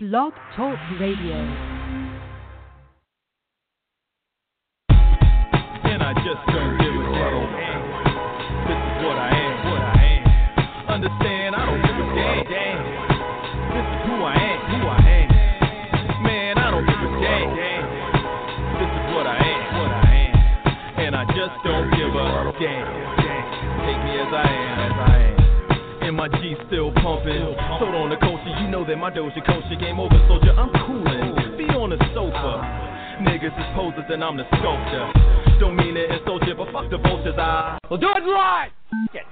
Blog Talk Radio. And I just don't give a damn. This is what I am, what I am. Understand, I don't give a damn. This is who I am, who I am. Man, I don't give a damn. This is what I am, what I am. And I just don't give a damn. My G still pumping. Sold on the culture, you know that my Doja culture game over, soldier. I'm coolin'. Be on the sofa. Niggas is posers and I'm the sculptor. Don't mean it insult you, but fuck the vultures. I will do it live. Okay.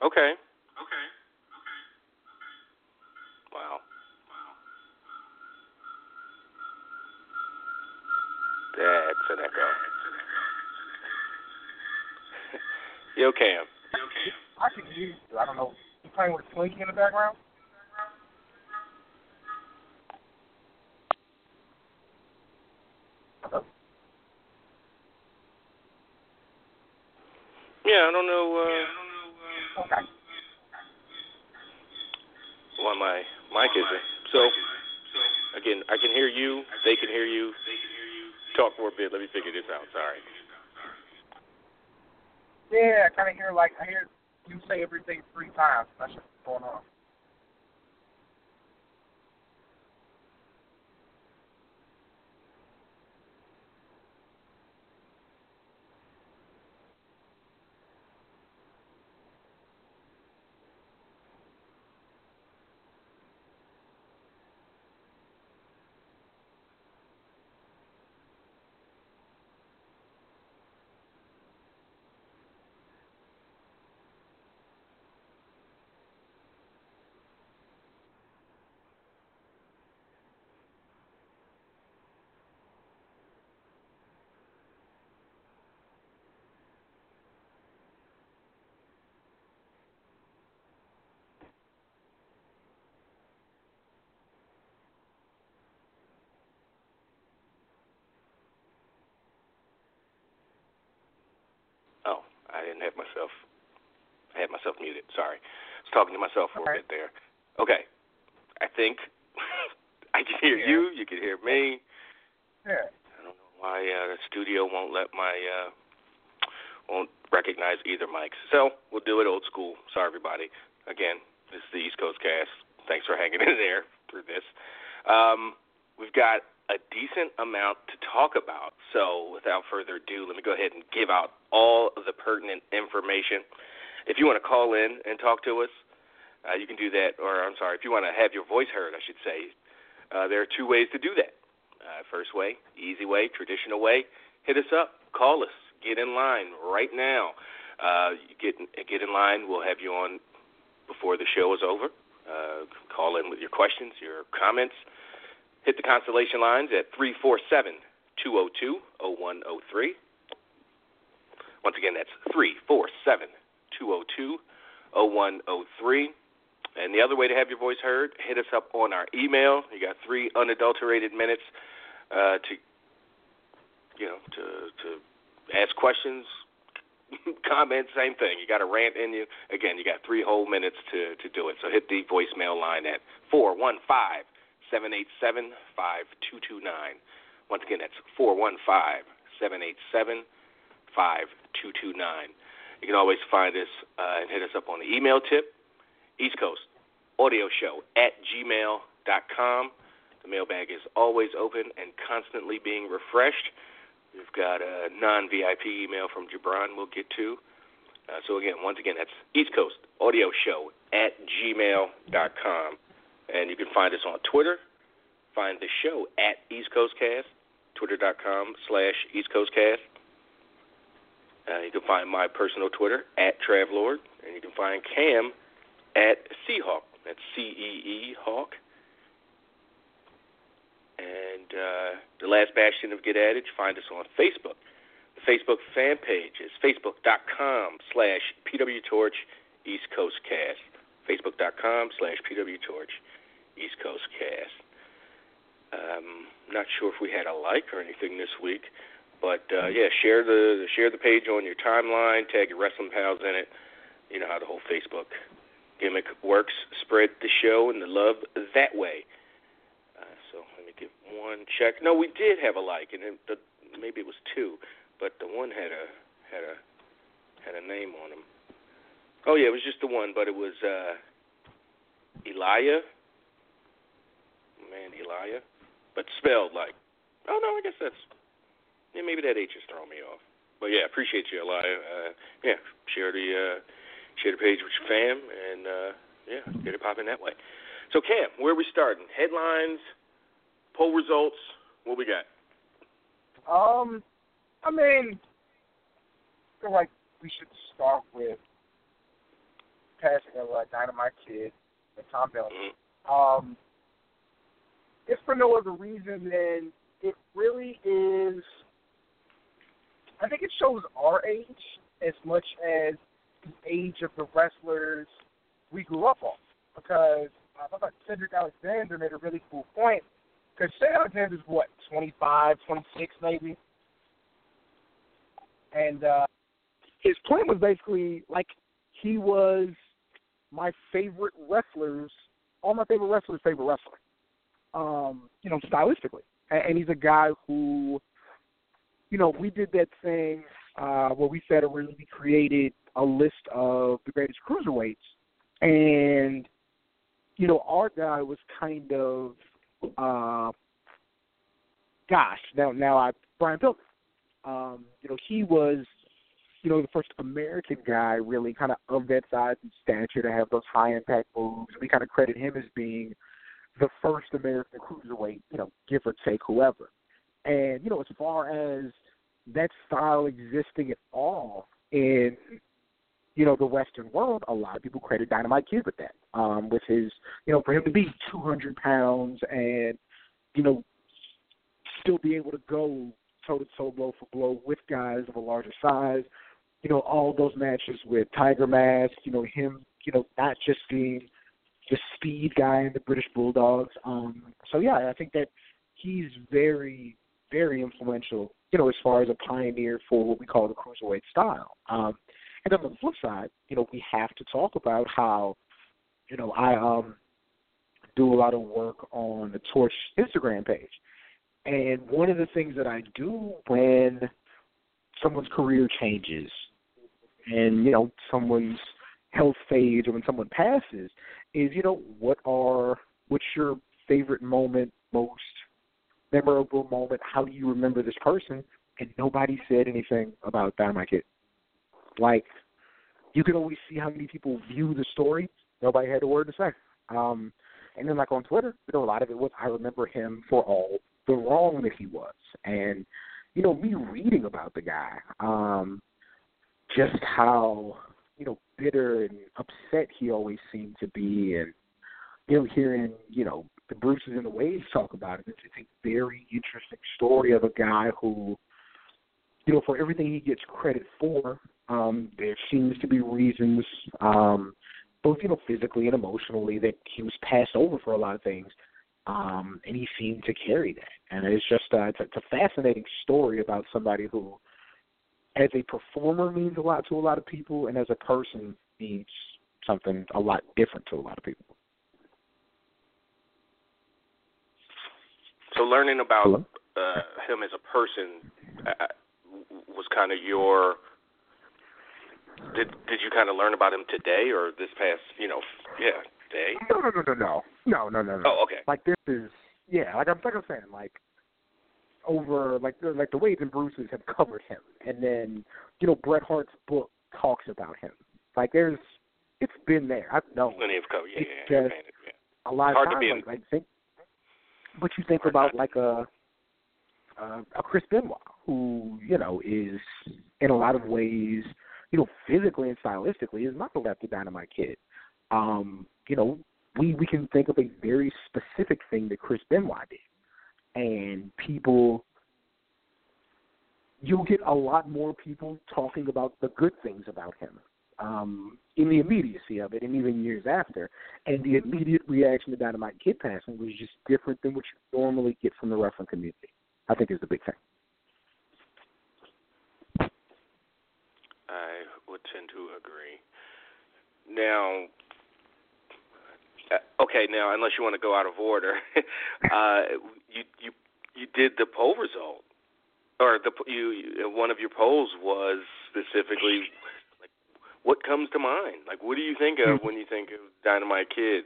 Okay. Wow. That's an echo. Yo, Cam. Yo, Cam. I can hear you. I don't know. You playing with Slinky in the background? Yeah, I don't know. Uh, Okay. why my mic isn't. So, again, I can hear you. They can hear you. Talk for a bit. Let me figure this out. Sorry. Yeah, I kind of hear like I hear you say everything three times. That's what's going on. I didn't have myself. I had myself muted. Sorry. I was talking to myself for Okay. a bit there. Okay. I think I can hear Yeah. you. You can hear me. Yeah. I don't know why uh, the studio won't let my uh, won't recognize either mics. So we'll do it old school. Sorry, everybody. Again, this is the East Coast Cast. Thanks for hanging in there through this. Um, we've got a decent amount to talk about. So without further ado, let me go ahead and give out all of the pertinent information. If you want to call in and talk to us, uh, you can do that. Or I'm sorry, if you want to have your voice heard, I should say, uh, there are two ways to do that. Uh, first way, easy way, traditional way, hit us up, call us, get in line right now. Uh, get get in line. We'll have you on before the show is over. Uh, call in with your questions, your comments. Hit the Constellation lines at 347 202 0103. Once again, that's 347 202 0103. And the other way to have your voice heard, hit us up on our email. You got three unadulterated minutes uh, to, you know, to to ask questions, comments, same thing. You got a rant in you. Again, you got three whole minutes to to do it. So hit the voicemail line at four one five seven eight seven five two two nine. Once again, that's four one five seven eight seven two two nine. You can always find us uh, and hit us up on the email tip, East Coast Audio Show at gmail.com. The mailbag is always open and constantly being refreshed. We've got a non VIP email from Gibran we'll get to. Uh, so, again, once again, that's East Coast Audio Show at gmail.com. And you can find us on Twitter. Find the show at East Coast Cast, twitter.com slash East Coast Cast. Uh, you can find my personal Twitter at Travlord, and you can find Cam at Seahawk. That's C E E Hawk. And uh, the last bastion of Get Adage, find us on Facebook. The Facebook fan page is facebook.com slash pwtorch East Coast Cast. Facebook.com slash pwtorch East Coast Cast. Um, not sure if we had a like or anything this week, but uh, yeah, share the share the page on your timeline, tag your wrestling pals in it. You know how the whole Facebook gimmick works. Spread the show and the love that way. Uh, so let me give one check. No, we did have a like, and it, the, maybe it was two, but the one had a had a had a name on him. Oh yeah, it was just the one, but it was uh Elia. Man, Elia. But spelled like oh no, I guess that's yeah, maybe that H is throwing me off. But yeah, appreciate you, Elia. Uh yeah, share the uh share the page with your fam and uh yeah, get it popping that way. So Cam, where are we starting? Headlines, poll results, what we got? Um, I mean, I feel like we should start with passing of uh, Dynamite Kid and Tom Bell. Mhm. Um, if for no other reason than it really is, I think it shows our age as much as the age of the wrestlers we grew up on. Because I thought Cedric Alexander made a really cool point. Because Cedric Alexander's what, 25, 26 maybe? And uh, his point was basically like he was my favorite wrestlers, all my favorite wrestlers' favorite wrestler. Um, you know, stylistically, and he's a guy who, you know, we did that thing uh, where we said we created a list of the greatest cruiserweights, and you know, our guy was kind of, uh, gosh, now now I Brian Pillman. Um, you know, he was you know, the first American guy really kind of of that size and stature to have those high impact moves. We kind of credit him as being the first American cruiserweight, you know, give or take whoever. And, you know, as far as that style existing at all in, you know, the Western world, a lot of people credit Dynamite Kid with that. Um, with his, you know, for him to be 200 pounds and, you know, still be able to go toe to toe, blow for blow with guys of a larger size, you know, all those matches with Tiger Mask, you know, him, you know, not just being the speed guy in the British Bulldogs. Um, so yeah, I think that he's very, very influential, you know, as far as a pioneer for what we call the cruiserweight style. Um, and on the flip side, you know, we have to talk about how, you know, I um do a lot of work on the Torch Instagram page. And one of the things that I do when someone's career changes and you know someone's health fades or when someone passes is you know what are what's your favorite moment most memorable moment how do you remember this person and nobody said anything about dynamite kid. Like you could always see how many people view the story. Nobody had a word to say. Um and then like on twitter you know a lot of it was i remember him for all the wrong that he was. And you know me reading about the guy um just how you know bitter and upset he always seemed to be, and you know hearing you know the Bruces and the Wades talk about it. It's, it's a very interesting story of a guy who, you know, for everything he gets credit for, um, there seems to be reasons, um, both you know physically and emotionally, that he was passed over for a lot of things. Um, and he seemed to carry that, and it's just uh, it's, a, it's a fascinating story about somebody who as a performer means a lot to a lot of people, and as a person means something a lot different to a lot of people. So learning about uh, him as a person uh, was kind of your. Did did you kind of learn about him today or this past you know yeah day? No no no no no no no no. no. Oh okay. Like this is yeah like I'm like I'm saying like over like the, like the Wade and Bruce's have covered him, and then you know Bret Hart's book talks about him. Like there's, it's been there. I've known. Plenty of cover. Yeah, yeah, just, yeah. A lot Hard of times, like, like but you think about like a uh, a Chris Benoit, who you know is in a lot of ways, you know, physically and stylistically is not the left Dynamite Kid. Um, you know, we we can think of a very specific thing that Chris Benoit did, and people. You'll get a lot more people talking about the good things about him, um, in the immediacy of it, and even years after. And the immediate reaction to Dynamite Kid passing was just different than what you normally get from the wrestling community. I think is the big thing. I would tend to agree. Now, uh, okay, now unless you want to go out of order, uh, you you you did the poll result, or the you, one of your polls was specifically what comes to mind. Like, what do you think of hmm. when you think of Dynamite Kid?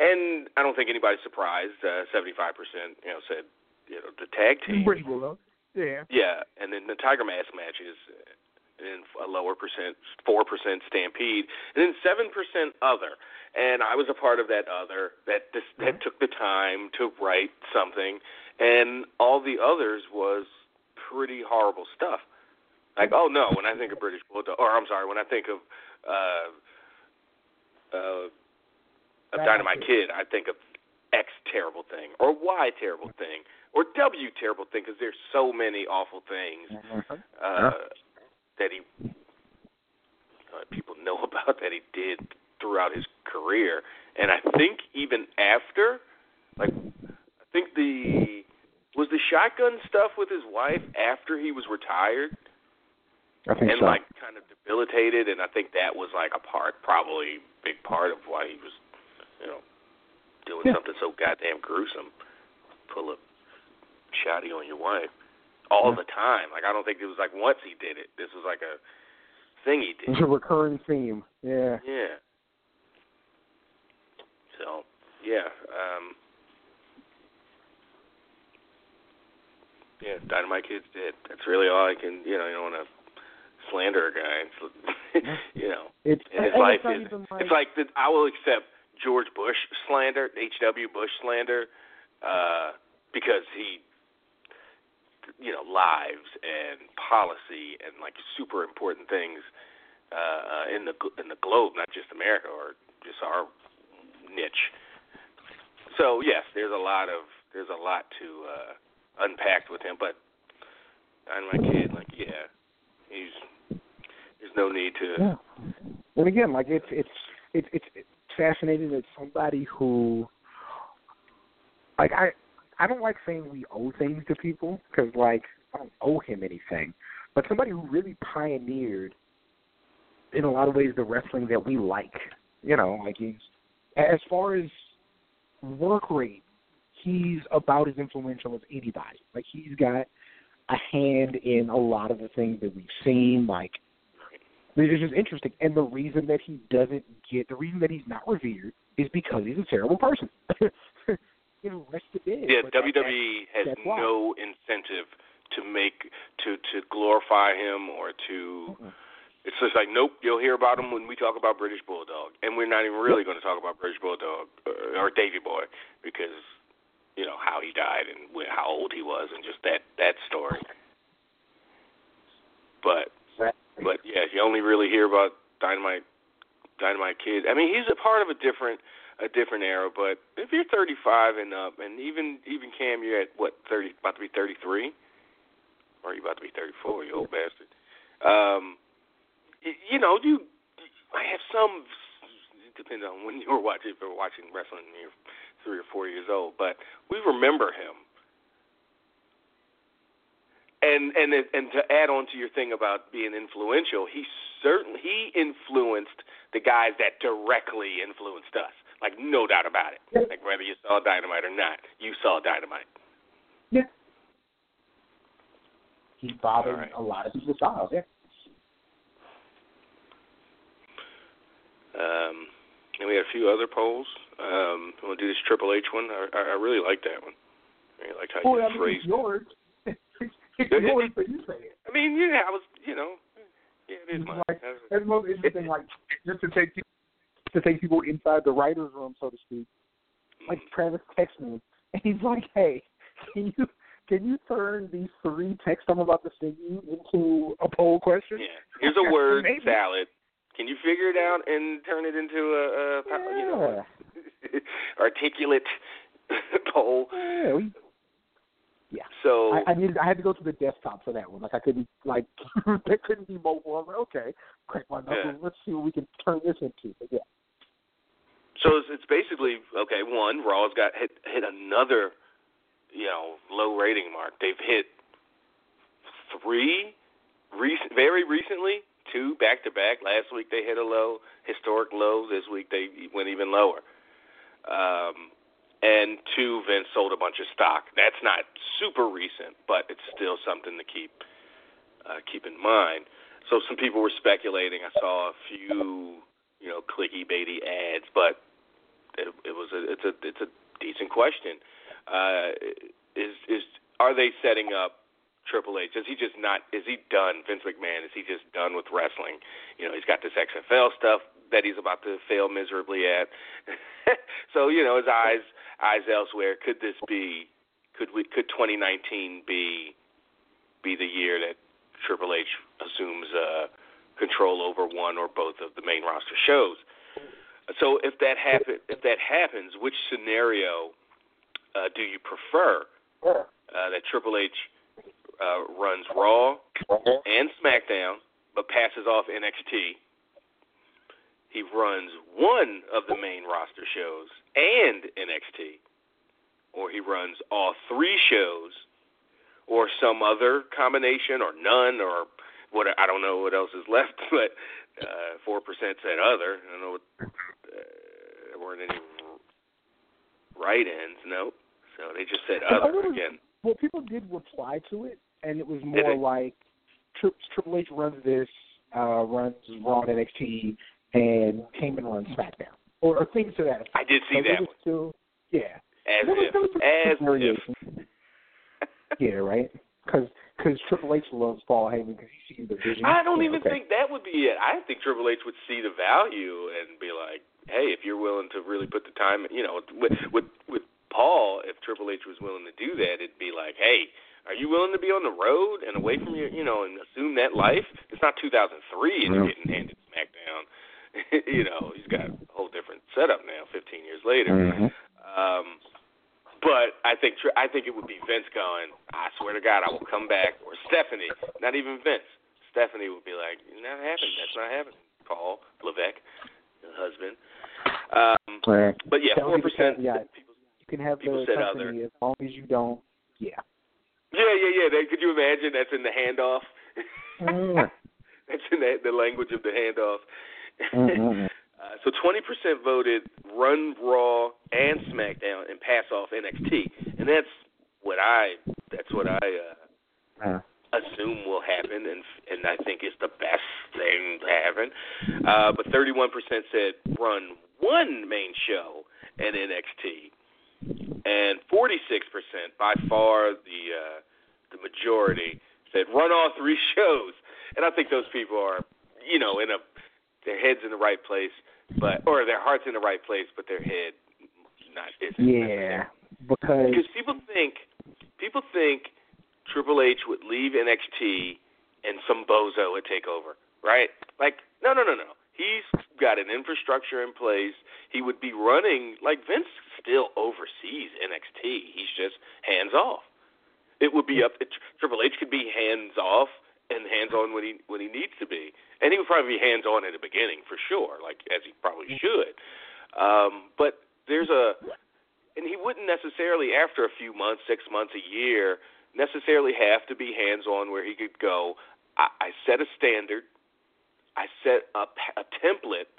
And I don't think anybody's surprised. Uh, seventy-five percent, you know, said you know the tag team. Pretty though. Yeah. Yeah, and then the Tiger Mask matches, uh, and a lower percent, four percent Stampede, and then seven percent other. And I was a part of that other that this, that mm-hmm. took the time to write something, and all the others was pretty horrible stuff. Like, oh no, when I think of British Bulldog, or I'm sorry, when I think of uh, uh, of Dynamite Kid, I think of X terrible thing, or Y terrible thing, or W terrible thing, because there's so many awful things uh, that he uh, people know about that he did throughout his career, and I think even after, like, I think the was the shotgun stuff with his wife after he was retired I think and so. like kind of debilitated, and I think that was like a part, probably big part of why he was, you know, doing Yeah. something so goddamn gruesome. Pull a shotty on your wife all Yeah. the time. Like I don't think it was like once he did it. This was like a thing he did. It's a recurring theme. Yeah. Yeah. So yeah, um Yeah, Dynamite Kid's dead. That's really all I can you know, you don't wanna slander a guy. It's, you know. It's And his and life it's is like, it's like the, I will accept George Bush slander, H W Bush slander, uh, because he you know, lives and policy and like super important things uh, uh in the in the globe, not just America or just our niche. So yes, there's a lot of there's a lot to uh unpack with him, but I'm my kid, like yeah, he's there's no need to Yeah. And again, like it's it's it's it's fascinating that somebody who, like I, I don't like saying we owe things to people because like I don't owe him anything, but somebody who really pioneered, in a lot of ways, the wrestling that we like. You know, like he's as far as work rate, he's about as influential as anybody. Like he's got a hand in a lot of the things that we've seen, like it's just interesting. And the reason that he doesn't get, the reason that he's not revered is because he's a terrible person. you know, rest the dead. Yeah, But that- WWE has no incentive to make to to glorify him or to. Mm-mm. It's just like nope. You'll hear about him when we talk about British Bulldog, and we're not even really going to talk about British Bulldog uh, or Davy Boy because you know how he died and how old he was and just that that story. But but yeah, you only really hear about Dynamite Dynamite Kid. I mean, he's a part of a different a different era. But if you're 35 and up, and even even Cam, you're at what 30, about to be 33, or you about to be 34? You old bastard. Um, you know, you I have some depending on when you were watching. If you were watching wrestling, when you're three or four years old, but we remember him. And and and to add on to your thing about being influential, he certainly he influenced the guys that directly influenced us. Like no doubt about it. Yeah. Like whether you saw Dynamite or not, you saw Dynamite. Yeah. He bothered All right. a lot of people's styles. Yeah. Um, and we had a few other polls. Um, you want to do this Triple H one? I, I I really like that one. I really liked how Well, you phrased. yours. it's Yeah, yeah, yours, you say it. I mean, yeah, I was, you know, yeah, it is mine. like- That's- the most interesting. Like just to take people, to take people inside the writers' room, so to speak. Mm. Like Travis texts me, and he's like, "Hey, can you can you turn these three texts I'm about to send you into a poll question?" Yeah. Here's a word Maybe. salad. Can you figure it out and turn it into a, a you know articulate poll? Yeah, we Yeah. So I, I needed I had to go to the desktop for that one. Like I couldn't like that couldn't be mobile. I'm like, okay, crack my knuckles. Yeah. Let's see what we can turn this into. But yeah. So it's, it's basically okay. One, Raw's got hit hit another, you know, low rating mark. They've hit three, recent, very recently, two back to back. Last week they hit a low, historic low. This week they went even lower. Um, and two, Vince sold a bunch of stock. That's not super recent, but it's still something to keep uh, keep in mind. So some people were speculating. I saw a few, you know, clicky baity ads, but it, it was a it's a it's a decent question. Uh, is is are they setting up Triple H? Is he just not? Is he done? Vince McMahon is he just done with wrestling? You know, he's got this XFL stuff that he's about to fail miserably at. so you know, his eyes eyes elsewhere. Could this be? Could we? Could 2019 be be the year that Triple H assumes uh, control over one or both of the main roster shows? So if that happen, if that happens, which scenario uh, do you prefer? Uh, that Triple H uh, runs Raw and SmackDown, but passes off NXT. He runs one of the main roster shows and NXT, or he runs all three shows, or some other combination, or none, or what I don't know what else is left, but uh, four percent said other. I don't know what uh, there weren't any write-ins. Nope. So they just said other other- again. Well, people did reply to it, and it was more like Tri- Triple H runs this, uh, runs Raw and NXT, and Heyman runs SmackDown, or, or things to that. effect. I did see So that one. Still, yeah. As There was- if, was as if. Yeah, right. Because because Triple H loves Paul Heyman because he sees the vision. I don't Yeah, even okay. think that would be it. I think Triple H would see the value and be like, "Hey, if you're willing to really put the time, you know, with with with Paul, if Triple H was willing to do that, it'd be like, "Hey, are you willing to be on the road and away from your, you know, and assume that life? It's not 2003 and you're getting handed SmackDown. you know, he's got a whole different setup now, 15 years later. Mhm. Um, but I think tr- I think it would be Vince going. I swear to God, I will come back. Or Stephanie, not even Vince. Stephanie would be like, "Not happening. That's not happening." Paul Levesque, the husband. Um, Right. but yeah, four would be the percent. caveat. You can have People the said company as long as you don't. Yeah. Yeah, yeah, yeah. They, could you imagine? That's in the handoff. Mm. That's in the, the language of the handoff. Mhm. Uh, so 20% voted run Raw and SmackDown and pass off NXT, and that's what I that's what I uh, Uh, assume will happen, and and I think is the best thing to happen. Uh, but 31% said run one main show and NXT, and 46% by far the uh, the majority said run all three shows. And I think those people are, you know, in a their heads in the right place, but or their hearts in the right place, but their head not isn't. yeah. Because Because people think people think Triple H would leave NXT and some bozo would take over, right? Like, no, no, no, no. He's got an infrastructure in place. He would be running like Vince still oversees NXT. He's just hands off. It would be up. Triple H could be hands off and hands on when he when he needs to be, and he would probably be hands on at the beginning for sure, like as he probably should. Um, but there's a and he wouldn't necessarily after a few months, six months, a year, necessarily have to be hands on where he could go. I, I set a standard, I set a, p- a template,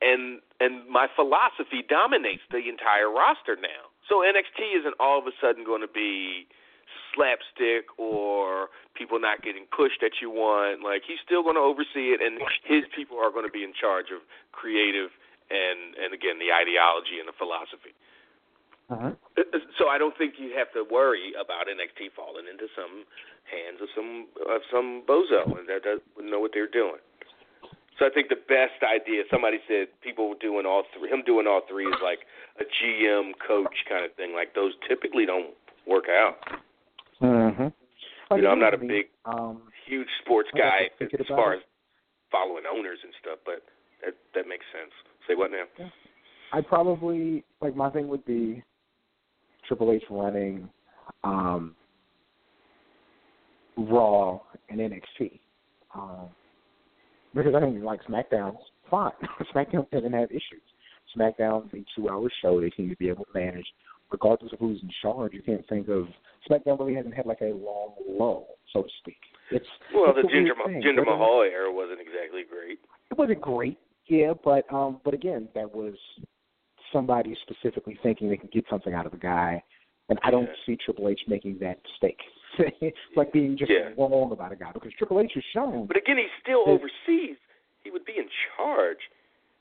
and and my philosophy dominates the entire roster now. So NXT isn't all of a sudden going to be slapstick or people not getting pushed that you want. Like he's still going to oversee it, and his people are going to be in charge of creative and and again the ideology and the philosophy. uh So I don't think you have to worry about NXT falling into some hands of some of some bozo and that doesn't know what they're doing. So I think the best idea. Somebody said people doing all three. Him doing all three is like a GM coach kind of thing. Like those typically don't work out. Mhm. You know, I'm not a big, Um, huge sports guy to as far it. as following owners and stuff, but that that makes sense. Say what now? I probably like my thing would be Triple H running um Raw and NXT. Um, because I think like SmackDown's fine. SmackDown doesn't have issues. SmackDown's a two-hour show; they seem to be able to manage, regardless of who's in charge. You can't think of SmackDown really hasn't had like a long lull, so to speak. It's well, it's the Jinder, thing. Jinder Mahal era wasn't exactly great. it wasn't great, yeah, but um, but again, that was somebody specifically thinking they could get something out of the guy, and I don't Yeah. see Triple H making that mistake, like being just Yeah. wrong about a guy because Triple H has shown. But again, he's still There's- overseas. He would be in charge.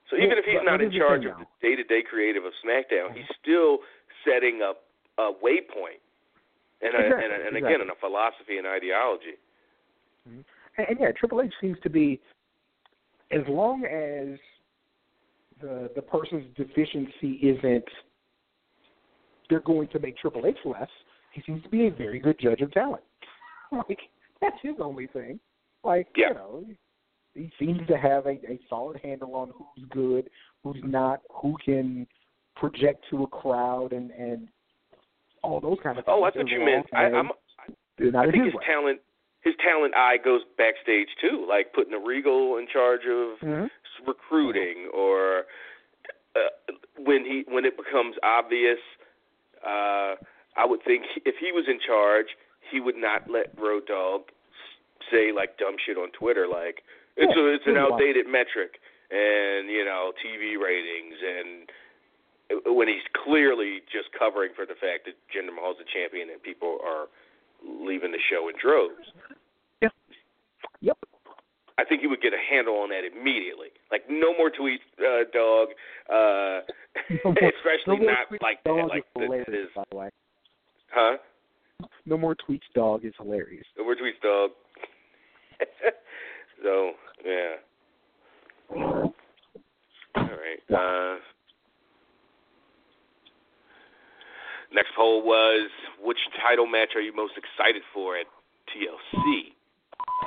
So Yeah, even if he's not in charge of the day-to-day creative of SmackDown, he's still setting up a waypoint and a, Exactly, and, a, and exactly. again, and a philosophy and ideology. Mm-hmm. And, and yeah, Triple H seems to be, as long as the the person's deficiency isn't, they're going to make Triple H less. He seems to be a very good judge of talent. like that's his only thing. Like Yeah. you know, he seems to have a, a solid handle on who's good, who's not, who can project to a crowd, and and all those kind of things. Oh, I thought you meant. I, I'm. they're I think his way. talent, his talent eye goes backstage too, like putting a Regal in charge of Mhm. recruiting, or uh, when he when it becomes obvious. Uh, I would think if he was in charge, he would not let Road Dogg say like dumb shit on Twitter, like it's Yeah, a it's an outdated metric, and you know TV ratings, and when he's clearly just covering for the fact that Jinder Mahal's a champion and people are leaving the show in droves. Yep. I think he would get a handle on that immediately. Like no more tweets, uh, dog. Uh, No more- especially no not tweets, like dog that. Like is hilarious, is, by the way. huh? No more tweets, dog is hilarious. No more tweets, dog. so yeah. All right. Uh, next poll was which title match are you most excited for at TLC?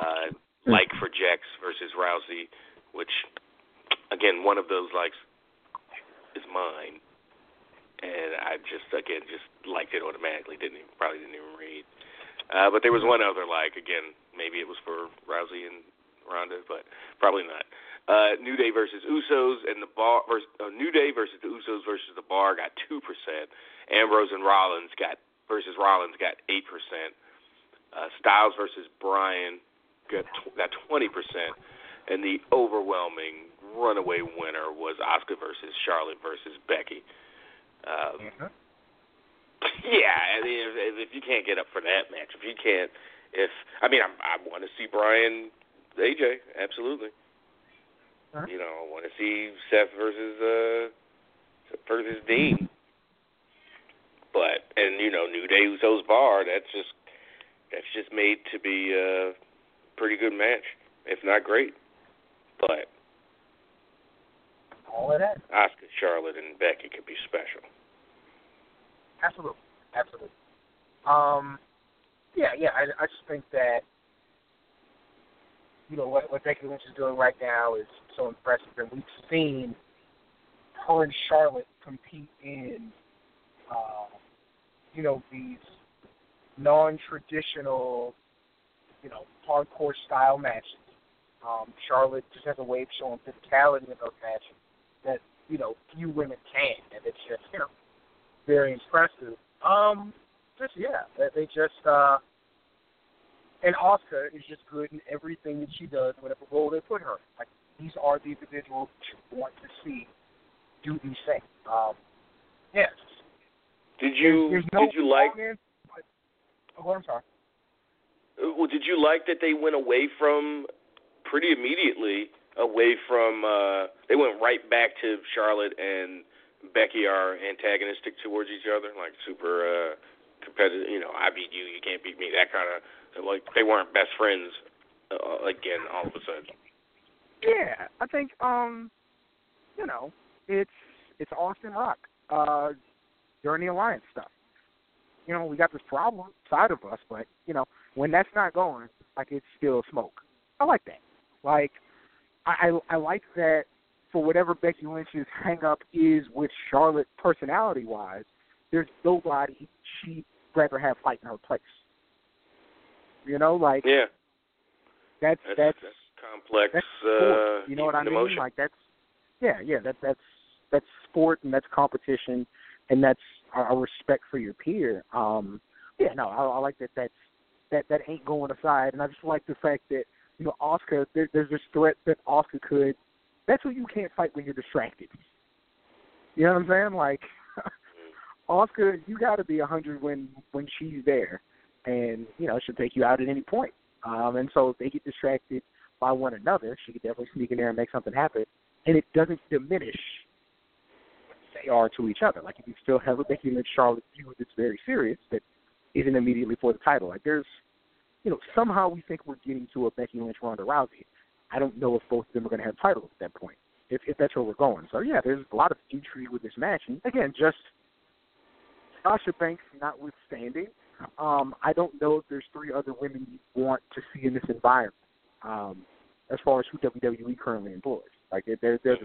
Uh, like for Jax versus Rousey, which again one of those likes is mine, and I just again just liked it automatically. Didn't even, probably didn't even read. Uh, but there was one other like again maybe it was for Rousey and Ronda, but probably not. Uh, New Day versus Usos and the Bar versus uh, New Day versus the Usos versus the Bar got two percent. Ambrose and Rollins got versus Rollins got eight percent. Uh, Styles versus Bryan got tw- got twenty percent, and the overwhelming runaway winner was Asuka versus Charlotte versus Becky. Um, yeah, I mean, if, if you can't get up for that match, if you can't, if I mean, I'm, I want to see Bryan AJ, absolutely. You know, I want to see Seth versus uh versus Dean. But and you know, New Day Usos Bar, that's just that's just made to be a pretty good match, if not great. But All of that. Asuka, Charlotte, and Becky could be special. Absolutely, absolutely. Um, yeah, yeah. I, I just think that you know what what Becky Lynch is doing right now is so impressive, and we've seen her and Charlotte compete in, uh, you know, these non-traditional, you know, hardcore style matches. Um, Charlotte just has a way of showing physicality in those matches that you know few women can, and it's just you know very impressive. Um, just yeah, they, just uh, and Asuka is just good in everything that she does, whatever role they put her. Like these are the individuals you want to see do these things. Um, yes. Did you there's, there's no did you like answer, but, oh, I'm sorry. Uh, Well, did you like that they went away from pretty immediately away from uh they went right back to Charlotte and Becky are antagonistic towards each other, like super uh competitive, you know, I beat you, you can't beat me, that kind of like they weren't best friends uh, again all of a sudden. Yeah, I think um, you know, it's it's Austin Rock uh during the alliance stuff. You know, we got this problem side of us, but you know, when that's not going, like it's still smoke. I like that. Like, I I, I like that for whatever Becky Lynch's hang up is with Charlotte personality wise, there's nobody she'd rather have fight in her place. You know, like Yeah, that's that's that's that's complex. that's uh, sport. You know what I mean? emotion. Like that's yeah, yeah. That that's that's sport and that's competition and that's a a respect for your peer. Um, yeah, no, I, I like that. That's that that ain't going aside, and I just like the fact that you know Asuka. There, there's this threat that Asuka could. That's what you can't fight when you're distracted. You know what I'm saying? Like Asuka, you got to be a hundred when when she's there, and you know she'll take you out at any point. Um, and so if they get distracted by one another, she could definitely sneak in there and make something happen, and it doesn't diminish what they are to each other. Like if you still have a Becky Lynch Charlotte feud that's very serious, that isn't immediately for the title. Like there's, you know, somehow we think we're getting to a Becky Lynch Ronda Rousey. I don't know if both of them are going to have titles at that point, if if that's where we're going. So yeah, there's a lot of intrigue with this match, and again, just Sasha Banks notwithstanding, um, I don't know if there's three other women you want to see in this environment. Um, as far as who WWE currently employs, like they're they're.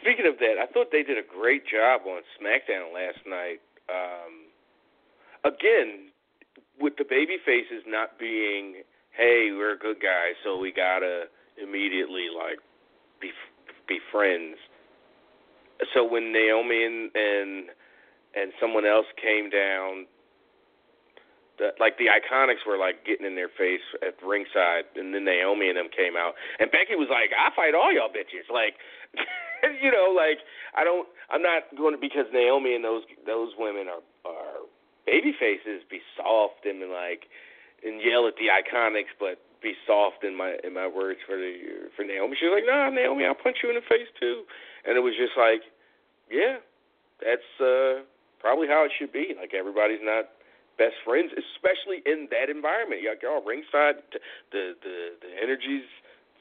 Speaking of that, I thought they did a great job on SmackDown last night. Um, again, with the baby faces not being, hey, we're good guys, so we gotta immediately like be be friends. So when Naomi and and and someone else came down, the, like the Iconics were like getting in their face at ringside, and then Naomi and them came out, and Becky was like, "I fight all y'all bitches," like. you know, like I don't, I'm not going to because Naomi and those those women are are baby faces. Be soft and like and yell at the iconics, but be soft in my in my words for the for Naomi. She was like, Nah, Naomi, I'll punch you in the face too. And it was just like, yeah, that's uh probably how it should be. Like everybody's not best friends, especially in that environment. Like y'all ringside, the the the energy's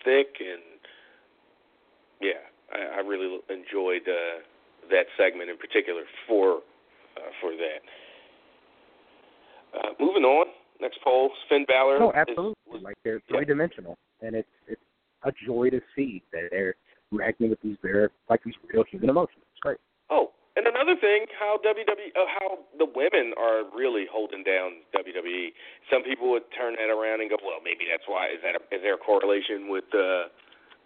thick and yeah, I, I really enjoyed uh, that segment in particular for uh, for that. Uh, moving on, next poll: Finn Balor. Is- absolutely. was- like they're yeah. three dimensional, and it's it's a joy to see that they're reacting with these very like these real human emotions. It's great. Oh, and another thing, how WWE, uh, how the women are really holding down WWE. Some people would turn that around and go, well, maybe that's why. Is that a, is there a correlation with the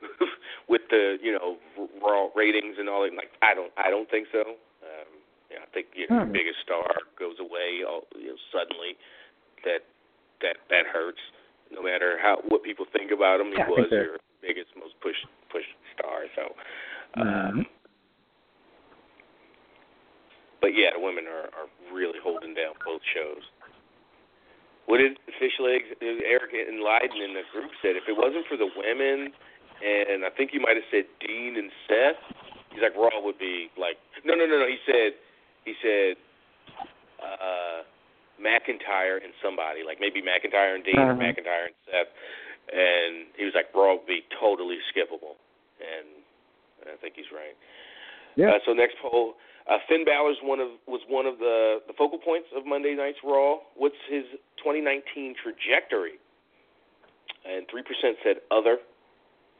with the you know raw ratings and all that? Like, I don't, I don't think so. Um, yeah, I think you know, Hmm. your biggest star goes away all, you know, suddenly. That that that hurts. No matter how what people think about him, he Yeah, was your biggest, most pushed pushed star. So. Mhm. Um, but yeah, the women are, are really holding down both shows. What did Fish Eric and Leiden in the group said? If it wasn't for the women, and I think you might have said Dean and Seth, he's like Raw would be like no, no, no, no. He said he said uh, McIntyre and somebody like maybe McIntyre and Dean, or Uh-huh. McIntyre and Seth, and he was like Raw would be totally skippable, and I think he's right. Yeah. Uh, so next poll, uh, Finn Balor's one of was one of the the focal points of Monday Night's Raw. What's his 2019 trajectory? And three percent said other.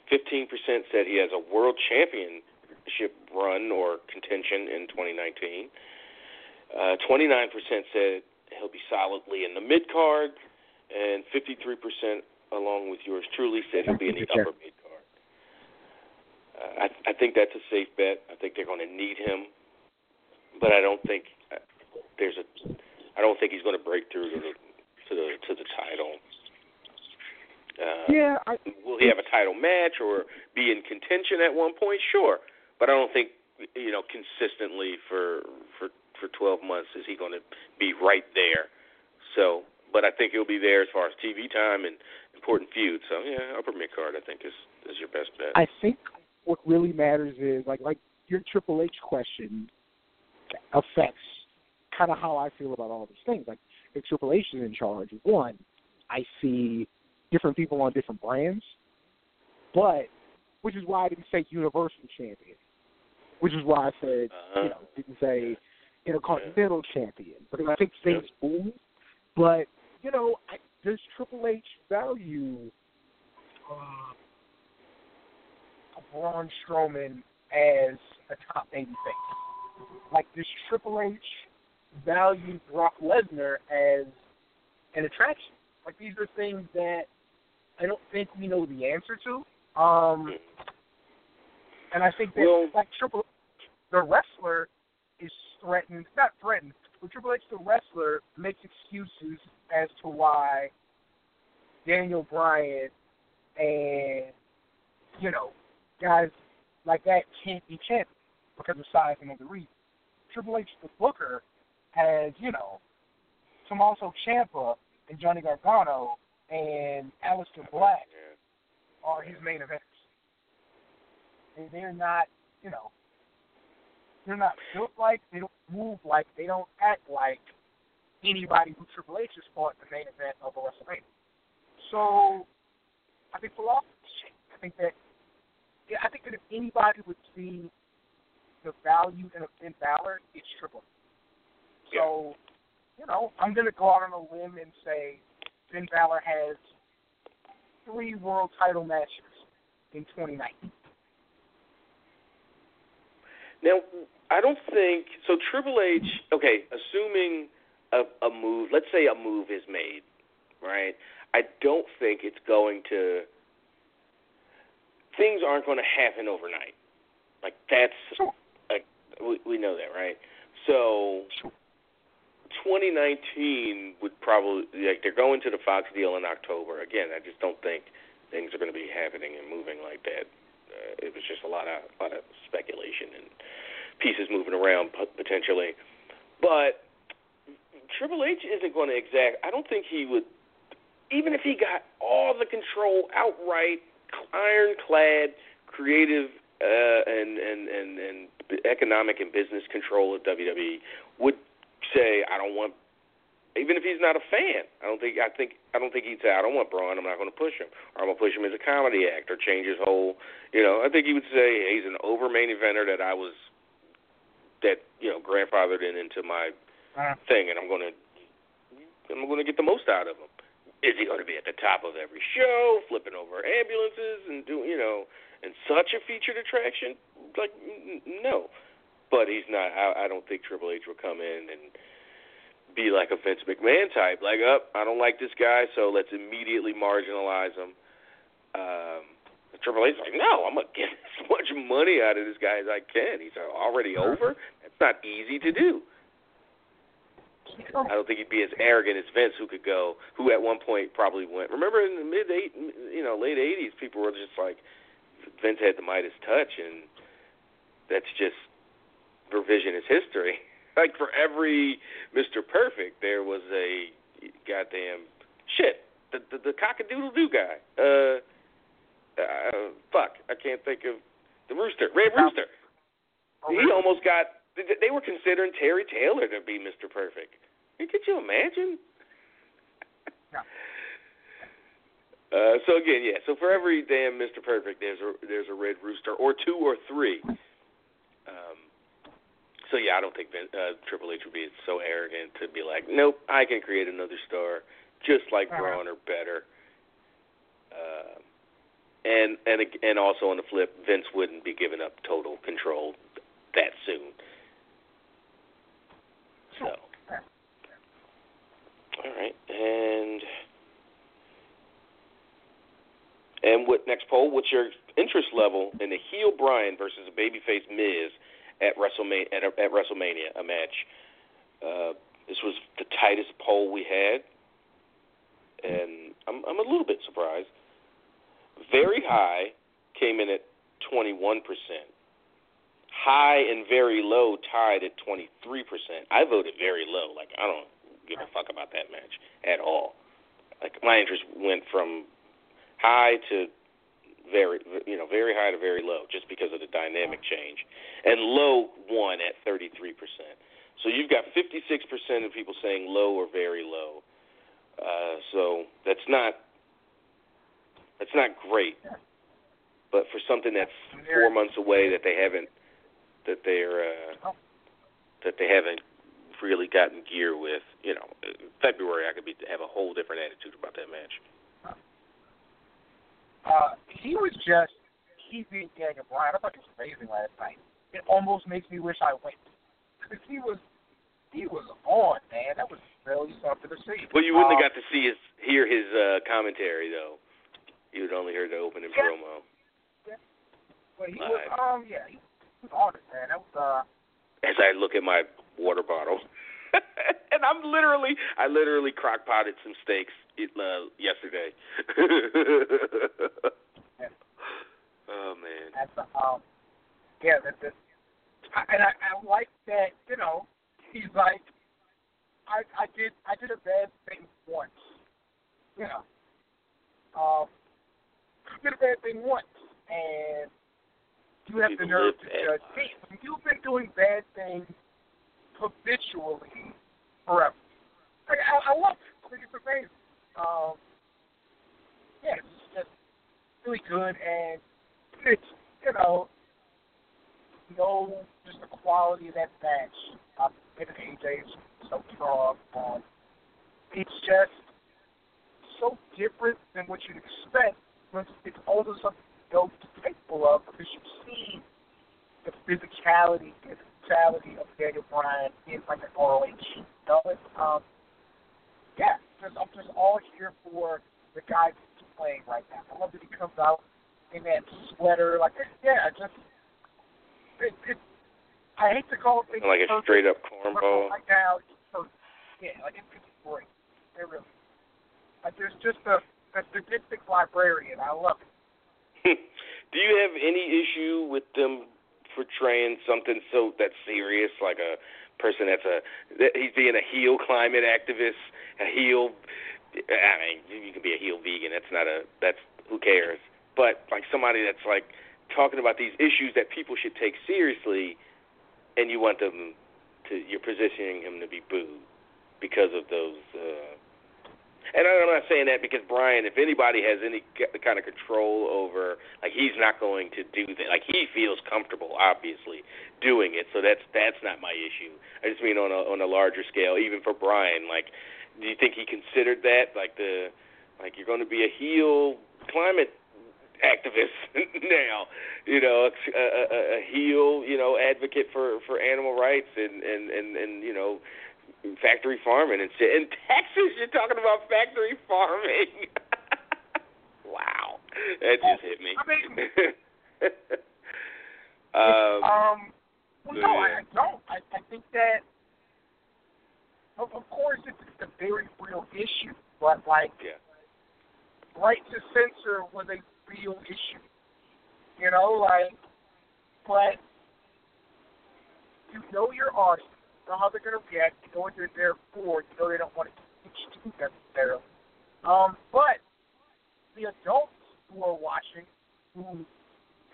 Fifteen percent said he has a world championship run or contention in 2019. Uh, 29% said he'll be solidly in the mid card, and 53%, along with yours truly, said he'll be in the upper mid card. Uh, I, I think that's a safe bet. I think they're going to need him, but I don't think uh, there's a. I don't think he's going to break through to the to the to the title. Uh, Yeah, I, Will he have a title match or be in contention at one point? Sure, but I don't think you know consistently for for for 12 months is he going to be right there. So, but I think he'll be there as far as TV time and important feuds. So yeah, upper mid card I think is is your best bet. I think what really matters is like like your Triple H question affects kind of how I feel about all these things. Like if Triple H is in charge, one, I see different people on different brands, but which is why I didn't say Universal Champion, which is why I said Uh-huh. you know didn't say Intercontinental Champion because I think things boom. But you know, I, does Triple H value? Uh, Braun Strowman as a top baby face. Like, does Triple H value Brock Lesnar as an attraction. Like these are things that I don't think we know the answer to. Um, and I think that Well- like Triple, the wrestler is threatened, not threatened, but Triple H, the wrestler, makes excuses as to why Daniel Bryan and you know guys like that can't be champions because of size and other reasons. Triple H, the Booker, has you know Tommaso Ciampa and Johnny Gargano and Aleister Black are his main events. And they're not, you know, they're not built like, they don't move like, they don't act like anybody who Triple H has fought in the main event of a WrestleMania. So, I think philosophy changed. I think that, yeah, I think that if anybody would see the value in a Finn Balor, it's Triple. So, you know, I'm going to go out on a limb and say Finn Balor has three world title matches in 2019. Now, I don't think so. Triple H, okay, assuming a, a move, let's say a move is made, right? I don't think it's going to. Things aren't going to happen overnight. Like that's Sure. We, we know that, right? So, 2019 would probably like they're going to the Fox deal in October. Again, I just don't think things are going to be happening and moving like that. Uh, it was just a lot of a lot of speculation and pieces moving around potentially. But Triple H isn't going to exact. I don't think he would, even if he got all the control outright, ironclad, creative, uh, and and and and economic and business control of WWE, would say I don't want. Even if he's not a fan, I don't think I think I don't think he'd say I don't want Braun. I'm not going to push him, or I'm going to push him as a comedy act, or change his whole. You know, I think he would say he's an over main eventer that I was that you know grandfathered in into my Uh, thing, and I'm going to I'm going to get the most out of him. Is he going to be at the top of every show, flipping over ambulances and doing you know, and such a featured attraction? Like no, but he's not. I, I don't think Triple H will come in and be like a Vince McMahon type. Like, up, I don't like this guy, so let's immediately marginalize him. Um, Triple H's like, no, I'm gonna get as much money out of this guy as I can. He's already over. That's not easy to do. I don't think he'd be as arrogant as Vince, who could go, who at one point probably went. Remember in the mid eight, you know, late '80s, people were just like, Vince had the Midas touch, and that's just revisionist history. Like for every Mr. Perfect, there was a goddamn shit. The the, the cockadoodle doo guy. Uh, uh, fuck, I can't think of the rooster, Red Rooster. He almost got. They were considering Terry Taylor to be Mr. Perfect. Could you imagine? Yeah. Uh, so again, yeah. So for every damn Mr. Perfect, there's a there's a red rooster or two or three. Um, so yeah, I don't think Vin, uh, Triple H would be so arrogant to be like, nope, I can create another star just like Uh-huh. Braun or better. Uh, and and and also on the flip, Vince wouldn't be giving up total control that soon. So, all right, and and what next poll? What's your interest level in the heel Bryan versus a babyface Miz at WrestleMania at, at WrestleMania a match? Uh, this was the tightest poll we had, and I'm I'm a little bit surprised. Very high came in at 21 percent. High and very low tied at 23 percent. I voted very low. Like I don't give a fuck about that match at all. Like my interest went from high to very, you know, very high to very low, just because of the dynamic change, and low won at 33 percent. So you've got 56 percent of people saying low or very low. Uh, so that's not that's not great. But for something that's four months away that they haven't that they're uh, that they haven't really gotten gear with, you know, February I could be have a whole different attitude about that match. Uh, he was just he beat Daniel Bryan. I thought he was amazing last night. It almost makes me wish I went because he was he was on, man. That was really something to see. Well, you wouldn't Um, have got to see his hear his uh, commentary though. You would only hear the opening Yeah. promo. But he Live. was, um, yeah, he was on it, man. That was, uh, As I look at my water bottle, and I'm literally, I literally crock potted some steaks uh, yesterday. Yeah. oh man. that's, um, yeah, that, that, I, and I, I like that, you know, he's like, I, I did, I did a bad thing once, you know, um, I did a bad thing once, and you have the nerve to judge me. You've been doing bad things habitually forever. Like, I, I love it. I think it's amazing. Um, yeah, it's just really good, and it's you know, know just the quality of that match. Uh, and AJ is so strong. Um, it's just so different than what you'd expect. But it's also something know capable of because you see the physicality, the physicality of Daniel Bryan in like an ROH. You know, it's, um, yeah, just, I'm just all here for the guy who's playing right now. I love that he comes out in that sweater, like yeah, just it, it, I hate to call it Like a straight up cornball. Right now, it's perfect. Yeah, like it's, it's great. It really. Like there's just a, a statistics librarian. I love it. Do you have any issue with them portraying something so that's serious, like a person that's a that he's being a heel climate activist, a heel. I mean, you can be a heel vegan. That's not a. That's who cares. But like somebody that's like talking about these issues that people should take seriously, and you want them to. You're positioning him to be booed because of those. uh and I'm not saying that because Bryan, if anybody has any kind of control over, like he's not going to do that. Like he feels comfortable, obviously, doing it. So that's that's not my issue. I just mean on a on a larger scale, even for Bryan. Like, do you think he considered that? Like the, like you're going to be a heel climate activist now, you know, a, a, a heel, you know, advocate for for animal rights and and and and you know factory farming and shit. In Texas, you're talking about factory farming. wow, that just hit me. I mean- um, um, well, no, yeah. I, don't. I, I think that, of, of course, it's a very real issue, but like, yeah, right to censor was a real issue. You know, like, but you know your audience, know how they're going to react, you know what they're there for, you know they don't want to teach you necessarily. Um, but the adults who are watching, who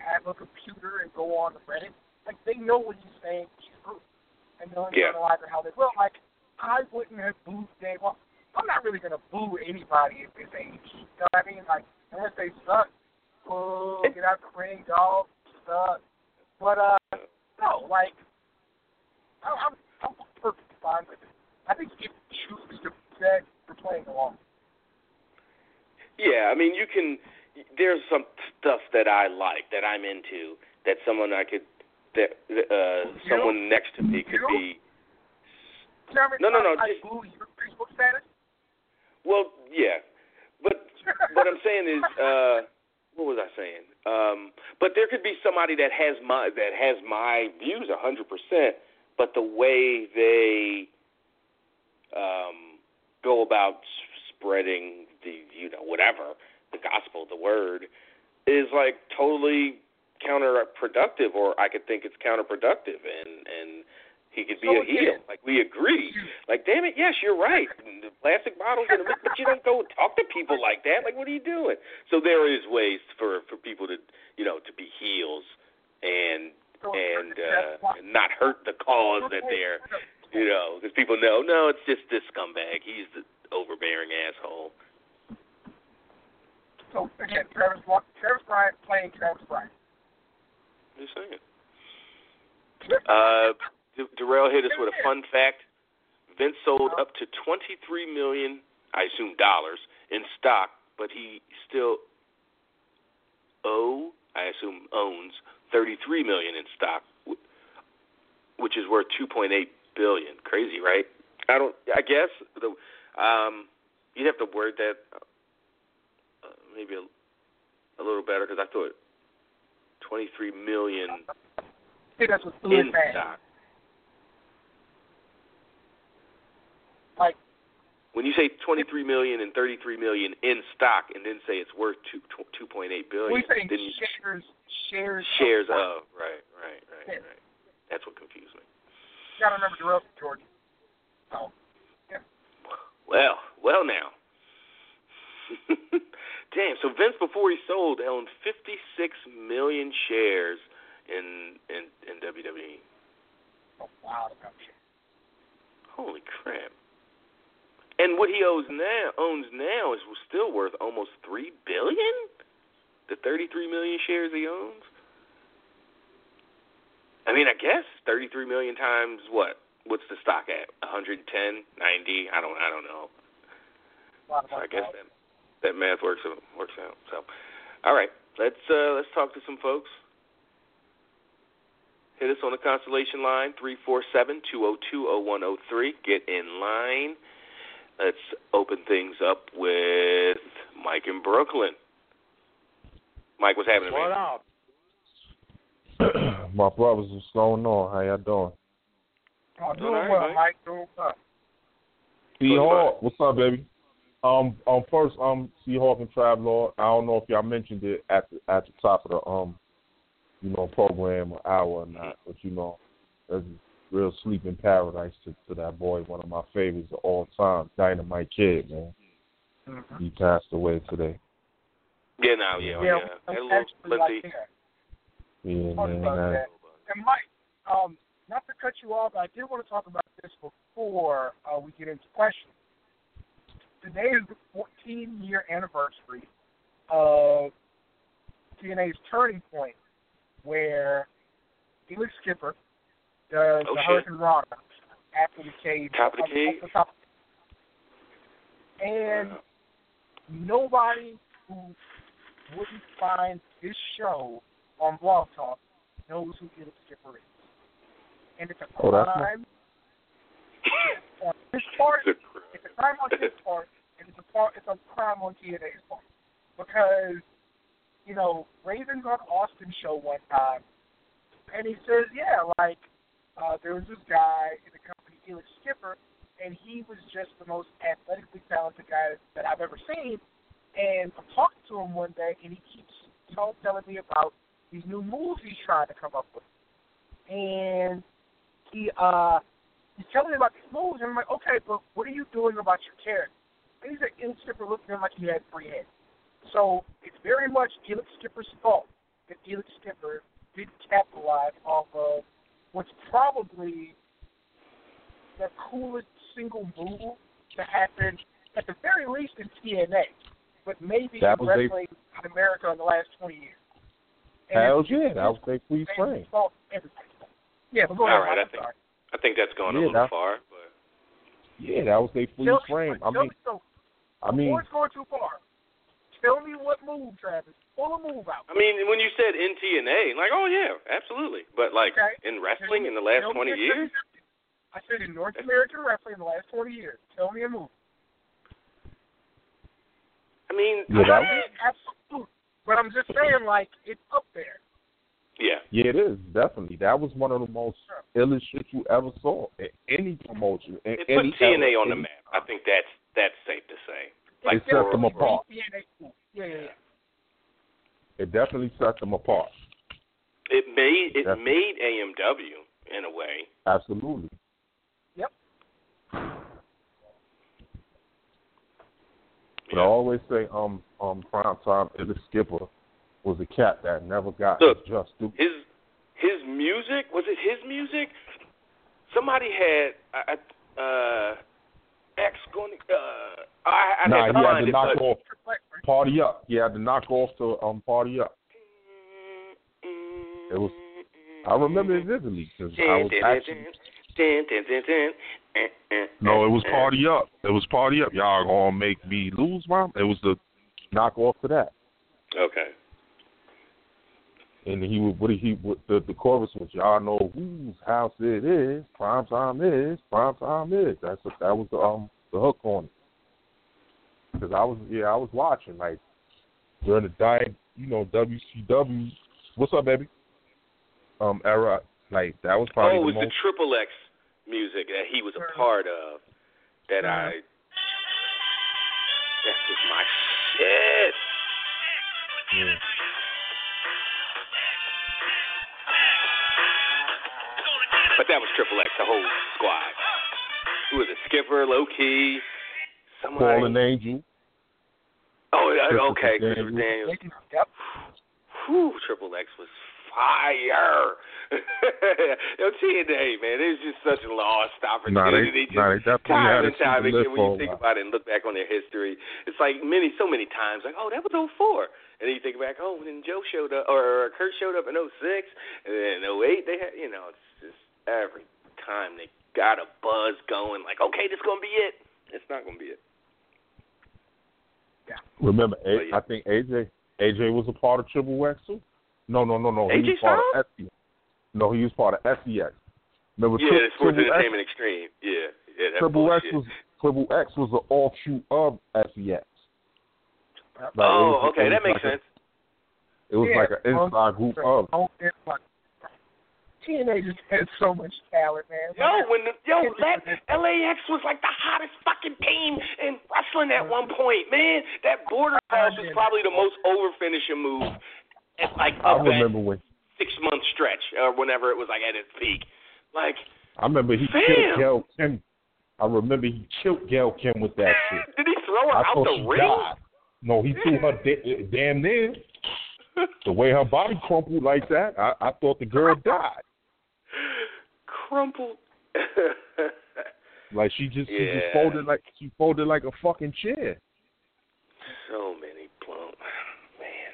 have a computer and go on the Reddit, like they know what he's saying is true, and they'll Yeah. it how they will. Like I wouldn't have booed Dave. Well, I'm not really gonna boo anybody if it's age. You know what I mean? Like unless they suck. Oh, get out the ring, dog. Suck. But uh, no, like I, I'm fine with it. I think if you choose to do you're playing along. yeah. I mean, you can. There's some stuff that I like that I'm into that someone I could that uh You? someone next to me could You? be. You know how many No, no, no, I just- boo your Facebook status? Well, yeah, but what I'm saying is, uh, what was I saying? Um, but there could be somebody that has my that has my views hundred percent, but the way they um, go about spreading the you know whatever the gospel, the word, is like totally counterproductive, or I could think it's counterproductive, and and he could be So a heel. Like we agree. Like damn it, yes, you're right. The plastic bottles, in the, but you don't go talk to people like that. Like what are you doing? So there is ways for for people to you know to be heels and and uh, not hurt the cause that they're you know because people know no, it's just this scumbag. He's the overbearing asshole. So again, Travis Travis Bryant playing Travis Bryant. Just saying. Uh, D- Darrell hit us with a fun fact. Vince sold up to 23 million, I assume dollars, in stock, but he still owe, I assume owns 33 million in stock, which is worth 2.8 billion. Crazy, right? I don't. I guess the um, you'd have to word that uh, maybe a, a little better because I thought 23 million think that's what in Lewis stock. Like When you say 23 million and 33 million in stock, and then say it's worth two, 2.8 billion, we saying then you shares shares shares of. of right, right, right, Yeah. right. That's what confused me. You gotta remember Darrell from Georgia. Oh. So Well, well now. Damn. So Vince, before he sold, owned 56 million shares in in in WWE. oh, wow. Holy crap! And what he owes now owns now is still worth almost three billion. The 33 million shares he owns. I mean, I guess 33 million times what? What's the stock at? 110, 90? I don't, I don't know. So I guess that that math works works out. So, all right, let's uh, let's talk to some folks. Hit us on the constellation line three four seven two zero two zero one zero three. Get in line. Let's open things up with Mike in Brooklyn. Mike, what's happening? What man? up? My brothers, what's going on? How y'all doing? Oh, Doing doing all right, well, Mike. Mike. Doing well. Seahawk, what's up, baby? Um, um, first, um, Seahawk and Travelord. I don't know if y'all mentioned it at the at the top of the um, you know, program or hour or not, but you know, there's a real sleeping paradise to, to that boy, one of my favorites of all time, Dynamite Kid, man. Mm-hmm. He passed away today. Yeah, no, yeah, Yeah, yeah. I'm Had a little actually like lengthy. that. Yeah, Talk man. about that- that. And Mike, um, not to cut you off, but I did want to talk about this before uh, we get into questions. Today is the 14 year anniversary of TNA's turning point, where Elix Skipper does Oh, the shit. hurricanrana after the cage. Top of the on- the top. And nobody who wouldn't find this show on Blog Talk knows who Elix Skipper is. And it's a Oh, crime on his part. Good. It's a crime on his part, and it's a part. It's a crime on TNA's part because you know Raven's on Austin show one time, and he says, yeah, like uh, there was this guy in the company, Elix Skipper, and he was just the most athletically talented guy that I've ever seen. And I'm talking to him one day, and he keeps tell, telling me about these new moves he's trying to come up with. And he uh he's telling me about these moves, and I'm like, okay, but what are you doing about your character? And he said, Elix Skipper looked at him like he had three heads. So it's very much Elix Skipper's fault that Elix Skipper didn't capitalize off of what's probably the coolest single move to happen, at the very least in TNA, but maybe That in was they- wrestling in America in the last 20 years. And Hell it's- yeah, that was their free frame. fault, everybody's fault. Yeah, but go All ahead, right, I think- sorry. I think that's going a little that- far, but Yeah, that was their free frame. I mean, me so. I mean, it's going too far, tell me what move, Travis. Pull a move out. I mean, when you said in TNA, like, oh yeah, absolutely. But like Okay. in wrestling in the last 20 years, I said in North American wrestling in the last 20 years. Tell me a move. I mean, Yeah, I mean, absolutely. But I'm just saying, like, it's up there. yeah, yeah, it is definitely. That was one of the most illest shit you ever saw in any promotion. In it put any TNA era, on the map. I think that's that's safe to say. It Like set them apart. Yeah, yeah, yeah. yeah. It definitely set them apart. It made it Definitely. made AMW in a way. Absolutely. Yep. But I always say, um, um, prime time is a skipper was a cat that never got Look, his just due. His his music was it his music? Somebody had I, I- uh X going. Uh, I I Nah, had to had to it, knock but off party up. He had to knock off to um party up. It was. I remember it vividly because I was actually. No, it was party up. It was party up. Y'all gonna make me lose, mom? It was the knock off to that. Okay. And he would what he what the the chorus was y'all know whose house it is, prime time is, prime time is. That's what, that was the um the hook on it. Because I was yeah I was watching like during the diet you know WCW. What's up, baby? Um, era like that was probably oh, it was the, most, the Triple X music that he was a part of that I. That's just my shit. yeah. But that was Triple X, the whole squad. Who was it? Skipper, Low Ki, somebody. Fallen Angel. Oh, okay, Christopher Daniels. Daniels. Yep. Whew, Triple X was fire. Yo, TNA, man, it was just such a lost Nah, opportunity. they, nah, they time and time again, when you think about it and look back on their history, it's like many, so many times, like, oh, that was 04. And then you think back, oh, then Joe showed up, or Kurt showed up in 06, and then in 08, they had, you know, it's just every time they got a buzz going, like, okay, this is going to be it. It's not going to be it. Remember, But A- yeah. I think AJ AJ was a part of Triple X too. No, no, no, no. He AJ was part of SEX. No, he was part of SEX. Remember, Yeah, Tri- the Sports Triple X, Extreme. Yeah, yeah, that's Triple X was Triple X was the offshoot of SEX. Like, oh, was- okay, that makes like a- sense. It was Yeah, like an um, inside group of. Oh, like TNA just had so much talent, man. Yo, when the, yo, that LAX was like the hottest fucking team in wrestling at one point, man. That border oh, cross was probably the most over finishing move at like I remember when six month stretch or whenever it was like at its peak. Like, I remember he Fam. killed Gail Kim. I remember he killed Gail Kim with that shit. did he throw her I out the ring? died. No, he threw her da- damn near. The way her body crumpled like that, I, I thought the girl died. Crumpled. Like she just she just folded like she folded like a fucking chair. so many plump. Man.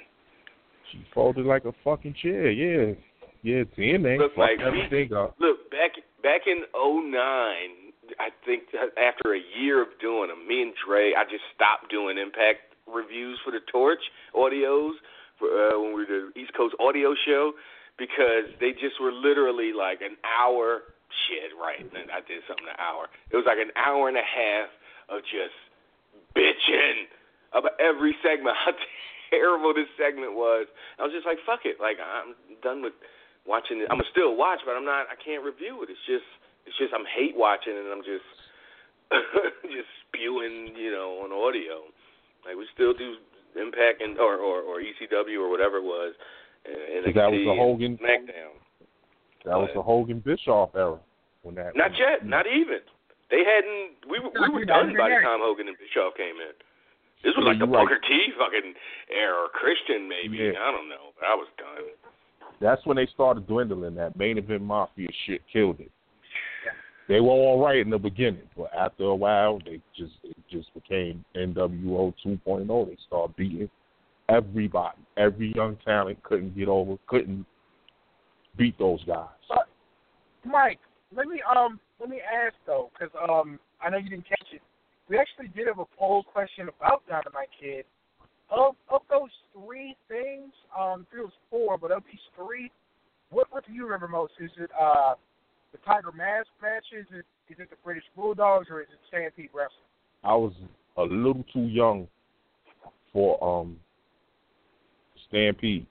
She folded like a fucking chair. Yeah, yeah. TNA Look, fucked like, we- everything up. Look, back back in '09, I think after a year of doing them, me and Dre, I just stopped doing Impact reviews for the Torch audios for, uh, when we were the East Coast Audio Show because they just were literally like an hour. Shit, right? and I did something an hour. It was like an hour and a half of just bitching about every segment. How terrible this segment was. I was just like, fuck it. Like I'm done with watching it. I'm gonna still watch, but I'm not. I can't review it. It's just, it's just I'm hate watching, and I'm just, just spewing, you know, on audio. Like we still do Impact and or or, or ECW or whatever it was. Uh, and That was the NXT and Hogan- SmackDown. That was the Hogan Bischoff era when that. Not yet. Mm-hmm. Not even. They hadn't. We were we were done by the time Hogan and Bischoff came in. This was Yeah, like the you're right. Booker T fucking era, or Christian maybe. Yeah. I don't know, but I was done. That's when they started dwindling. That main event mafia shit killed it. They were all right in the beginning, but after a while, they just it just became NWO 2.0. They started beating everybody. Every young talent couldn't get over, couldn't beat those guys. Mike, let me um let me ask though, because um I know you didn't catch it. We actually did have a poll question about Dynamite Kid. Of of those three things, um, there was four, but of these three, what what do you remember most? Is it uh the Tiger Mask matches? Is it is it the British Bulldogs or is it Stampede Wrestling? I was a little too young for um Stampede.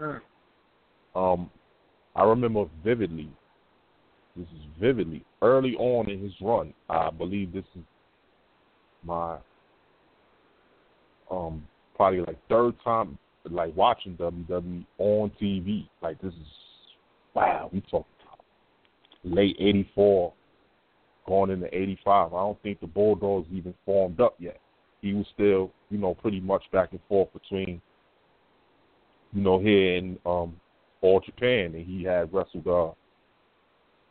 Mm. Um, I remember vividly. This is vividly early on in his run. I believe this is my um probably like third time like watching WWE on TV. Like this is wow. We talking late '84, going into '85. I don't think the Bulldogs even formed up yet. He was still, you know, pretty much back and forth between, you know, here in um All Japan, and he had wrestled, uh,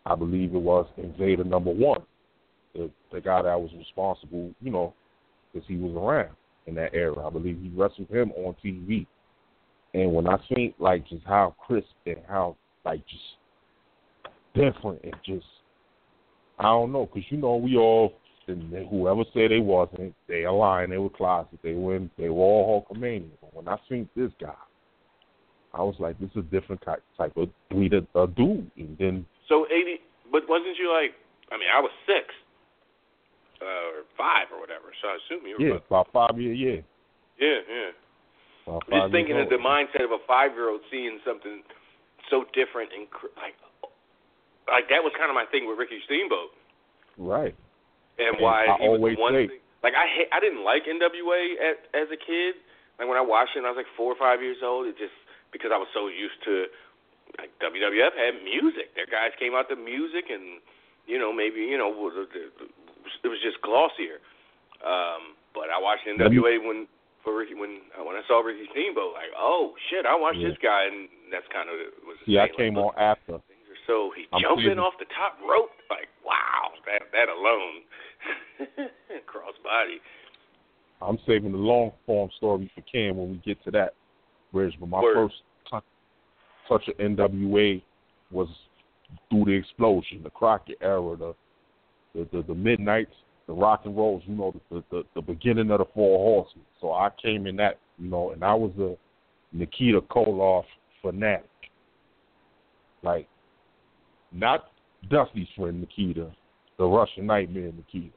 I believe it was Invader Number One, the the guy that was responsible, you know, because he was around in that era. I believe he wrestled him on TV, and when I seen like just how crisp and how like just different and just I don't know, because you know we all and whoever said they wasn't, they are lying. They were closet. They in, they were all Hulkamania. But when I seen this guy, I was like, this is a different type type of breed of uh, dude. And then So eighty, but wasn't you like? I mean, I was six uh, or five or whatever. So I assume you were. yeah, about five years, yeah. Yeah, yeah. About I'm just thinking of the mindset of a five-year-old seeing something so different and cr- like, like that was kind of my thing with Ricky Steamboat, Right. and And why I he was one thing. Like I, ha- I didn't like NWA at, as a kid. Like when I watched it, I was like four or five years old. It just because I was so used to like WWF had music. Their guys came out to music, and you know maybe you know it was just glossier. Um, but I watched NWA when for Ricky when uh, when I saw Ricky Steamboat, like oh shit, I watched Yeah. this guy, and that's kind of was the See, I came like, on after. Things are so he I'm jumping pleased. off the top rope, like wow, that that alone, cross body. I'm saving the long form story for Cam when we get to that bridge. But my Word. first touch, touch of NWA was through the explosion, the Crockett era, the the the, the midnights, the rock and rolls. You know, the, the the beginning of the Four Horsemen. So I came in that, you know, and I was a Nikita Koloff fanatic. Like, not Dusty's friend Nikita, the Russian Nightmare Nikita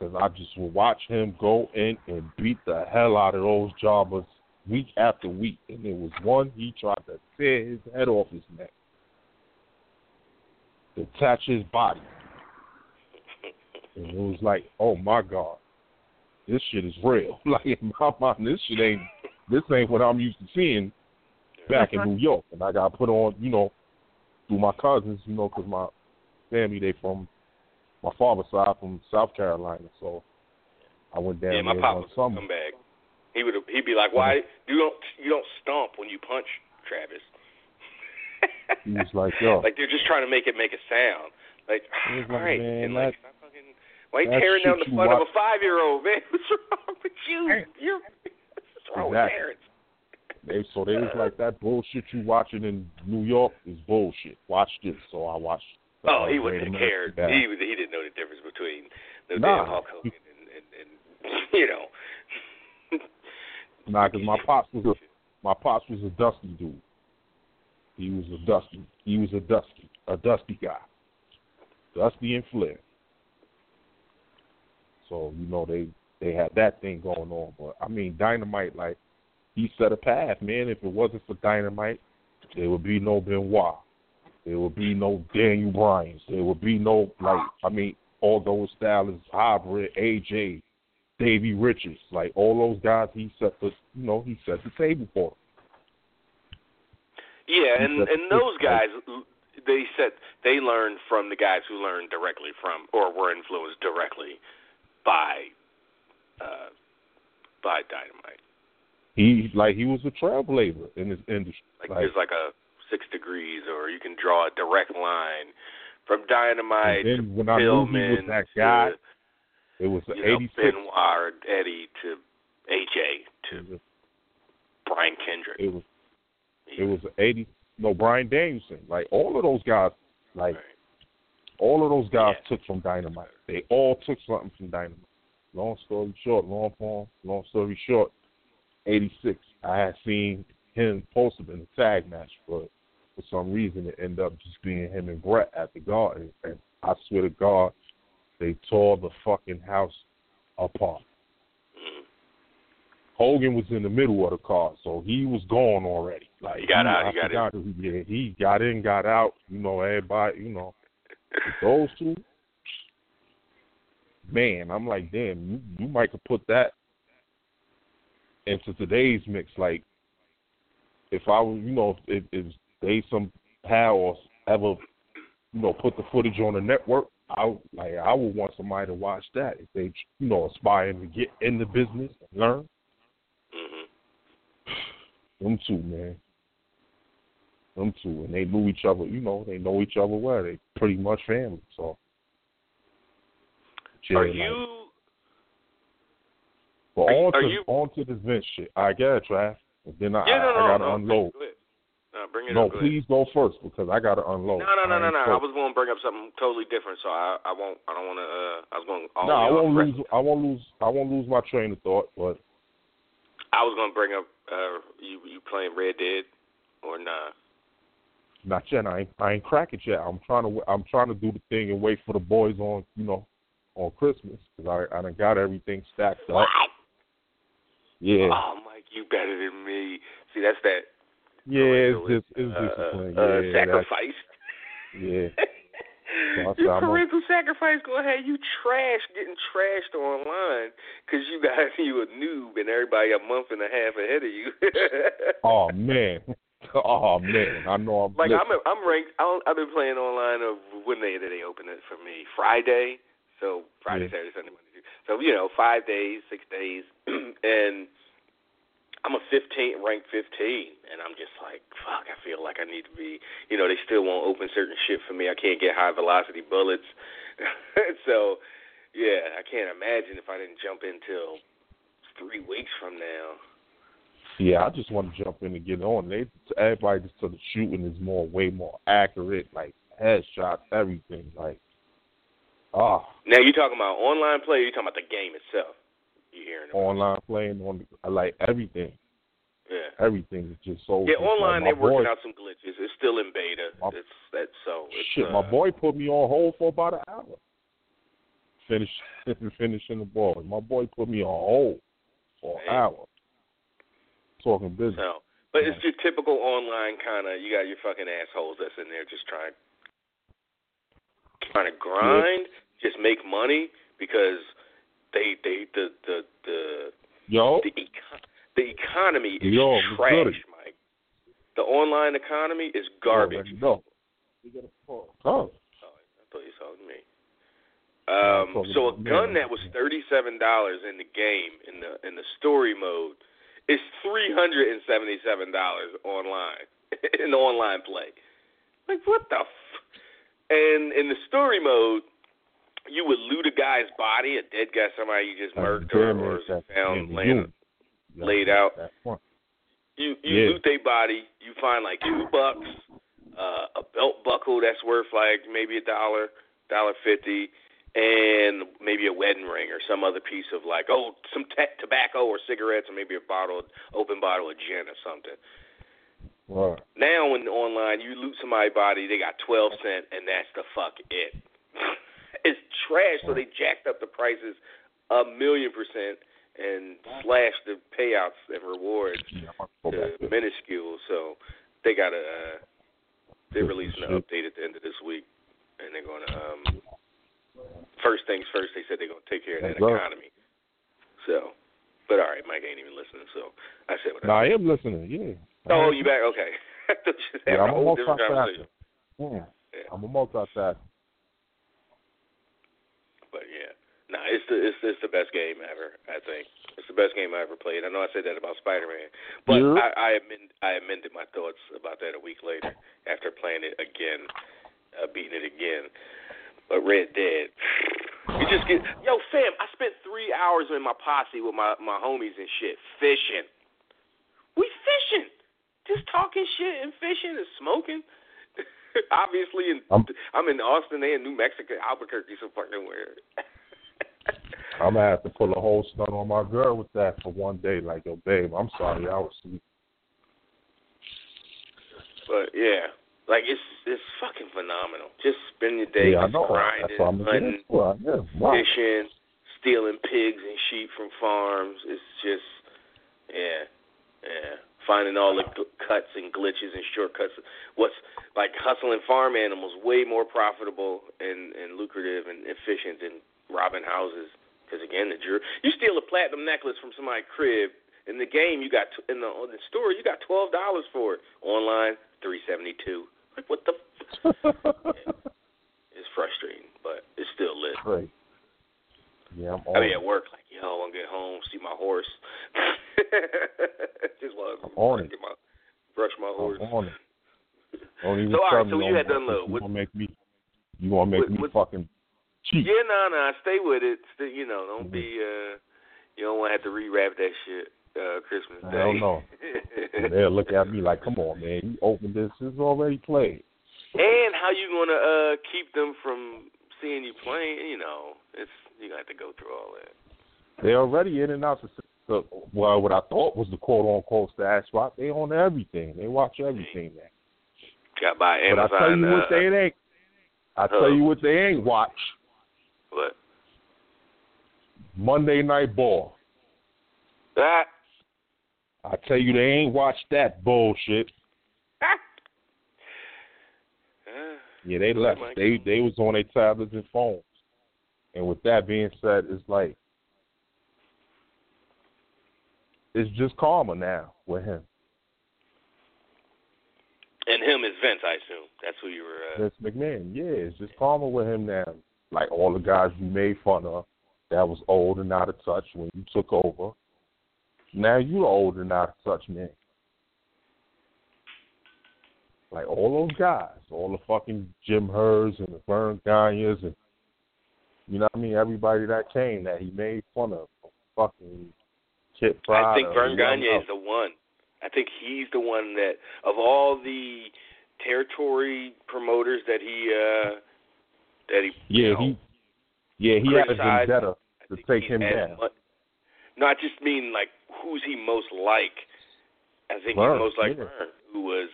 because I just would watch him go in and beat the hell out of those jobbers week after week. And there was one he tried to tear his head off his neck, detach his body. And it was like, oh my God, this shit is real. Like in my mind, this shit ain't this ain't what I'm used to seeing back in New York. And I got put on, you know, through my cousins, you know, because my family they from my father's side from South Carolina, so I went down yeah, my there pop one was a summer. scumbag. He would he'd be like, "Why you don't you don't stomp when you punch, Travis?" He was like, "Yo, like they're just trying to make it make a sound. Like, He all like, right, "Man, and like, that- fucking, why you tearing down the you front of a five year old man? What's wrong with you? You're what's wrong Exactly. with parents? They so they was like that bullshit you watching in New York is bullshit. Watch this. So I watched. Oh, he wouldn't have cared. He was- he didn't know the difference between the Nah. damn Hulk Hogan and, and, and you know. Nah, because my pops was a my pops was a dusty dude. He was a dusty. He was a dusty, a dusty guy. Dusty and Flair. So you know they they had that thing going on. But I mean, Dynamite like he set a path, man. If it wasn't for Dynamite, there would be no Benoit. There would be no Daniel Bryan's. There would be no like I mean, although his style is AJ, Davey Richards, like all those guys, he set the you know he set the table for. Them. Yeah, and and those guys, they said they learned from the guys who learned directly from or were influenced directly by uh by Dynamite. He like he was a trailblazer in his industry. Like, Like, there's like a six degrees, or you can draw a direct line from Dynamite and to then when I knew he was that guy, to it was you know, '86. Benoit Eddie to AJ to Brian Kendrick. It was it was '80. No, Bryan Danielson. Like all of those guys, like Right. all of those guys Yeah. took from Dynamite. They all took something from Dynamite. Long story short, long form. Long story short, '86. I had seen him posted in a tag match, but for some reason it ended up just being him and Bret at the Garden. And I swear to God, they tore the fucking house apart. Hogan was in the middle of the card, so he was gone already. Like He got out, I he got forgot who- Yeah, he got in, got out. You know, everybody. You know, those two. Man, I'm like, damn, you, you might could put that into today's mix. Like, if I was, you know, if, if they somehow or ever, you know, put the footage on the network, I would- like I would want somebody to watch that if they, you know, aspiring to get in the business and learn. Mhm. Them two, man. Them two, and they knew each other. You know, they know each other well. They pretty much family. So. Are Yeah, like- you? But are on are to you- on to this Vince shit. I get it, Trav. And then I, Yeah, no, I, no, I gotta no. unload. No, bring it No, up. Ahead. please go first because I gotta unload. No, no, no, no, no. I was going to bring up something totally different, so I, I won't. I don't want to. Uh, I was going. To. No, I won't lose. I won't lose. I won't lose my train of thought. But I was gonna bring up uh you you playing Red Dead or not? Not yet. I ain't I ain't crack it yet. I'm trying to I'm trying to do the thing and wait for the boys on you know on Christmas because I I done got everything stacked up. What? Yeah. Oh, Mike, you better than me. See, that's that. Yeah, it's parental, just it's uh, discipline. uh, yeah, that's- sacrifice. yeah. So Your I'm gonna- parental sacrifice gonna have you trash getting trashed online because you got you a noob and everybody a month and a half ahead of you. Oh man. Oh man. I know I'm like listen, I'm I'm ranked. I don't, I've been playing online of when they did they open it for me Friday. So Friday, Yeah. Saturday, Sunday, Monday. Tuesday. So you know five days, six days, and I'm a 15 ranked 15, and I'm just like fuck. I feel like I need to be. You know they still won't open certain shit for me. I can't get high velocity bullets. so yeah, I can't imagine if I didn't jump in till three weeks from now. Yeah, I just want to jump in and get on. They everybody just said the shooting is more way more accurate, like headshots, everything. Like ah, Now you talking about online play? Or you talking about the game itself? You hearing? about- online playing on I like everything. Yeah. Everything is just so Yeah, just like online they're working out some glitches. It's still in beta. My- It's that's so. It's, Shit, uh, my boy put me on hold for about an hour. Finish finishing the ball. My boy put me on hold for an hour. Talking business. So, but it's your typical online kind of. You got your fucking assholes that's in there just trying, trying to grind, just make money because they they the the the Yo, the, eco- the economy is Yo, trash, good? Mike. The online economy is garbage. No. Oh, Oh, I thought you saw me. Um, so a about me. gun that was thirty-seven dollars in the game in the in the story mode is three hundred and seventy-seven dollars online in the online play. Like what the? F-? And in the story mode, you would loot a guy's body, a dead guy, somebody you just murdered or, or found laying. laid out. You you Yeah. loot their body, you find like two bucks, uh, a belt buckle that's worth like maybe a dollar, dollar fifty, and maybe a wedding ring or some other piece of like oh some t- tobacco or cigarettes or maybe a bottle, open bottle of gin or something. Right. Now in online, you loot somebody's body, they got twelve cent, and that's the fuck it. it's trash, so they jacked up the prices a million percent and slashed the payouts and rewards Yeah, I'm gonna go to minuscule. So they got a uh, they're releasing an update at the end of this week, and they're going to um, first things first. They said they're going to take care of that economy. So, but all right, Mike ain't even listening. So I said what No, I. I am listening. Yeah. Oh, you back? Okay. I thought you was Yeah, I'm a multitasker. Yeah. Yeah. I'm a multitasker. But yeah, nah, it's the it's it's the best game ever. I think it's the best game I ever played. I know I said that about Spider Man, but Yeah. I I, amend, I amended my thoughts about that a week later after playing it again, uh, beating it again. But Red Dead, you just get yo fam. I spent three hours in my posse with my my homies and shit fishing. We fishing, just talking shit and fishing and smoking. Obviously, in, I'm- I'm in Austin. They in New Mexico, Albuquerque, so fucking weird. I'm gonna have to pull a whole stunt on my girl with that for one day. Like, yo, babe, I'm sorry, I was sleep. But yeah, like it's it's fucking phenomenal. Just spend your day Yeah, just grinding, That's what I'm gonna hunting, into. Yeah, wow. fishing, stealing pigs and sheep from farms. It's just yeah, yeah. Finding all the gl- cuts and glitches and shortcuts. What's like hustling farm animals way more profitable and and lucrative and efficient than robbing houses. Because again, the jur- you steal a platinum necklace from somebody's crib in the game, you got t- in the in the store, you got twelve dollars for it. Online, three seventy two. Like what the? F- it's frustrating, but it's still lit. Great. Yeah, I'm. I mean, at work, like, yo, I want to get home, see my horse. Just want I'm on it. my brush my horse. I'm on it. Don't even So, all right, so you had done. 'cause You What- gonna make me? You gonna make what- me what- fucking cheat? Yeah, no, no, stay with it. Stay, you know, don't Mhm. be. uh You don't want to have to rewrap that shit. Uh Christmas Day. Hell no. And they'll look at me like, "Come on, man, you opened this. It's already played." and how you gonna uh keep them from seeing you playing? You know, it's you got to have to go through all that. They're already in and out the, the well, what I thought was the quote unquote stash spot. They own everything. They watch everything now. Got by Amazon. But I tell you uh, what they ain't. I tell oh. you what they ain't watch. What? Monday Night Ball. That. I tell you, they ain't watch that bullshit. Yeah, they left. They they was on their tablets and phones. And with that being said, it's like it's just calmer now with him. and him is Vince, I assume. That's who you were. Uh, Vince McMahon, yeah, it's just calmer with him now. Like all the guys you made fun of that was old and out of touch when you took over. Now you're old and out of touch, man. Like all those guys, all the fucking Jim Herds and the Vern Gagnes and you know what I mean, everybody that came that he made fun of. Fucking I think Vern Gagne is the one. I think he's the one that of all the territory promoters that he uh that he Yeah, you know, he yeah, he had a vendetta to take him down. mu- no, I just mean like who's he most like? I think he's most like yeah. Vern, who was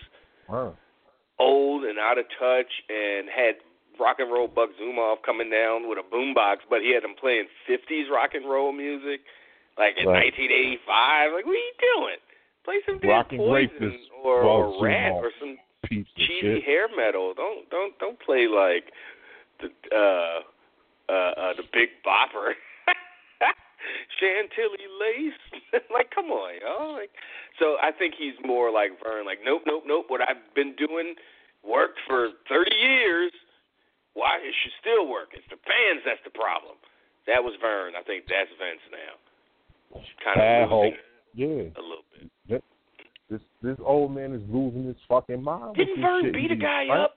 old and out of touch and had rock and roll Buck Zumhofe coming down with a boombox, but he had him playing 50s rock and roll music, like in Right. 1985. Like, what are you doing? Play some damn Rock Poison or, or Ratt or some cheesy hair metal. Don't don't don't play like the uh uh uh the Big Bopper. Chantilly lace. like, come on, yo. Like, so I think he's more like Vern. Like, nope, nope, nope. What I've been doing worked for 30 years. Why it should still work? It's the fans that's the problem. That was Vern. I think that's Vince now. Kind of hope. Yeah. a little bit. This this old man is losing his fucking mind. Didn't Vern beat a guy right? up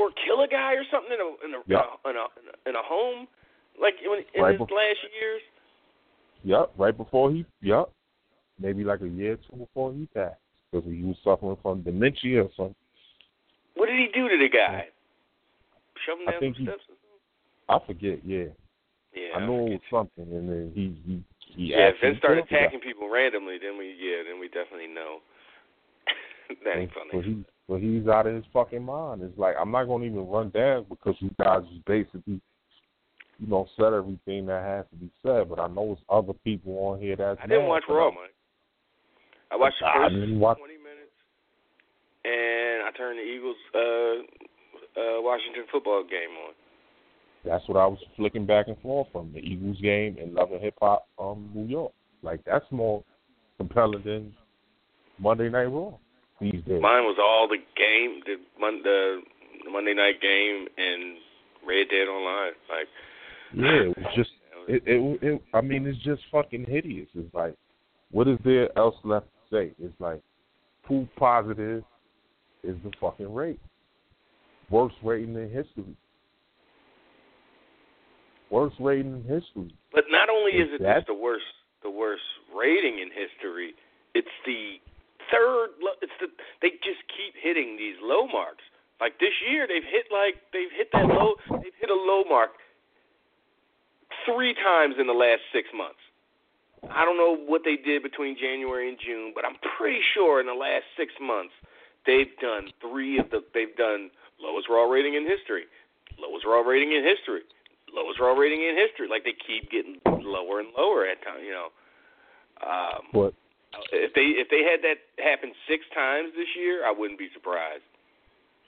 or kill a guy or something in a in a Yeah. in, a, in a in a home like in, in Right his bef- last years? Yep, right before he. Yep, maybe like a year or two before he passed because he was suffering from dementia or something. What did he do to the guy? Shove him I down think some he- or something? I forget. Yeah, Yeah, I know it was something, and then he he he. Yeah, if Vince started killed the guy. attacking people randomly, then we yeah, then we definitely know. that ain't funny. he, but he's out of his fucking mind. It's like I'm not gonna even run down because you guys just basically, you know, said everything that has to be said. But I know it's other people on here that's. I didn't watch Raw, Mike. I watched the I first watch. 20 minutes, and I turned the Eagles uh uh Washington football game on. That's what I was flicking back and forth from the Eagles game and Love and Hip Hop, um, New York. Like that's more compelling than Monday Night Raw these days. Mine was all the game, the Mon- the Monday night game, and Red Dead Online. Like, Yeah, it was just it, it it I mean it's just fucking hideous. It's like what is there else left to say? It's like proof positive is the fucking rate. Worst rating in history. Worst rating in history. But not only is Is it that- just the worst, the worst rating in history, it's the third. It's the they just keep hitting these low marks. Like this year, they've hit like they've hit that low. They've hit a low mark three times in the last six months. I don't know what they did between January and June, but I'm pretty sure in the last six months they've done three of the. They've done lowest raw rating in history, lowest raw rating in history, lowest raw rating in history. Like they keep getting lower and lower at times. You know, um, But if they if they had that happen six times this year, I wouldn't be surprised.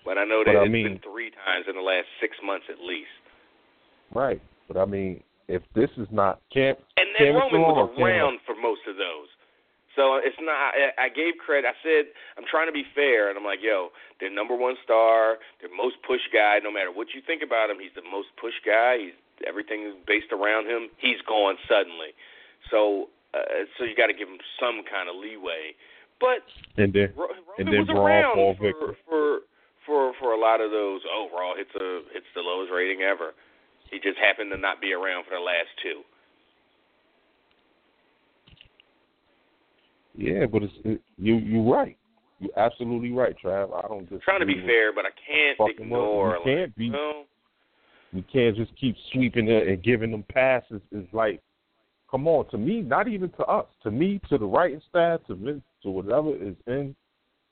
But I know that But I it's mean- been three times in the last six months at least. right. But I mean if this is not camp And Cam then Roman was Cam around for most of those. So it's not. I, I gave credit. I said I'm trying to be fair, and I'm like, yo, their number one star, their most push guy. No matter what you think about him, he's the most push guy. He's everything is based around him. He's gone suddenly. So uh, so you got to give him some kind of leeway. But and then Ro- Roman And then was around Paul for, Victor. for for for a lot of those. Oh, Raw hits a hits the lowest rating ever. He just happened to not be around for the last two. Yeah, but it's it, you you're right. You're absolutely right, Trav. I don't just trying to be fair, but I can't ignore. you can't like, be- well, We can't just keep sweeping it and giving them passes. It's like come on, to me, not even to us, to me, to the writing staff, to Vince, to whatever is in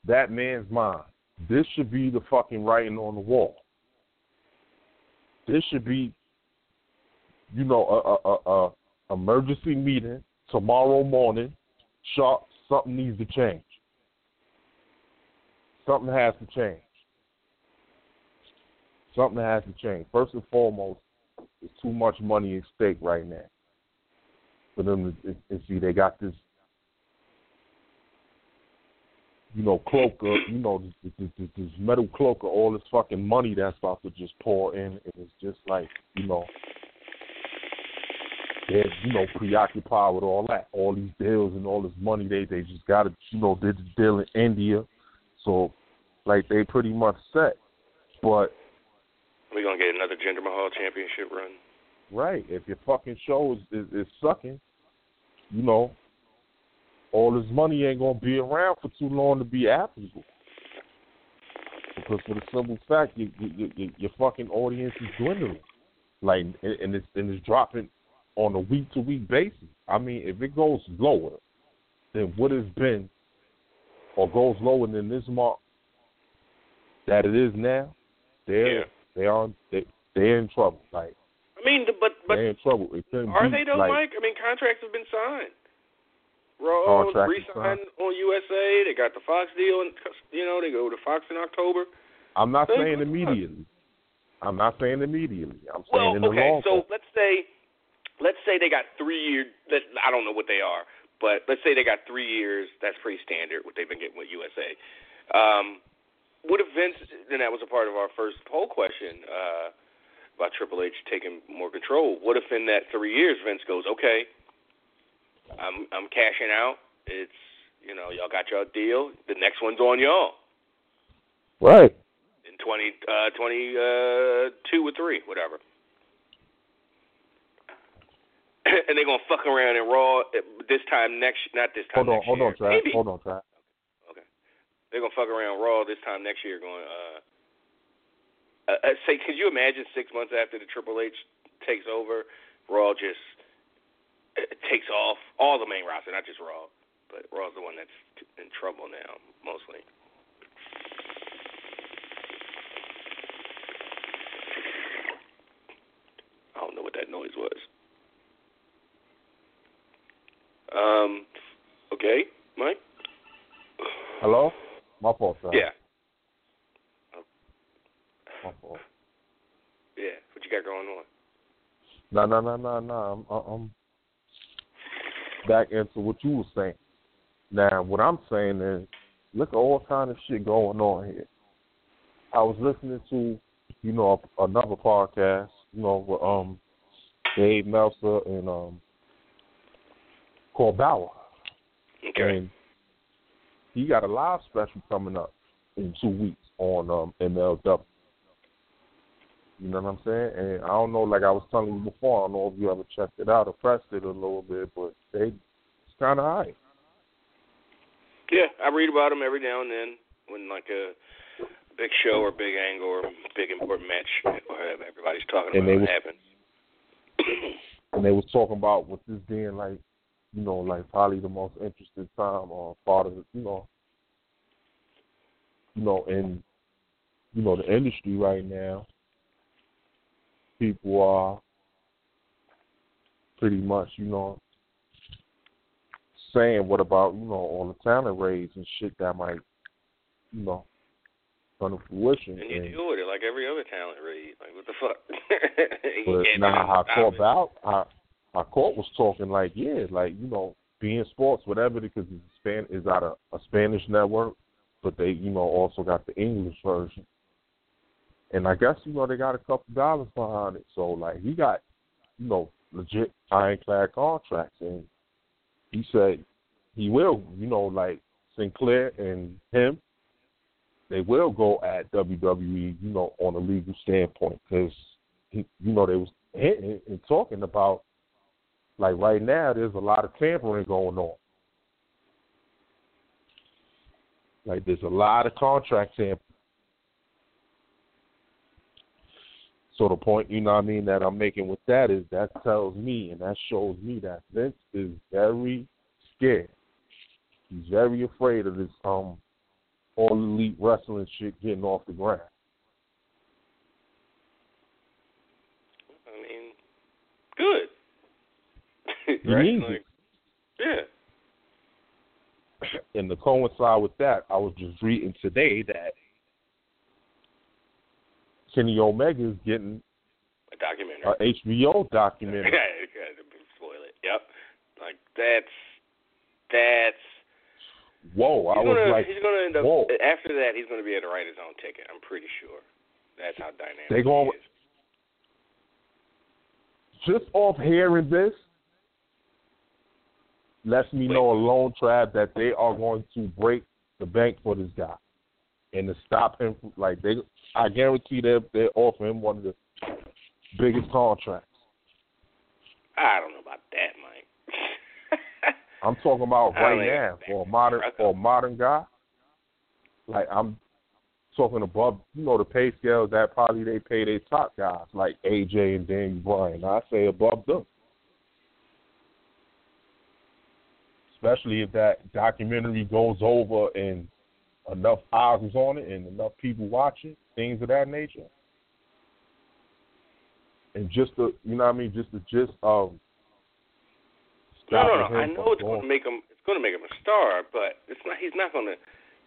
that man's mind, this should be the fucking writing on the wall. This should be, you know, a, a, a, a emergency meeting tomorrow morning. Sharp, something needs to change. Something has to change. Something has to change. First and foremost, there's too much money at stake right now. For them to and see, they got this, you know, cloak of, you know, this, this, this metal cloak of all this fucking money that's about to just pour in, and it's just like, you know, you know preoccupied with all that, all these deals and all this money. They they just got to you know did the deal in India, so like they pretty much set. But we're gonna get another Jinder Mahal championship run. Right. If your fucking show is, is, is sucking, you know, all this money ain't gonna be around for too long to be applicable. Because for the simple fact, your your, you, your fucking audience is dwindling, like, and it's and it's dropping on a week to week basis. I mean, if it goes lower than what it's been, or goes lower than this mark that it is now, they're yeah. they are they they're in trouble. Like I mean, but but they're in trouble. are they though, like, Mike? I mean, contracts have been signed. Raw re-signed on USA. They got the Fox deal, and you know they go to Fox in October. I'm not saying immediately. I'm not saying immediately. I'm saying well, in the okay, long so term. let's say, let's say they got three years. I don't know what they are, but let's say they got three years. That's pretty standard. What they've been getting with USA. Um, what if Vince? Then that was a part of our first poll question uh, about Triple H taking more control. What if in that three years Vince goes, okay, I'm I'm cashing out. It's you know y'all got your deal. The next one's on y'all. Right. In twenty uh, twenty uh, two or three, whatever. and they're gonna fuck around in Raw this time next, not this time. Hold on, hold year. on, Trav. Maybe. Hold on, Trav. Okay. They're gonna fuck around Raw this time next year. Going, uh, uh, uh say, could you imagine six months after the Triple H takes over, Raw just uh, takes off all the main roster, not just Raw, but Raw's the one that's in trouble now, mostly. I don't know what that noise was. Um. Okay, Mike. Hello. My fault. Yeah. My fault. Yeah. What you got going on? No, no, no, no, no. I'm, I'm back into what you were saying. Now, what I'm saying is, look at all kind of shit going on here. I was listening to, you know, another podcast, you know, with um Dave Meltzer and um Court Bauer. Okay. And he got a live special coming up in two weeks on um MLW. You know what I'm saying? And I don't know, like I was telling you before, I don't know if you ever checked it out or pressed it a little bit, but they it's kind of high. Yeah, I read about them every now and then when like a big show or big angle or big important match or whatever everybody's talking And about they was- happens. And they was talking about with this being like, you know, like probably the most interesting time or part of the, you know, you know, in you know the industry right now. People are pretty much, you know, saying what about you know all the talent raids and shit that might, you know, come to fruition. and you and- deal with it like every other talent raid. Like what the fuck? But now, how stop Court how Court was talking like, yeah, like you know, beIN Sports, whatever, because it's span is out a, a Spanish network, but they you know also got the English version, and I guess you know they got a couple dollars behind it, so like he got you know legit ironclad contracts, and he said he will, you know, like Sinclair and him, they will go at WWE, you know, on a legal standpoint. Because you know, they was hinting and talking about like right now there's a lot of tampering going on. Like there's a lot of contract tampering. So the point, you know what I mean, that I'm making with that is that tells me and that shows me that Vince is very scared. He's very afraid of this um all elite wrestling shit getting off the ground. I mean, good. He right? like. Yeah. And to coincide with that, I was just reading today that Kenny Omega is getting A documentary. a HBO documentary. Spoil it. Yep. Like that's that's. Whoa, I was gonna, like, he's gonna end up whoa. after that. He's gonna be able to write his own ticket. I'm pretty sure. That's how dynamic. They he just off hearing this, lets me know a alone, tribe that they are going to break the bank for this guy and to stop him. Like they, I guarantee they they offer him one of the biggest contracts. I don't know about that, Mike. I'm talking about right now for a modern for a modern guy. Like I'm talking above, you know, the pay scales that probably they pay their top guys like AJ and Daniel Bryan. I say above them. Especially if that documentary goes over and enough eyes is on it and enough people watch it, things of that nature. And just the, you know what I mean, just the gist of No, no, no. I know it's going to make him. It's going to make him a star, but it's not. He's not going to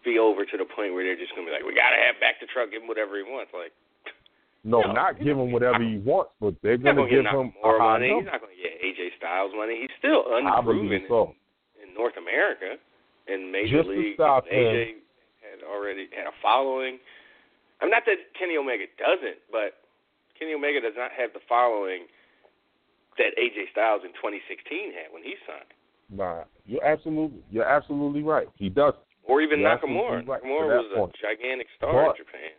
be over to the point where they're just going to be like, we got to have back the truck, give him whatever he wants. Like, No, No, not give him whatever he wants, but they're going to give him more money. He's not going to get AJ Styles money. He's still I unproven believe so. North America in Major Just League. AJ had already had a following. I'm not that Kenny Omega doesn't, but Kenny Omega does not have the following that AJ Styles in 2016 had when he signed, Nah, you're absolutely, you're absolutely right. He does. or even You're Nakamura. right Nakamura was a point. gigantic star But- in Japan,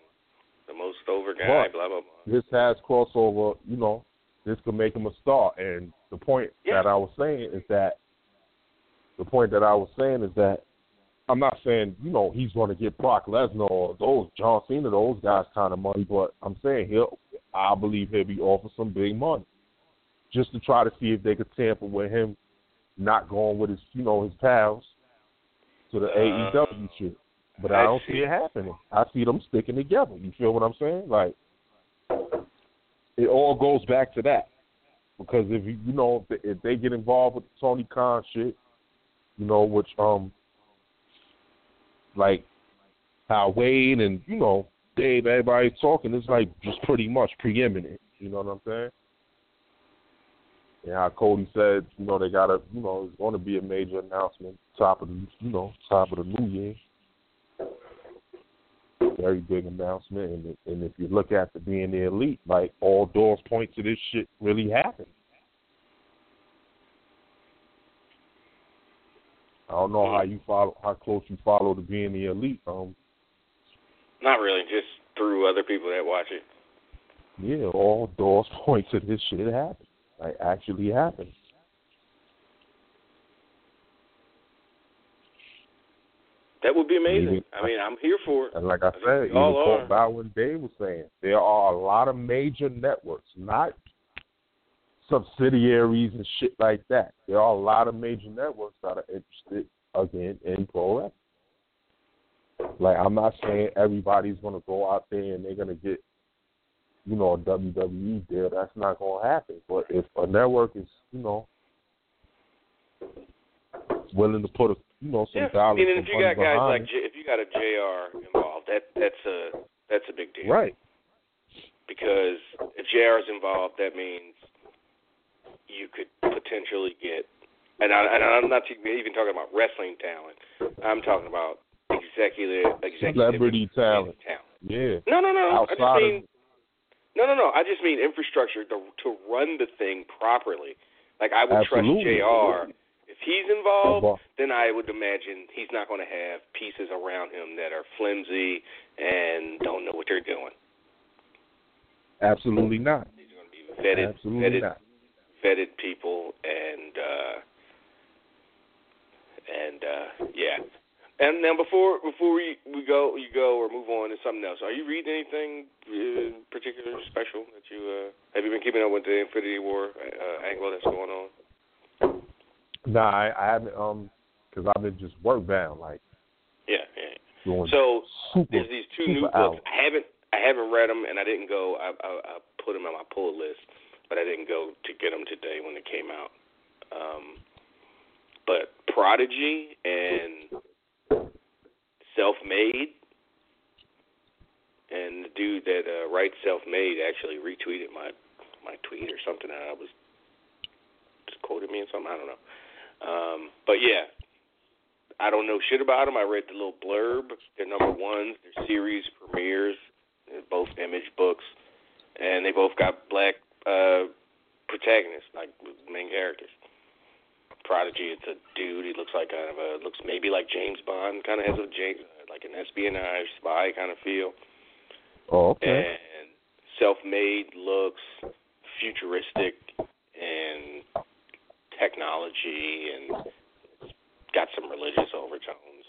the most over guy. Blah blah blah. This has crossover. You know, this could make him a star. And the point Yeah. that I was saying is that the point that I was saying is that I'm not saying you know he's going to get Brock Lesnar or those John Cena, those guys kind of money, but I'm saying he'll. I believe he'll be offered some big money, just to try to see if they could tamper with him not going with his you know his pals to the Uh, AEW shit. But I, I don't see. it happening. I see them sticking together. You feel what I'm saying? Like it all goes back to that. Because if you know if they, if they get involved with the Tony Khan shit, you know which um like how Wade and you know Dave everybody talking it's like just pretty much preeminent. You know what I'm saying? And how Cody said, you know, they got to, you know, it's going to be a major announcement top of the, you know, top of the new year. Very big announcement, and and if you look at the being the elite, like all doors point to this shit really happening. I don't know how you follow, how close you follow to being the elite. Um, Not really, just through other people that watch it. yeah, all doors point to this shit happening, like actually happening. That would be amazing. Maybe- I mean, I'm here for it. And like I I said, we even Paul and Dave was saying, there are a lot of major networks, not subsidiaries and shit like that. There are a lot of major networks that are interested again in pro wrestling. Like I'm not saying everybody's gonna go out there and they're gonna get, you know, a WWE deal. That's not gonna happen. But if a network is, you know, willing to put a, you know, some Yeah, I mean, and if you got guys behind like J- if you got a JR involved, that that's a that's a big deal. right? Because if JR is involved, that means you could potentially get, and, I, and I'm not even talking about wrestling talent. I'm talking about executive, executive Celebrity talent. talent. Yeah. No, no, no. I just Outside mean, no, no, no. I just mean infrastructure to to run the thing properly. Like I would Absolutely. trust Jr. If he's involved, then I would imagine he's not going to have pieces around him that are flimsy and don't know what they're doing. Absolutely not. These are going to be vetted, Absolutely vetted, not. Vetted people, and uh, and uh, yeah. And now before before we we go you go or move on to something else, are you reading anything uh, particular special that you uh, have you been keeping up with the Infinity War uh, angle that's going on? Nah, I, I haven't um because I've been just work bound like Yeah, yeah. So super there's these two new books. I haven't I haven't read them and I didn't go. I, I I put them on my pull list, but I didn't go to get them today when they came out. Um, but Prodigy and Self Made, and the dude that uh, writes Self Made actually retweeted my my tweet or something. that I was just quoted me or something. I don't know. Um, but yeah, I don't know shit about them. I read the little blurb. They're number ones. They're series premieres. They're both image books, and they both got black uh, protagonists, like main characters. Prodigy, it's a dude. He looks like kind of a looks maybe like James Bond, kind of has a James like an espionage spy kind of feel. Oh, okay. And self-made looks futuristic and technology and it's got some religious overtones.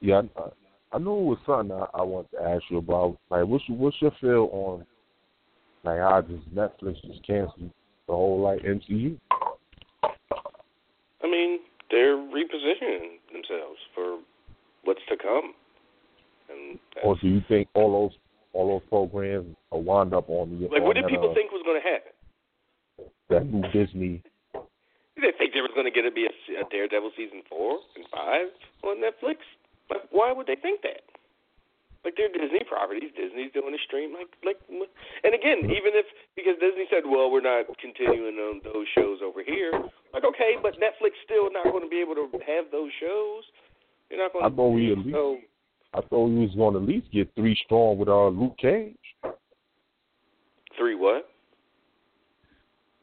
Yeah, I, I knew it was something I, I wanted to ask you about. Like, what's what's your feel on like how just Netflix just canceled the whole like MCU? I mean, they're repositioning themselves for what's to come. And Or do you think all those all those programs will wind up on the like, on what did that, people uh, think was going to happen? that new Disney? Did they think there was going to get to be a, a Daredevil season four and five on Netflix? Like, why would they think that? Like they're Disney properties. Disney's doing a stream. Like, like, and again, even if because Disney said, well, we're not continuing on those shows over here. Like, okay, but Netflix still not going to be able to have those shows. You're not going I to. thought we at least So I thought we was going to at least get three strong with uh Luke Cage. three what?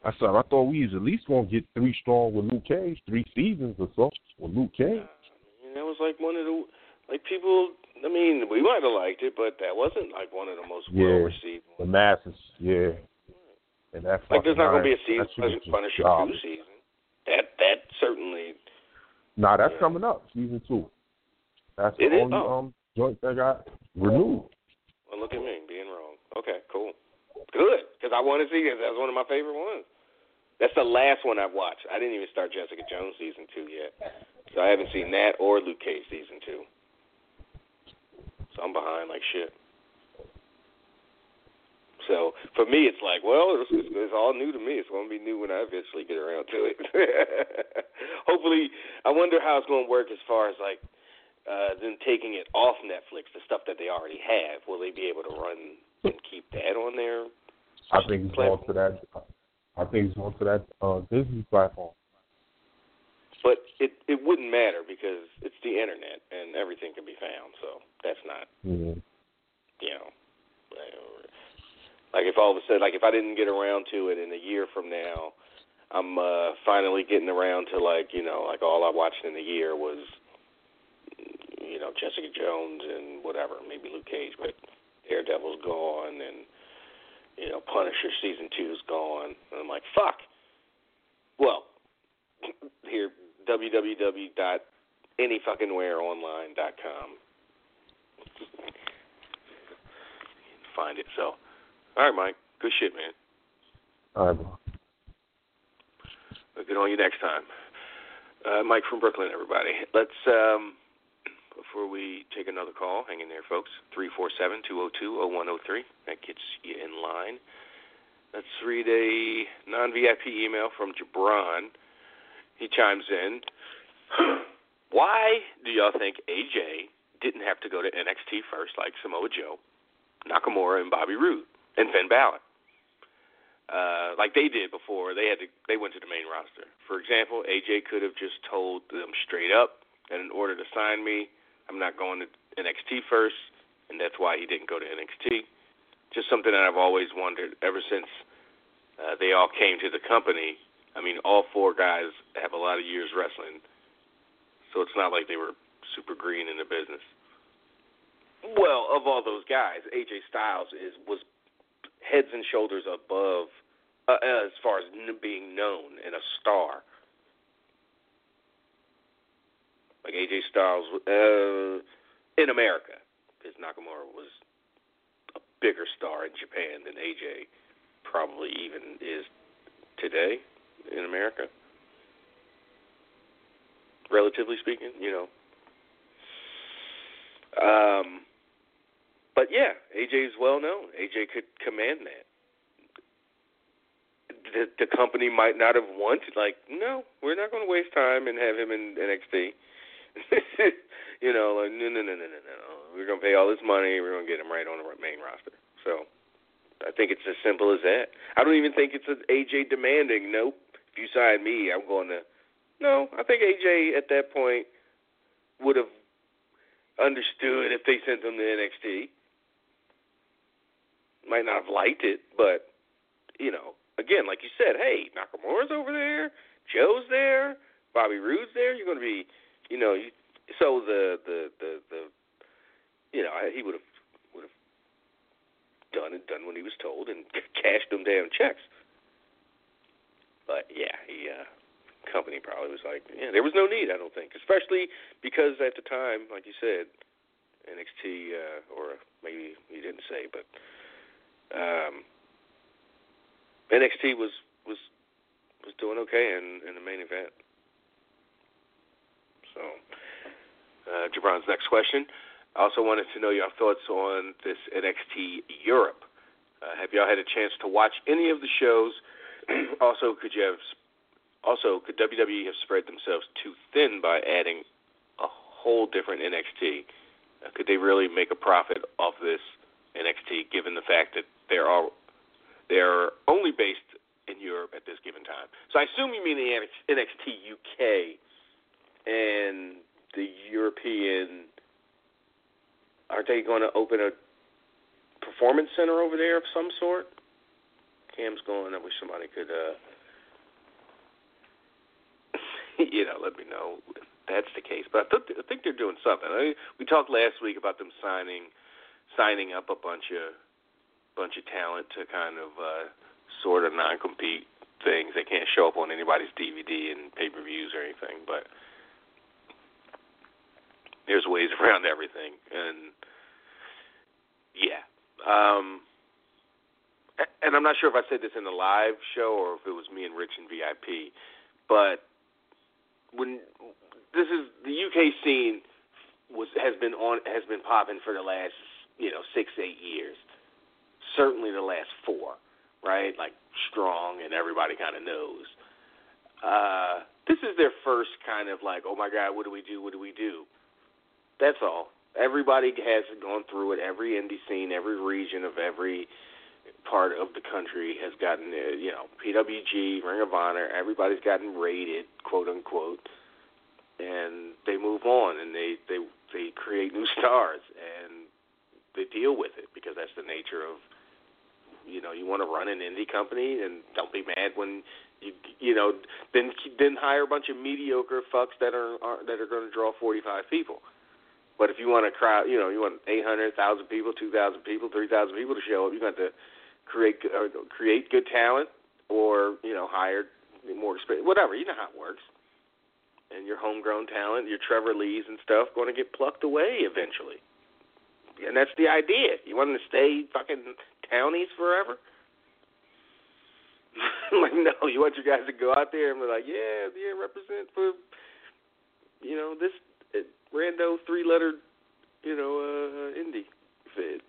I said I thought we was at least going to get three strong with Luke Cage, three seasons or so with Luke Cage. And that was like one of the like people. I mean, we might have liked it, but that wasn't like one of the most Yeah. well received. The masses, yeah. And that Like there's not going to be a season nine- that shit was Punisher two season. That that certainly Nah, that's Yeah. coming up, season two. That's the It is? only Oh. um joint that got renewed. well, look at me being wrong. Okay, cool, good because I want to see it. That's one of my favorite ones. That's the last one I've watched. I didn't even start Jessica Jones season two yet, so I haven't seen that or Luke Cage season two. I'm behind like shit. So for me, it's like, well, it's, it's, it's all new to me. It's going to be new when I eventually get around to it. Hopefully, I wonder how it's going to work as far as like uh, them taking it off Netflix, the stuff that they already have. Will they be able to run and keep that on there? I think it's going to that. I think it's going to that uh, Disney platform. But it it wouldn't matter because it's the internet and everything can be found. So that's not Yeah. you know, like if all of a sudden, like if I didn't get around to it in a year from now, I'm uh finally getting around to like you know, like all I watched in a year was, you know, Jessica Jones and whatever, maybe Luke Cage, but Daredevil's gone and you know, Punisher season two's gone. And I'm like, fuck. Well, here www.anyfuckingwhereonline.com. Find it. So, all right, Mike. Good shit, man. All right, bro. We'll get on you next time. Uh, Mike from Brooklyn, everybody. Let's um, before we take another call, hang in there, folks. Three four seven two zero two zero one zero three. That gets you in line. Let's read a non-VIP email from Jabron. He chimes in. Why do y'all think AJ didn't have to go to NXT first, like Samoa Joe, Nakamura, and Bobby Roode, and Finn Balor? uh, like they did before. They had to. They went to the main roster. For example, AJ could have just told them straight up that in order to sign me, I'm not going to NXT first, and that's why he didn't go to NXT. Just something that I've always wondered ever since uh, they all came to the company. I mean, all four guys have a lot of years wrestling, so it's not like they were super green in the business. Well, of all those guys, AJ Styles is was heads and shoulders above uh, as far as being known and a star. Like AJ Styles uh, in America, because Nakamura was a bigger star in Japan than AJ probably even is today in America. Relatively speaking, you know. Um, but yeah, AJ is well known. AJ could command that. The, the company might not have wanted, like, no, we're not going to waste time and have him in NXT. you know, like, no, no, no, no, no, no. We're going to pay all this money. We're going to get him right on the main roster. So I think it's as simple as that. I don't even think it's an AJ demanding. Nope. If you sign me, I'm going to. No, I think AJ at that point would have understood if they sent him to NXT. Might not have liked it, but you know, again, like you said, hey, Nakamura's over there, Joe's there, Bobby Roode's there. You're going to be, you know, you, so the the the the, you know, he would have would have done and done what he was told and cashed them damn checks. But yeah, he uh company probably was like, yeah, there was no need, I don't think, especially because at the time, like you said, NXT uh, or maybe you didn't say, but um, NXT was was was doing okay in in the main event. So, uh, Jabron's next question. I also wanted to know your thoughts on this NXT Europe. Uh, have y'all had a chance to watch any of the shows? also, could you have also could WWE have spread themselves too thin by adding a whole different NXT? Uh, could they really make a profit off this NXT, given the fact that they're all they're only based in Europe at this given time. So I assume you mean the NXT UK and the European. Are they going to open a performance center over there of some sort? Cam's going. I wish somebody could, uh, you know, let me know if that's the case. But I, th- I think they're doing something. I, we talked last week about them signing signing up a bunch of bunch of talent to kind of uh, sort of non-compete things. They can't show up on anybody's DVD and pay-per-views or anything, but there's ways around everything. And yeah, um, and I'm not sure if I said this in the live show or if it was me and Rich in VIP, but when this is the UK scene was has been on has been popping for the last you know six eight years certainly the last four, right? Like strong and everybody kind of knows. Uh, this is their first kind of like, oh my God, what do we do? What do we do? That's all. Everybody has gone through it. Every indie scene, every region of every part of the country has gotten, uh, you know, PWG, Ring of Honor. Everybody's gotten rated, quote unquote, and they move on and they they they create new stars and they deal with it because that's the nature of you know you want to run an indie company and don't be mad when you you know then then hire a bunch of mediocre fucks that are, are that are going to draw 45 people. But if you want a crowd, you know, you want 800,000 people, 2,000 people, 3,000 people to show up, you got to create or create good talent or you know hire more experience, whatever. You know how it works. And your homegrown talent, your Trevor Lees and stuff, going to get plucked away eventually. And that's the idea. You want them to stay fucking townies forever? like, no, you want your guys to go out there and be like, yeah, yeah, represent for, you know, this uh, rando three letter, you know, uh, indie fed.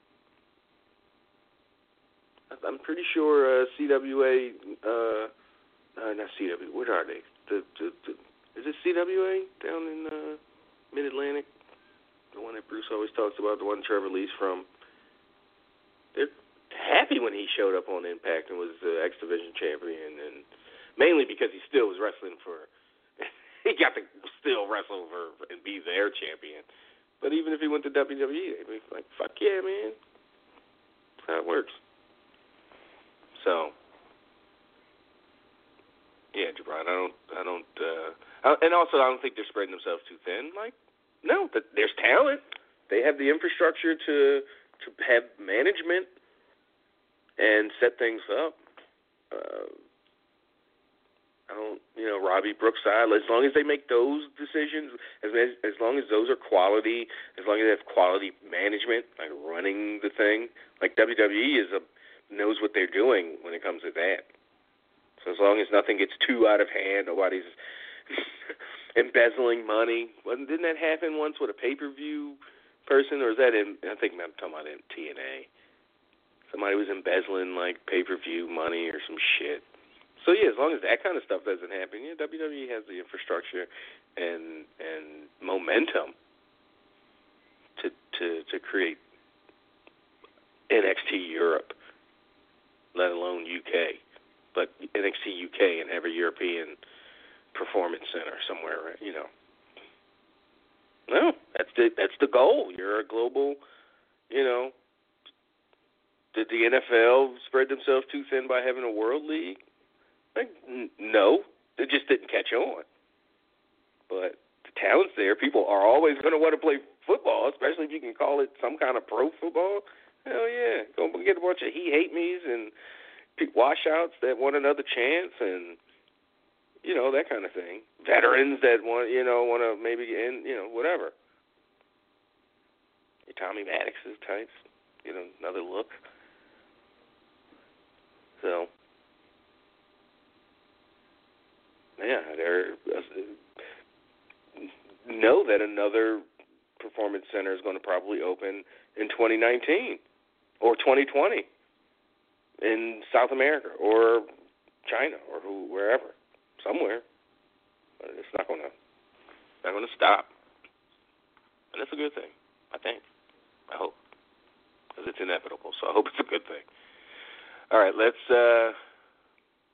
I'm pretty sure uh, CWA, uh, uh, not CWA, what are they? The, the, the, is it CWA down in uh, Mid Atlantic? The one that Bruce always talks about, the one Trevor Lee's from. They're happy when he showed up on Impact and was the X Division champion, and mainly because he still was wrestling for. he got to still wrestle for and be their champion. But even if he went to WWE, they'd be like, "Fuck yeah, man!" That's how it works. So, yeah, Jabron, I don't, I don't, uh, and also I don't think they're spreading themselves too thin. Like, no, there's talent. They have the infrastructure to to have management and set things up. Uh, I don't, you know, Robbie Brookside. As long as they make those decisions, as as long as those are quality, as long as they have quality management, like running the thing, like WWE is a knows what they're doing when it comes to that. So as long as nothing gets too out of hand, nobody's embezzling money. Wasn't didn't that happen once with a pay per view person, or is that in? I think I'm talking about in TNA. Somebody was embezzling like pay per view money or some shit. So yeah, as long as that kind of stuff doesn't happen, yeah, WWE has the infrastructure and and momentum to to to create NXT Europe, let alone UK, but NXT UK and a European performance center somewhere? You know. No, that's the that's the goal. You're a global, you know. Did the NFL spread themselves too thin by having a world league? Like, no, it just didn't catch on. But the talent's there. People are always going to want to play football, especially if you can call it some kind of pro football. Hell yeah, go get a bunch of he hate me's and washouts that want another chance, and you know that kind of thing. Veterans that want you know want to maybe end you know whatever. Your Tommy Maddox's types, you know another look. So yeah, they're uh, know that another performance center is going to probably open in 2019 or 2020 in South America or China or who, wherever, somewhere. But it's not going to not to stop, and that's a good thing. I think. I hope because it's inevitable. So I hope it's a good thing. All right, let's uh,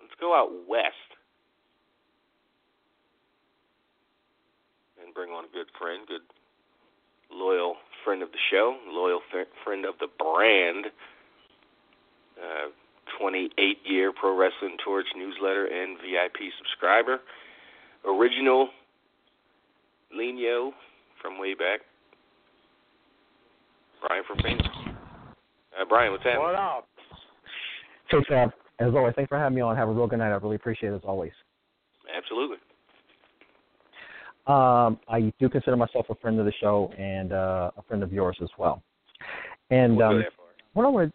let's go out west and bring on a good friend, good loyal friend of the show, loyal f- friend of the brand, uh, 28 year Pro Wrestling Torch newsletter and VIP subscriber, original Lino from way back, Brian from Phoenix. Uh, Brian, what's happening? What up? Hey, Sam. As always, thanks for having me on. Have a real good night. I really appreciate it as always. Absolutely. Um, I do consider myself a friend of the show and uh, a friend of yours as well. And We'll um, what I want,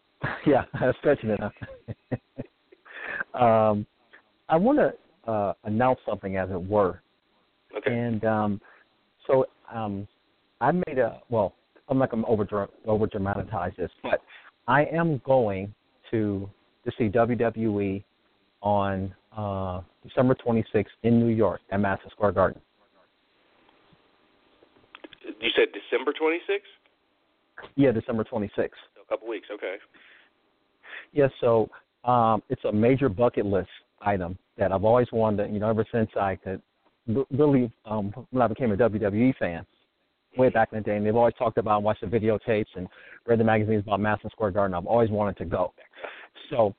yeah, stretching it. Huh? um, I want to uh, announce something, as it were. Okay. And um, so um, I made a well. I'm not going to over over dramatize this, but I am going to to see WWE on uh, December 26th in New York at Madison Square Garden. You said December 26th? Yeah, December 26th. A couple weeks. Okay. Yes, so um, it's a major bucket list item that I've always wanted. You know, ever since I could really um, when I became a WWE fan way back in the day, and they've always talked about and watched the videotapes and read the magazines about Madison Square Garden. I've always wanted to go. So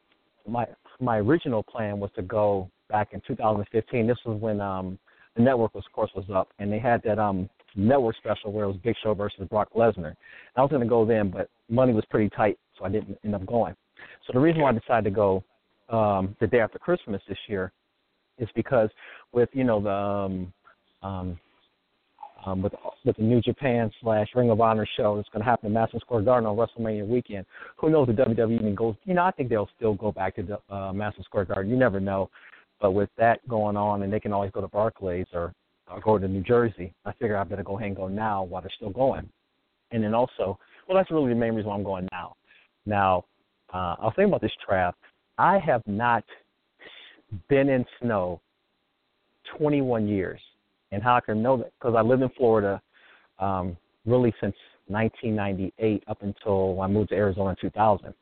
my my original plan was to go back in 2015. This was when um, the network was, of course, was up, and they had that um, network special where it was Big Show versus Brock Lesnar. I was going to go then, but money was pretty tight, so I didn't end up going. So the reason why I decided to go um, the day after Christmas this year is because with you know the um, um, um, with with the New Japan slash Ring of Honor show that's going to happen in Madison Square Garden on WrestleMania weekend. Who knows if WWE even goes? You know, I think they'll still go back to the, uh, Madison Square Garden. You never know. But with that going on, and they can always go to Barclays or, or go to New Jersey, I figure I better go ahead and go now while they're still going. And then also, well, that's really the main reason why I'm going now. Now, uh, I was thinking about this trap. I have not been in snow 21 years and how I can know that because I lived in Florida um, really since 1998 up until I moved to Arizona in 2000.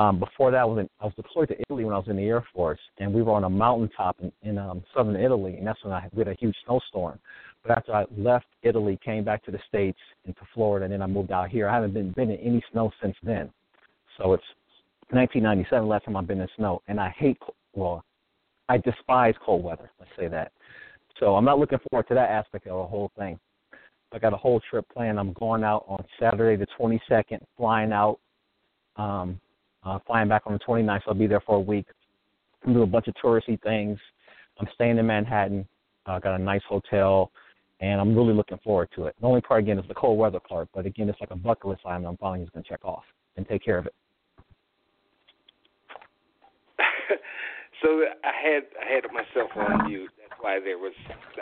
Um, before that, I was in, I was deployed to Italy when I was in the Air Force, and we were on a mountaintop in, in um, southern Italy, and that's when I we had a huge snowstorm. But after I left Italy, came back to the states and to Florida, and then I moved out here. I haven't been been in any snow since then. So it's 1997 last time I've been in snow, and I hate well, I despise cold weather. Let's say that. So I'm not looking forward to that aspect of the whole thing. I got a whole trip planned. I'm going out on Saturday the 22nd, flying out, um, uh, flying back on the 29th. So I'll be there for a week. I'm do a bunch of touristy things. I'm staying in Manhattan. I uh, got a nice hotel, and I'm really looking forward to it. The only part again is the cold weather part, but again, it's like a bucket list item. I'm finally just going to check off and take care of it. so I had I had myself on mute. That's why there was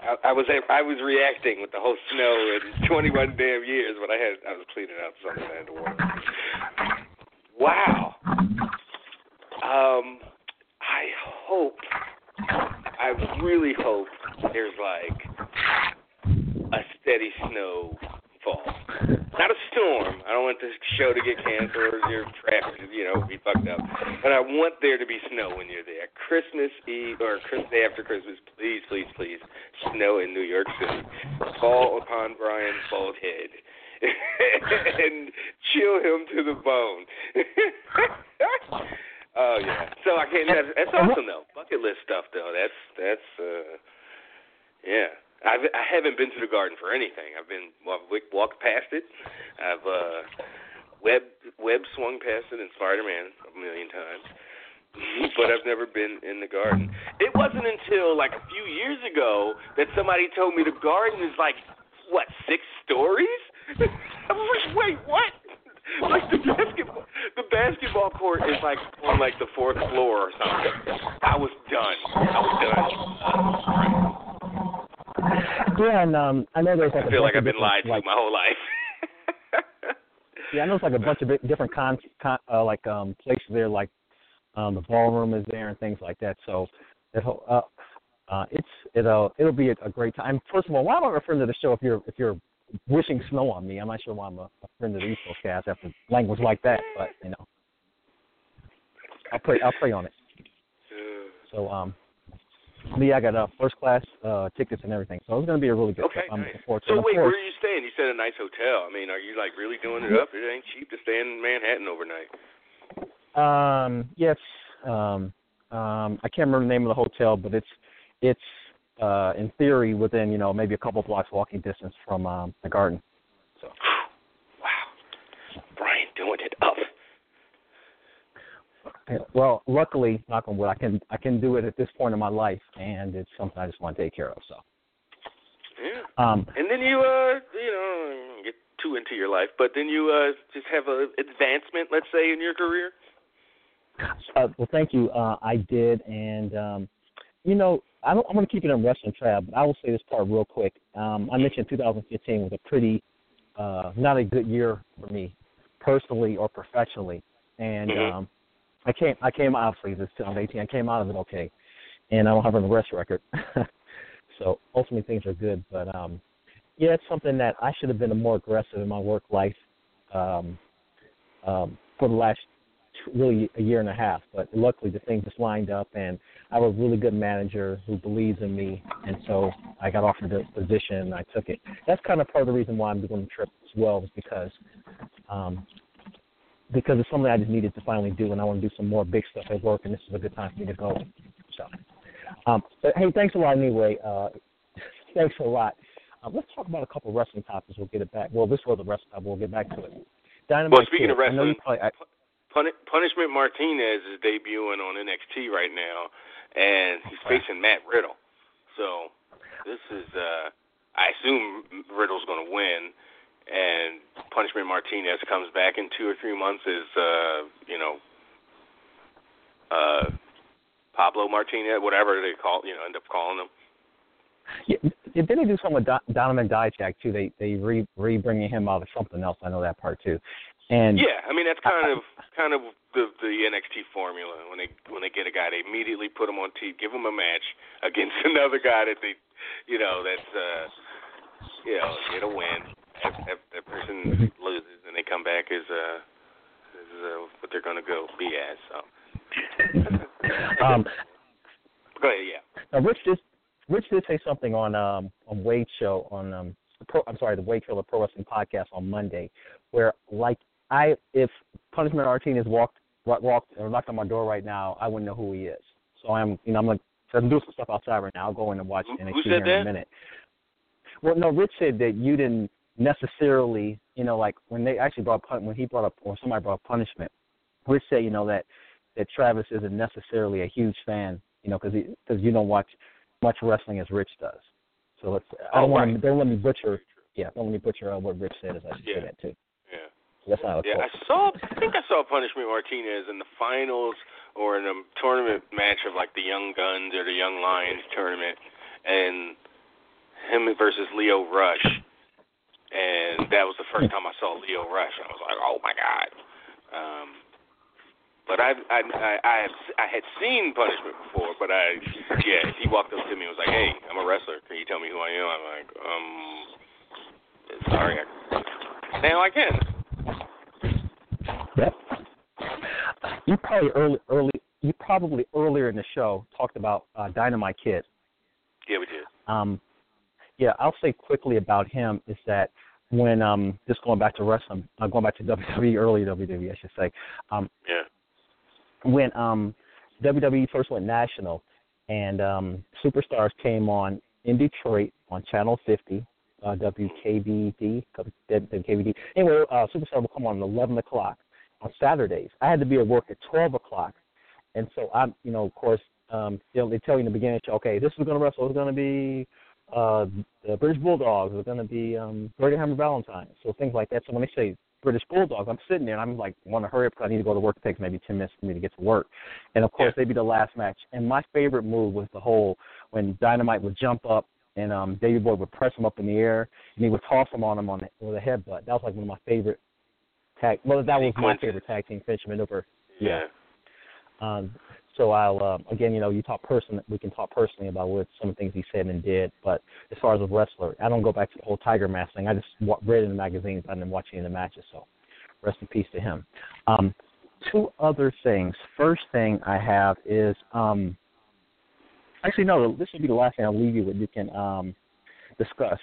I, I was I was reacting with the whole snow in 21 damn years, but I had I was cleaning out something I had to water. Wow. Um, I hope I really hope there's like a steady snow fall. Not a storm. I don't want the show to get canceled or your traffic, you know, be fucked up. But I want there to be snow when you're there. Christmas Eve or Christmas day after Christmas, please, please, please, snow in New York City. Fall upon Brian's bald head. and chill him to the bone. oh yeah. So I can't. That's, that's awesome though. Bucket list stuff though. That's that's uh, yeah. I've, I haven't been to the garden for anything. I've been well, I've walked past it. I've uh, web web swung past it in Spider Man a million times, but I've never been in the garden. It wasn't until like a few years ago that somebody told me the garden is like what six stories. I was like, wait, what? Like the basketball, the basketball court is like on like the fourth floor or something. I was done. I was done. Uh, yeah, and um, I know there's like I feel like I've been lied like, to my whole life. yeah, I know it's like a bunch of different con, con uh, like um places there, like um the ballroom is there and things like that. So it uh, uh it's it'll it'll be a, a great time. First of all, why am I referring to the show if you're if you're wishing snow on me? I'm not sure why I'm a, a friend of the East Coast cast after language like that, but you know, I'll pray I'll pray on it. So um me, I got uh, first class uh, tickets and everything, so it's going to be a really good okay, trip. I'm nice. looking forward to So it. wait, course, where are you staying? You said a nice hotel. I mean, are you like really doing it up? It ain't cheap to stay in Manhattan overnight. Um, yes. Um, um, I can't remember the name of the hotel, but it's it's uh, in theory within you know maybe a couple blocks walking distance from um, the garden. So. Wow, Brian doing it up. Well, luckily, knock on wood, I can I can do it at this point in my life, and it's something I just want to take care of. So. Yeah. Um, and then you uh you know get too into your life, but then you uh just have a advancement, let's say, in your career. Uh, well, thank you. Uh, I did, and um, you know, I don't, I'm going to keep it in wrestling trap, but I will say this part real quick. Um, I mentioned 2015 was a pretty uh, not a good year for me, personally or professionally, and Mhm. um, I came I came obviously this 2018 I came out of it okay, and I don't have an arrest record, so ultimately things are good. But um, yeah, it's something that I should have been more aggressive in my work life um, um, for the last really a year and a half. But luckily the thing just lined up, and I have a really good manager who believes in me, and so I got offered the position and I took it. That's kind of part of the reason why I'm doing the trip as well, is because um, because it's something I just needed to finally do, and I want to do some more big stuff at work, and this is a good time for me to go. So, um, but hey, thanks a lot anyway. Uh, thanks a lot. Um, let's talk about a couple of wrestling topics. We'll get it back. Well, this was the wrestling topic. We'll get back to it. Dynamite Well, speaking Kid, of I know you wrestling, probably, I, Pun- Punishment Martinez is debuting on NXT right now, and he's facing Matt Riddle. So this is, uh, I assume Riddle's going to win, and Punishment Martinez comes back in two or three months as, uh, you know, uh, Pablo Martinez, whatever they call, you know, end up calling him. yeah, didn't they do something with Don- Donovan Dijak too? They they re re bringing him out of something else. I know that part too. And Yeah, I mean that's kind of kind of the the NXT formula. When they when they get a guy, they immediately put him on TV, give him a match against another guy that they, you know, that's uh, you know, get a win. If, if that person loses, and they come back as uh, as uh, what they're gonna go be as. So um, go ahead, yeah. Now, Rich did Rich did say something on um on Wade's show on um pro, I'm sorry the Wade Keller Pro Wrestling podcast on Monday, where like I if Punishment Martinez walked wa- walked or knocked on my door right now, I wouldn't know who he is. So I'm you know I'm like I'm doing some stuff outside right now. I'll go in and watch Who- NXT who here in a minute. Well, no, Rich said that you didn't necessarily, you know, like when they actually brought pun- when he brought up or somebody brought up punishment. Rich said, you know, that that Travis isn't necessarily a huge fan, you know, because because you don't watch much wrestling as Rich does. So let's. I don't Oh, want right. to. Don't let me butcher. Yeah, don't let me butcher uh, what Rich said. As I should Yeah. say that too. Yeah. That's not a Yeah. I saw. I think I saw Punishment Martinez in the finals or in a tournament match of like the Young Guns or the Young Lions tournament, and him versus Lio Rush, and that was the first time I saw Lio Rush. I was like, oh my god. Um, but I I I I, have, I had seen Punishment before, but I yeah he walked up to me and was like, hey, I'm a wrestler. Can you tell me who I am? I'm like, um, sorry. I, now I can. Yep. You probably early, early. You probably earlier in the show talked about uh, Dynamite Kid. Yeah, we did. Um, yeah, I'll say quickly about him is that when um, just going back to wrestling, uh, going back to WWE, early WWE, I should say. Um, Yeah. when um, WWE first went national, and um, Superstars came on in Detroit on Channel 50, uh, WKBD, WKBD. Anyway, uh, Superstar will come on at 11 o'clock on Saturdays. I had to be at work at 12 o'clock, and so I'm, you know, of course, um, you know, they tell you in the beginning, okay, this is going to wrestle. It's going to be uh, the British Bulldogs. It's going to be um, Hammer Valentine. So things like that. So when they say British Bulldogs, I'm sitting there and I'm like, want to hurry up because I need to go to work. It takes maybe 10 minutes for me to get to work. And of course, Yeah. they'd be the last match. And my favorite move was the whole when Dynamite would jump up and um, Davey Boy would press him up in the air and he would toss him on him on the, with a headbutt. That was like one of my favorite tag. Well, that was my favorite tag team finish maneuver. Yeah. Um, so I'll um, again, you know, you talk person. We can talk personally about what some of the things he said and did. But as far as a wrestler, I don't go back to the whole Tiger Mask thing. I just read in the magazines. I didn't watch any of the matches. So rest in peace to him. Um, two other things. First thing I have is um, actually no. This should be the last thing I'll leave you with. You can um, discuss.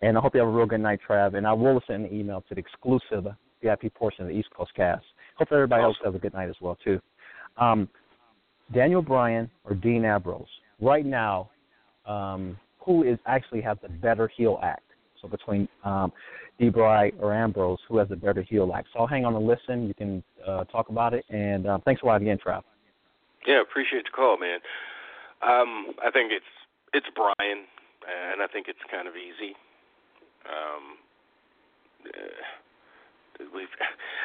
And I hope you have a real good night, Trav. And I will send an email to the exclusive VIP portion of the East Coast cast. Hope everybody else has a good night as well too. Um, Daniel Bryan or Dean Ambrose. Right now, um, who is actually has the better heel act? So between um, D. Bry or Ambrose, who has the better heel act? So I'll hang on and listen. You can uh, talk about it. And uh, thanks for again, Trav. Yeah, appreciate the call, man. Um, I think it's it's Bryan, and I think it's kind of easy. Um, uh, we've,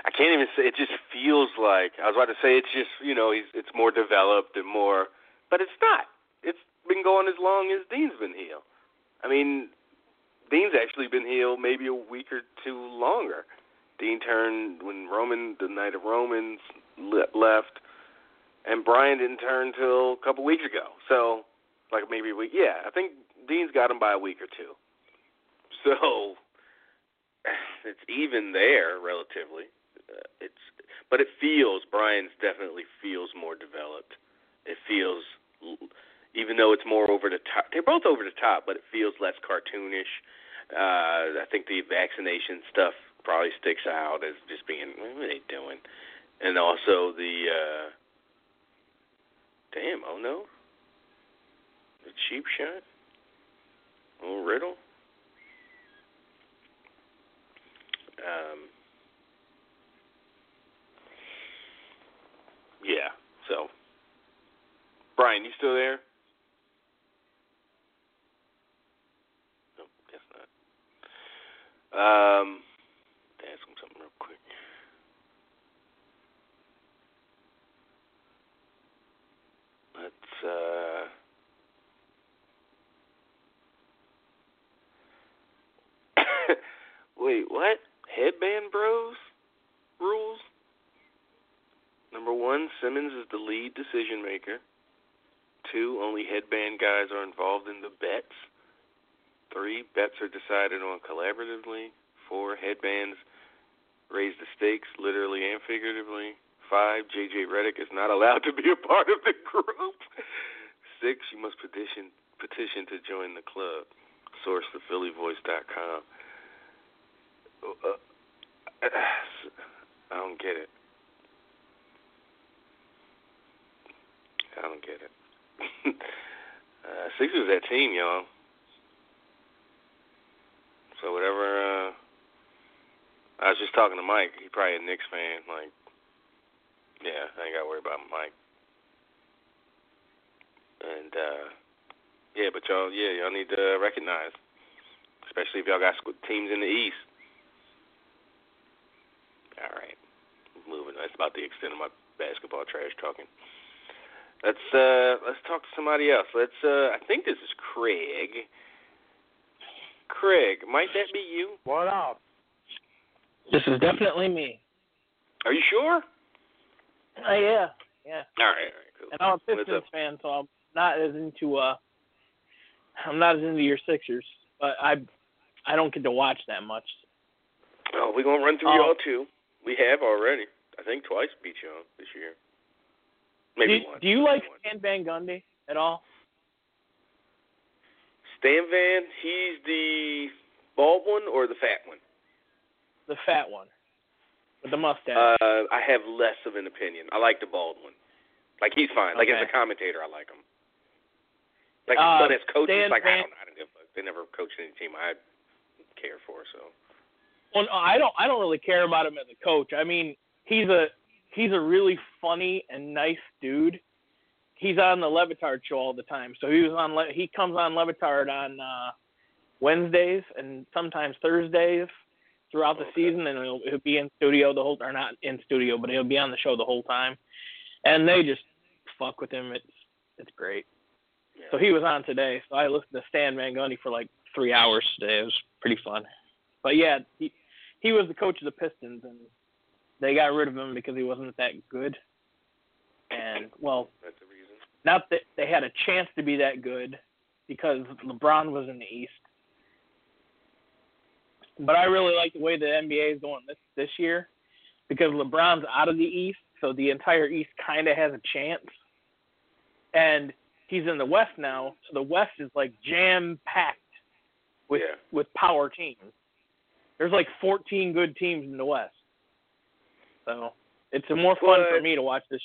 I can't even say. It just feels like I was about to say. It's just you know, he's it's more developed and more, but it's not. It's been going as long as Dean's been heel. I mean, Dean's actually been heel maybe a week or two longer. Dean turned when Roman, the night of Romans le- left, and Bryan didn't turn till a couple weeks ago. So, like maybe a week. Yeah, I think Dean's got him by a week or two. So, it's even there relatively. Uh, it's, but it feels Bryan's definitely feels more developed. It feels, even though it's more over the top. They're both over the top, but it feels less cartoonish. Uh, I think the vaccination stuff probably sticks out as just being what are they doing, and also the uh, damn oh no, the cheap shot, little riddle. Um, yeah, so Brian, you still there? Nope, guess not. Um, ask him something real quick. Let's uh Wait, what? Headband Bros rules? Number one, Simmons is the lead decision maker. Two, only headband guys are involved in the bets. Three, bets are decided on collaboratively. Four, headbands raise the stakes literally and figuratively. Five, JJ Redick is not allowed to be a part of the group. Six, you must petition petition to join the club. Source thephillyvoice.com. Uh, I don't get it. I don't get it. uh, Sixers that team, y'all. So whatever. Uh, I was just talking to Mike. He probably a Knicks fan. Like, yeah, I ain't got to worry about Mike. And uh, Yeah, but y'all, yeah, y'all need to recognize, especially if y'all got teams in the East. All right, moving. That's about the extent of my basketball trash talking. Let's uh let's talk to somebody else. Let's uh I think this is Craig. Craig, might that be you? What up? This is definitely me. Are you sure? Uh, yeah, yeah. All right, all right, cool. And I'm a Pistons fan, so I'm not as into uh, I'm not as into your Sixers, but I, I don't get to watch that much. Oh, we're gonna run through Oh. y'all too. We have already. I think twice beat y'all this year. Maybe do, once. do you like once. Stan Van Gundy at all? Stan Van? He's the bald one or the fat one? The fat one with the mustache. Uh, I have less of an opinion. I like the bald one. Like he's fine. Like as a commentator, I like him. Like Uh, but as coach, Stan it's like I don't know. I don't give a fuck. They never coached any team I care for. So Well, no, I don't. I don't really care about him as a coach. I mean, he's a he's a really funny and nice dude. He's on the Le Batard show all the time. So he was on. Le- He comes on Le Batard on uh, Wednesdays and sometimes Thursdays throughout the Okay. season, and he'll, he'll be in studio the whole or not in studio, but he'll be on the show the whole time. And they just fuck with him. It's it's great. yeah. So he was on today. So I listened to Stan Van Gundy for like three hours today. It was pretty fun. But yeah, he he was the coach of the Pistons, and they got rid of him because he wasn't that good. And well, that's the reason. not that they had a chance to be that good because LeBron was in the East. But I really like the way the NBA is going this this year because LeBron's out of the East, so the entire East kind of has a chance. And he's in the West now, so the West is like jam packed with Yeah. with power teams. There's like 14 good teams in the West. So, it's more fun for me to watch this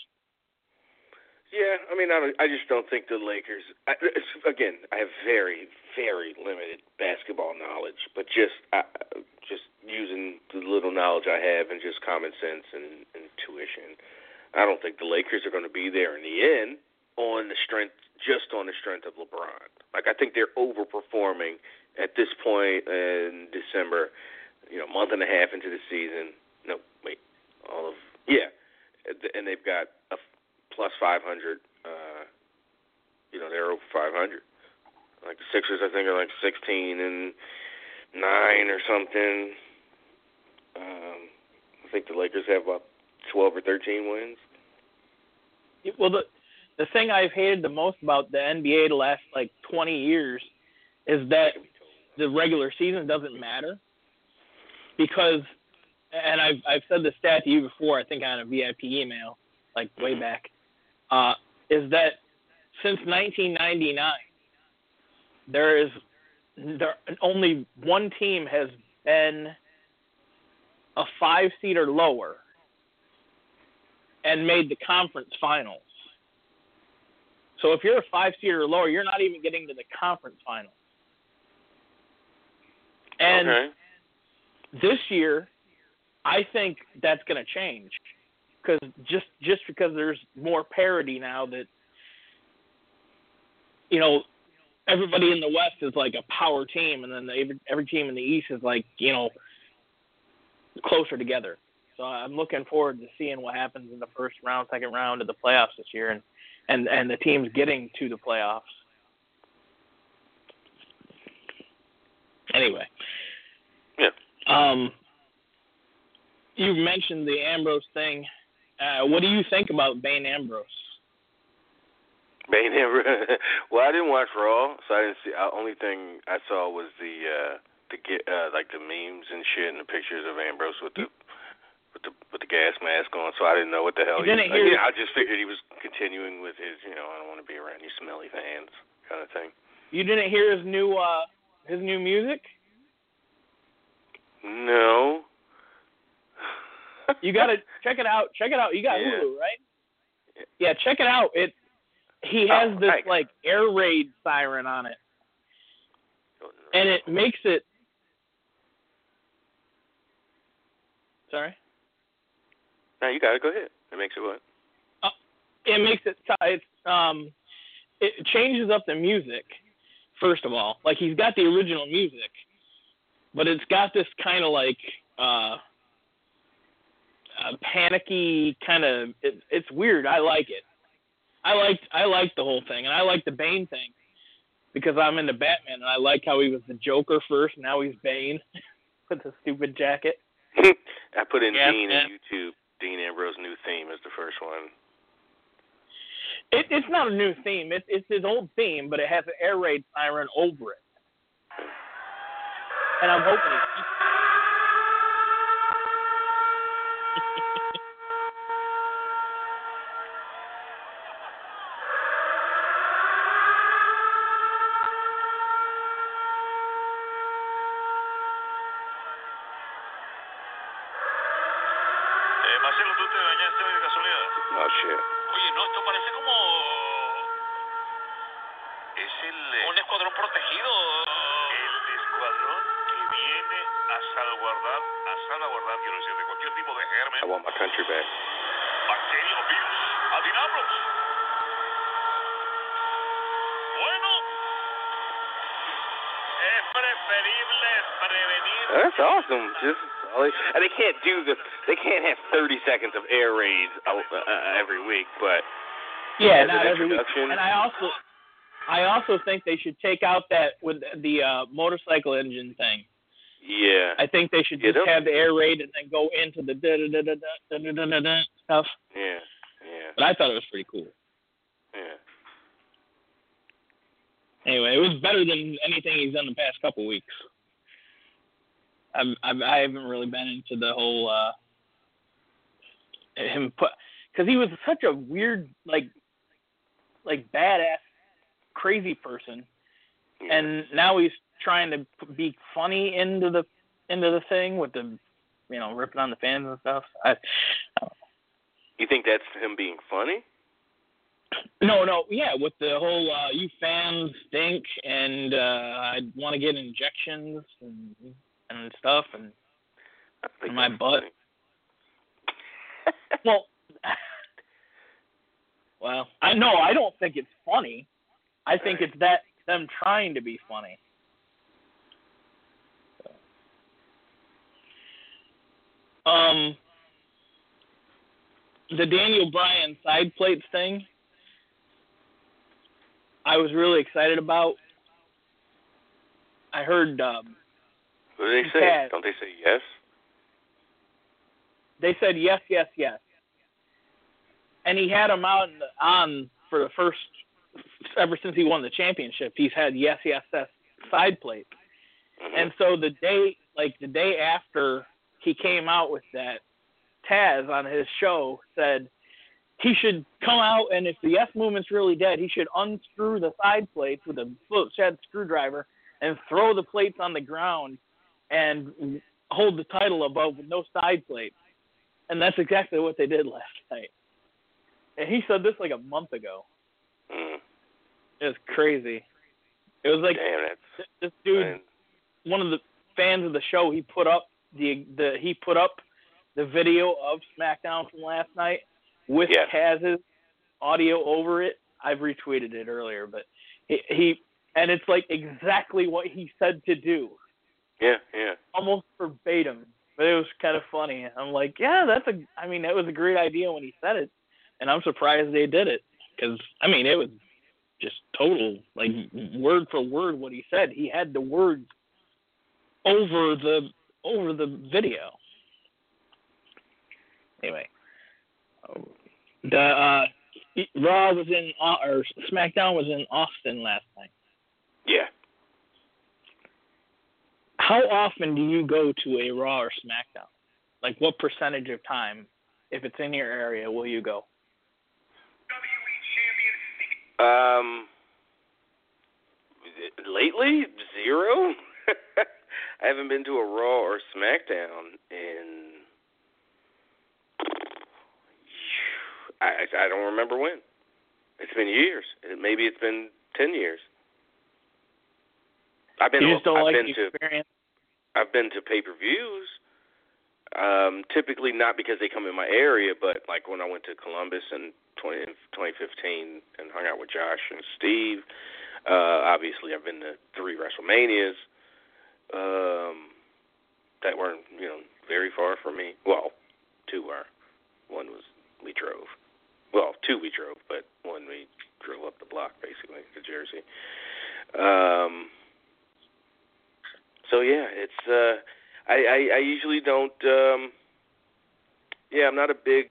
Yeah, I mean, I, don't, I just don't think the Lakers. I, again, I have very, very limited basketball knowledge, but just, I, just using the little knowledge I have and just common sense and, intuition, I don't think the Lakers are going to be there in the end on the strength, just on the strength of LeBron. Like I think they're overperforming at this point in December. You know, month and a half into the season. No, wait, all of yeah, and they've got plus 500. Uh, you know, they're over 500. Like the Sixers, I think are like 16 and nine or something. Um, I think the Lakers have about 12 or 13 wins. Well, the the thing I've hated the most about the NBA the last like 20 years is that the regular season doesn't matter because, and I've I've said this stat to you before. I think on a VIP email, like way back, uh, is that since 1999 there is there only one team has been a five seed or lower and made the conference finals. So if you're a five seed or lower, you're not even getting to the conference finals. And okay. this year, I think that's going to change because just just because there's more parity now that you know everybody in the West is like a power team, and then the, every every team in the East is like you know closer together. So I'm looking forward to seeing what happens in the first round, second round of the playoffs this year, and and and the teams getting to the playoffs. Anyway. Yeah. Um. You mentioned the Ambrose thing. Uh, what do you think about Bane Ambrose? Bane Ambrose. well, I didn't watch Raw, so I didn't see. The only thing I saw was the uh, the get uh, like the memes and shit and the pictures of Ambrose with the with the with the gas mask on. So I didn't know what the hell. You he didn't was, hear- I just figured he was continuing with his. You know, I don't want to be around you smelly fans kind of thing. You didn't hear his new uh his new music? No. You gotta check it out. Check it out. You got Yeah. Hulu, right? Yeah, check it out. It he Oh, has this thanks. like air raid siren on it, and it makes it. Sorry. No, you gotta Go ahead. It makes it what? it makes it it's um it changes up the music First of all, like he's got the original music, but it's got this kind of like uh, uh panicky kind of. It, it's weird. I like it. I liked I liked the whole thing, and I like the Bane thing because I'm into Batman, and I like how he was the Joker first, now he's Bane with the stupid jacket. I put in Yeah, Dean yeah. in YouTube. Dean Ambrose' new theme is the first one. It, it's not a new theme. It's it's his old theme, but it has an air raid siren over it. And I'm hoping it keeps. Country back. bacteria o virus. Bueno, es preferible prevenir... That's awesome. Just they, and they can't do the. They can't have 30 seconds of air raids uh, uh, every week, but Yeah, not an every week. And I also, I also think they should take out that with the uh, motorcycle engine thing. Yeah, I think they should just have the air raid and then go into the da da da da da da da da da stuff. yeah, yeah, But I thought it was pretty cool. yeah. Anyway, it was better than anything he's done the past couple weeks. I'm, I'm I haven't really been into the whole uh him put because he was such a weird like like badass crazy person, yeah. and now he's trying to be funny into the into the thing with the you know ripping on the fans and stuff. I you think that's him being funny? No, no, yeah, with the whole uh you fans stink and uh I want to get injections and and stuff and I think My butt. well well, I no, I don't think it's funny. I think Right. it's that them trying to be funny. Um the Daniel Bryan side plates thing I was really excited about. I heard um What do they say? Bad. Don't they say yes? they said yes, yes, yes. And he had him out on for the first ever since he won the championship. He's had yes, yes, yes side plate. Mhm. And so the day, like the day after he came out with that, Taz on his show said he should come out and if the yes movement's really dead, he should unscrew the side plates with a flathead screwdriver and throw the plates on the ground and hold the title above with no side plates. And that's exactly what they did last night. And he said this like a month ago. Mm. It was crazy. It was like Damn, this dude man. one of the fans of the show he put up the the he put up the video of SmackDown from last night with Yeah. Taz's audio over it. I've retweeted it earlier, but he, he and it's like exactly what he said to do, Yeah, yeah. almost verbatim. But it was kind of funny. I'm like, yeah, that's a. I mean, that was a great idea when he said it, and I'm surprised they did it because I mean, it was just total like word for word what he said. He had the words over the over the video. Anyway, the uh, Raw was in or SmackDown was in Austin last night. Yeah. How often do you go to a Raw or SmackDown? Like, what percentage of time, if it's in your area, will you go? Um, lately, zero. I haven't been to a Raw or SmackDown in. I I don't remember when. It's been years. Maybe it's been ten years. I've been. you just don't I've like been the to. experience. I've been to pay per views. Um, typically not because they come in my area, but like when I went to Columbus in 20, 2015 and hung out with Josh and Steve. Uh, obviously, I've been to three WrestleManias um, that weren't, you know, very far from me. Well, two were. One was we drove. Well, two we drove, but one we drove up the block, basically, to Jersey. Um, so yeah, it's. uh I, I I usually don't. um Yeah, I'm not a big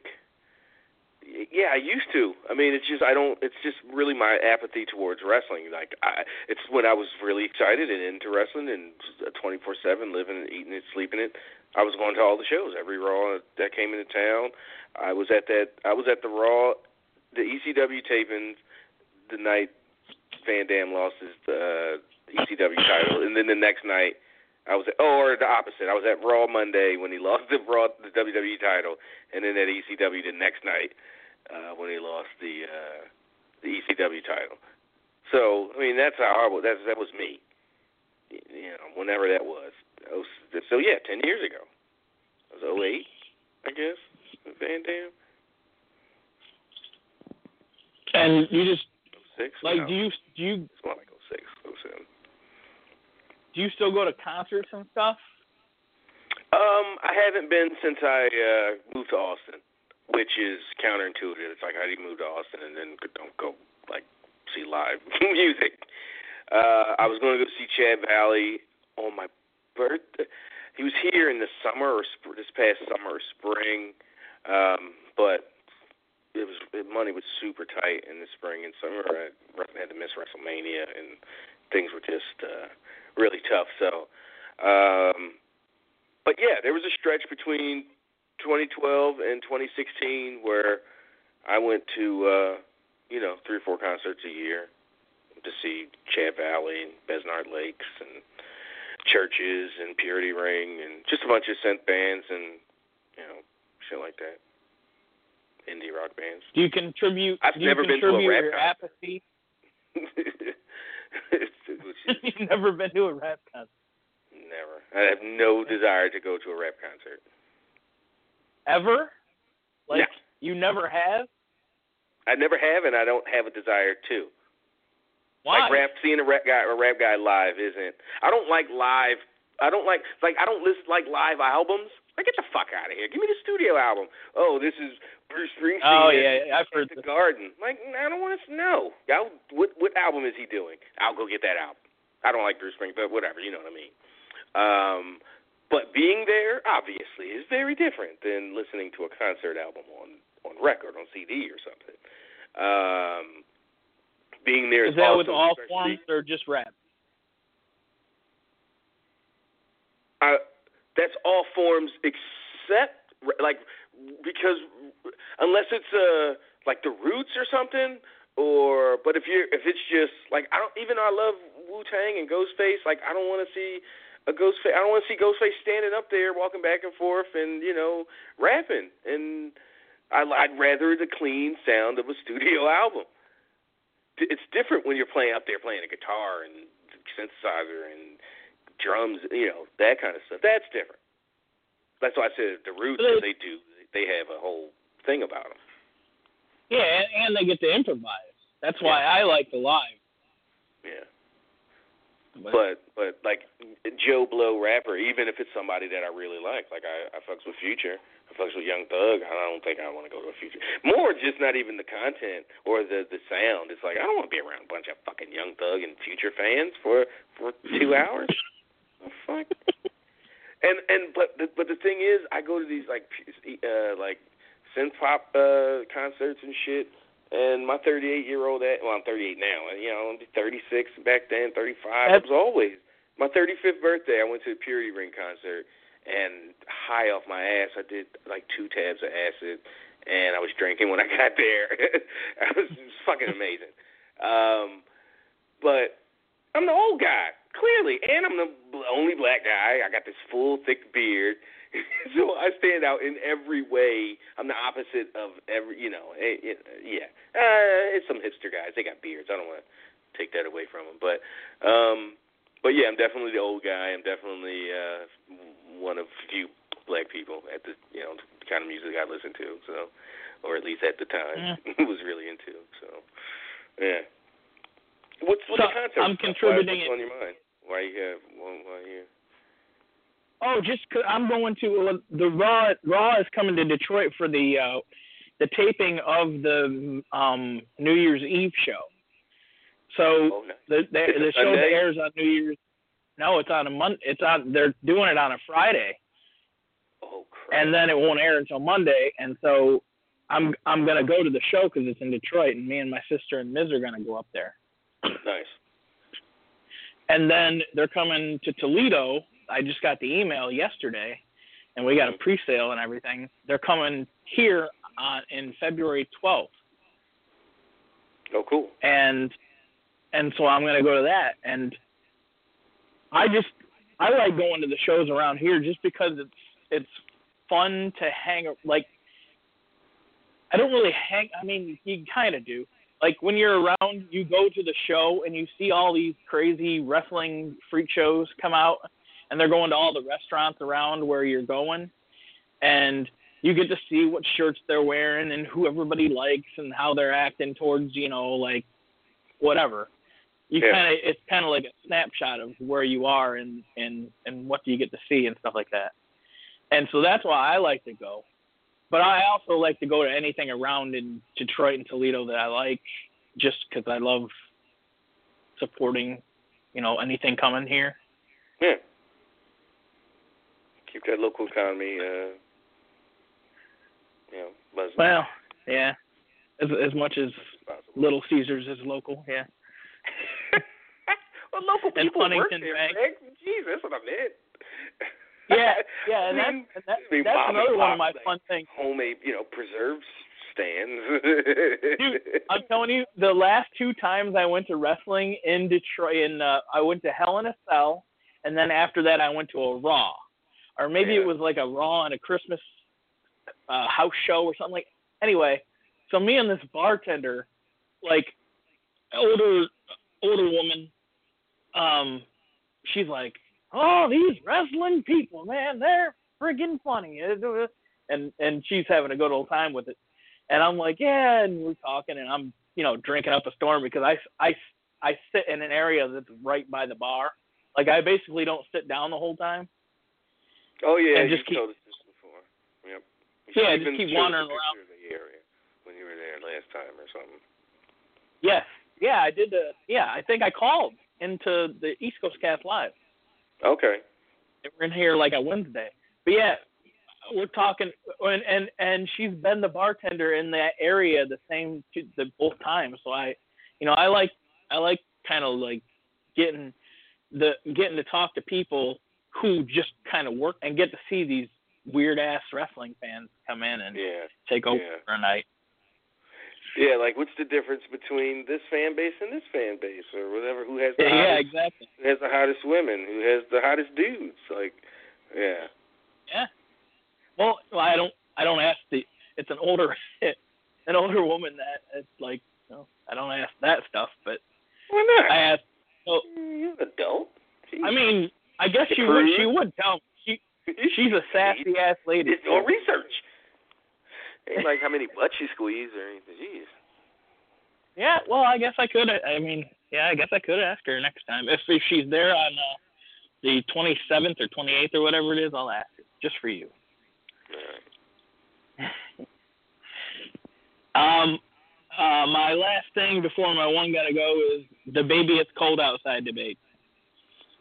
yeah, I used to. I mean, it's just I don't. It's just really my apathy towards wrestling. Like, I, it's when I was really excited and into wrestling and twenty four seven, living and eating it, sleeping it. I was going to all the shows, every Raw that came into town. I was at that. I was at the Raw, the ECW tapings, the night Van Dam lost his uh, ECW title, and then the next night I was at, oh, or the opposite. I was at Raw Monday when he lost the Raw the WWE title, and then at ECW the next night uh, when he lost the uh, the ECW title. So I mean that's how horrible that that was me. You know, whenever that was. was so yeah, ten years ago. It was 08, I guess. Van Dam. And you just six. Like, no. do you do you? It's more like 06, 07. Do you still go to concerts and stuff? Um, I haven't been since I uh moved to Austin which is counterintuitive. It's like how do you move to Austin and then don't go like see live music? Uh, I was going to go see Chad Valley on my birthday. He was here in the summer or sp- this past summer or spring, um, but it was it, money was super tight in the spring and summer. I had to miss WrestleMania and things were just uh, really tough. So, um, but yeah, there was a stretch between 2012 and 2016 where I went to uh, you know three or four concerts a year to see Chad Valley and Besnard Lakes and CHVRCHES and Purity Ring and just a bunch of synth bands and you know shit like that. Indie rock bands. Do you contribute? I've you never been to a rap your concert. apathy? You've never been to a rap concert never. I have no desire to go to a rap concert. Ever? Like No. you never have? I never have, and I don't have a desire to. Why? Like rap, seeing a rap guy, a rap guy live isn't. I don't like live. I don't like like I don't listen like live albums. Like get the fuck out of here. Give me the studio album. Oh, this is Bruce Springsteen. oh at- yeah, I've heard the this. Garden. Like I don't want to know. I'll, what what album is he doing? I'll go get that album. I don't like Bruce Springsteen, but whatever. You know what I mean. Um, but being there obviously is very different than listening to a concert album on on record on CD or something. Um, being there Is is that awesome, with all forms or just rap? I, that's all forms except like because unless it's uh like the Roots or something or but if you're if it's just like I don't even though I love Wu Tang and Ghostface like I don't want to see a Ghostface I don't want to see Ghostface standing up there walking back and forth and you know rapping and I I'd rather the clean sound of a studio album. It's different when you're playing up there playing a guitar and synthesizer and drums, you know, that kind of stuff. That's different. That's why I said the roots. But they do. They have a whole thing about them. Yeah, and, and they get to improvise. That's why I like the live. Yeah. But, But like Joe Blow rapper, even if it's somebody that I really like, like I, I fucks with Future, I fucks with Young Thug. I don't think I want to go to a Future. More just not even the content or the the sound. It's like I don't want to be around a bunch of fucking Young Thug and Future fans for for two hours. The fuck. And and but the, but the thing is, I go to these like uh like synth pop uh concerts and shit. And my 38 year old, well, I'm 38 now. and You know, I'm 36 back then, 35. I That's- was always my 35th birthday. I went to the Purity Ring concert, and high off my ass, I did like two tabs of acid, and I was drinking when I got there. it, was, it was fucking amazing. Um, but I'm the old guy, clearly, and I'm the only black guy. I got this full, thick beard. so I stand out in every way. I'm the opposite of every, you know, it, it, yeah. Uh, it's some hipster guys. They got beards. I don't want to take that away from them, but, um, but yeah, I'm definitely the old guy. I'm definitely uh, one of few black people at the, you know, the kind of music I listen to. So, or at least at the time, was really into. So, yeah. What's what's So, the concept? I'm contributing Why, what's on your mind? Why you have why, why you? Oh, just cause I'm going to the Raw. Raw is coming to Detroit for the uh, the taping of the um, New Year's Eve show. So Oh, no. the the, the show that airs on New Year's. No, it's on a month. It's on. They're doing it on a Friday, Oh crap. and then it won't air until Monday. And so I'm I'm gonna go to the show because it's in Detroit, and me and my sister and Miz are gonna go up there. nice. And then they're coming to Toledo. I just got the email yesterday, and we got a pre-sale and everything. They're coming here on in February 12th, Oh cool. and and so I'm gonna go to that. And I just I like going to the shows around here just because it's it's fun to hang like. I don't really hang. I mean, you kind of do. Like when you're around, you go to the show and you see all these crazy wrestling freak shows come out, and they're going to all the restaurants around where you're going, and you get to see what shirts they're wearing and who everybody likes and how they're acting towards you know like whatever. You Yeah. kind of it's kind of like a snapshot of where you are and and and what do you get to see and stuff like that. And so that's why I like to go. But I also like to go to anything around in Detroit and Toledo that I like, just because I love supporting, you know, anything coming here. Yeah. Keep that local economy, uh, you know, buzzing. Well, yeah, as as much as. Little Caesars is local, yeah. well, local and people work Huntington there. Greg. Jeez, that's what I meant. Yeah, yeah, and I that's mean, and that, I mean, that's and another one of my like, fun things. homemade, you know, preserves stands. Dude, I'm telling you, the last two times I went to wrestling in Detroit, in uh, I went to Hell in a Cell, and then after that I went to a Raw, or maybe Yeah. it was like a Raw and a Christmas uh, house show or something like. Anyway, so me and this bartender, like older older woman, um, she's like, "Oh, these wrestling people, man, they're friggin' funny," and and she's having a good old time with it. And I'm like, yeah, and we're talking, and I'm, you know, drinking up a storm because I, I, I sit in an area that's right by the bar. Like I basically don't sit down the whole time. Oh yeah, And just keep- told us this before. Yep. You Yeah, just keep showed us a wandering around. the area when you were there last time or something. Yes, yeah, I did the, yeah, I think I called into the East Coast Cast Live. Okay. Were in here like a Wednesday. But yeah, we're talking, and and and she's been the bartender in that area the same two, the both times. So I, you know, I like I like kind of like getting the getting to talk to people who just kind of work and get to see these weird ass wrestling fans come in and Yeah. take over Yeah. for a night. Yeah, like what's the difference between this fan base and this fan base or whatever? Who has the Yeah, yeah, hottest, exactly. who has the hottest women? Who has the hottest dudes? Like, yeah. Yeah. Well, I don't I don't ask the it's an older an older woman that it's like you know, I don't ask that stuff, but Why not? I ask. So You're an adult. I mean, I guess she would. She would tell me. She she's a sassy ass lady. It's research. Ain't like how many butts you squeeze or anything. Jeez. Yeah. Well, I guess I could. I mean, yeah, I guess I could ask her next time if if she's there on uh, the 27th or 28th or whatever it is. I'll ask her just for you. Um, uh, my last thing before my one gotta go is the baby it's cold outside debate.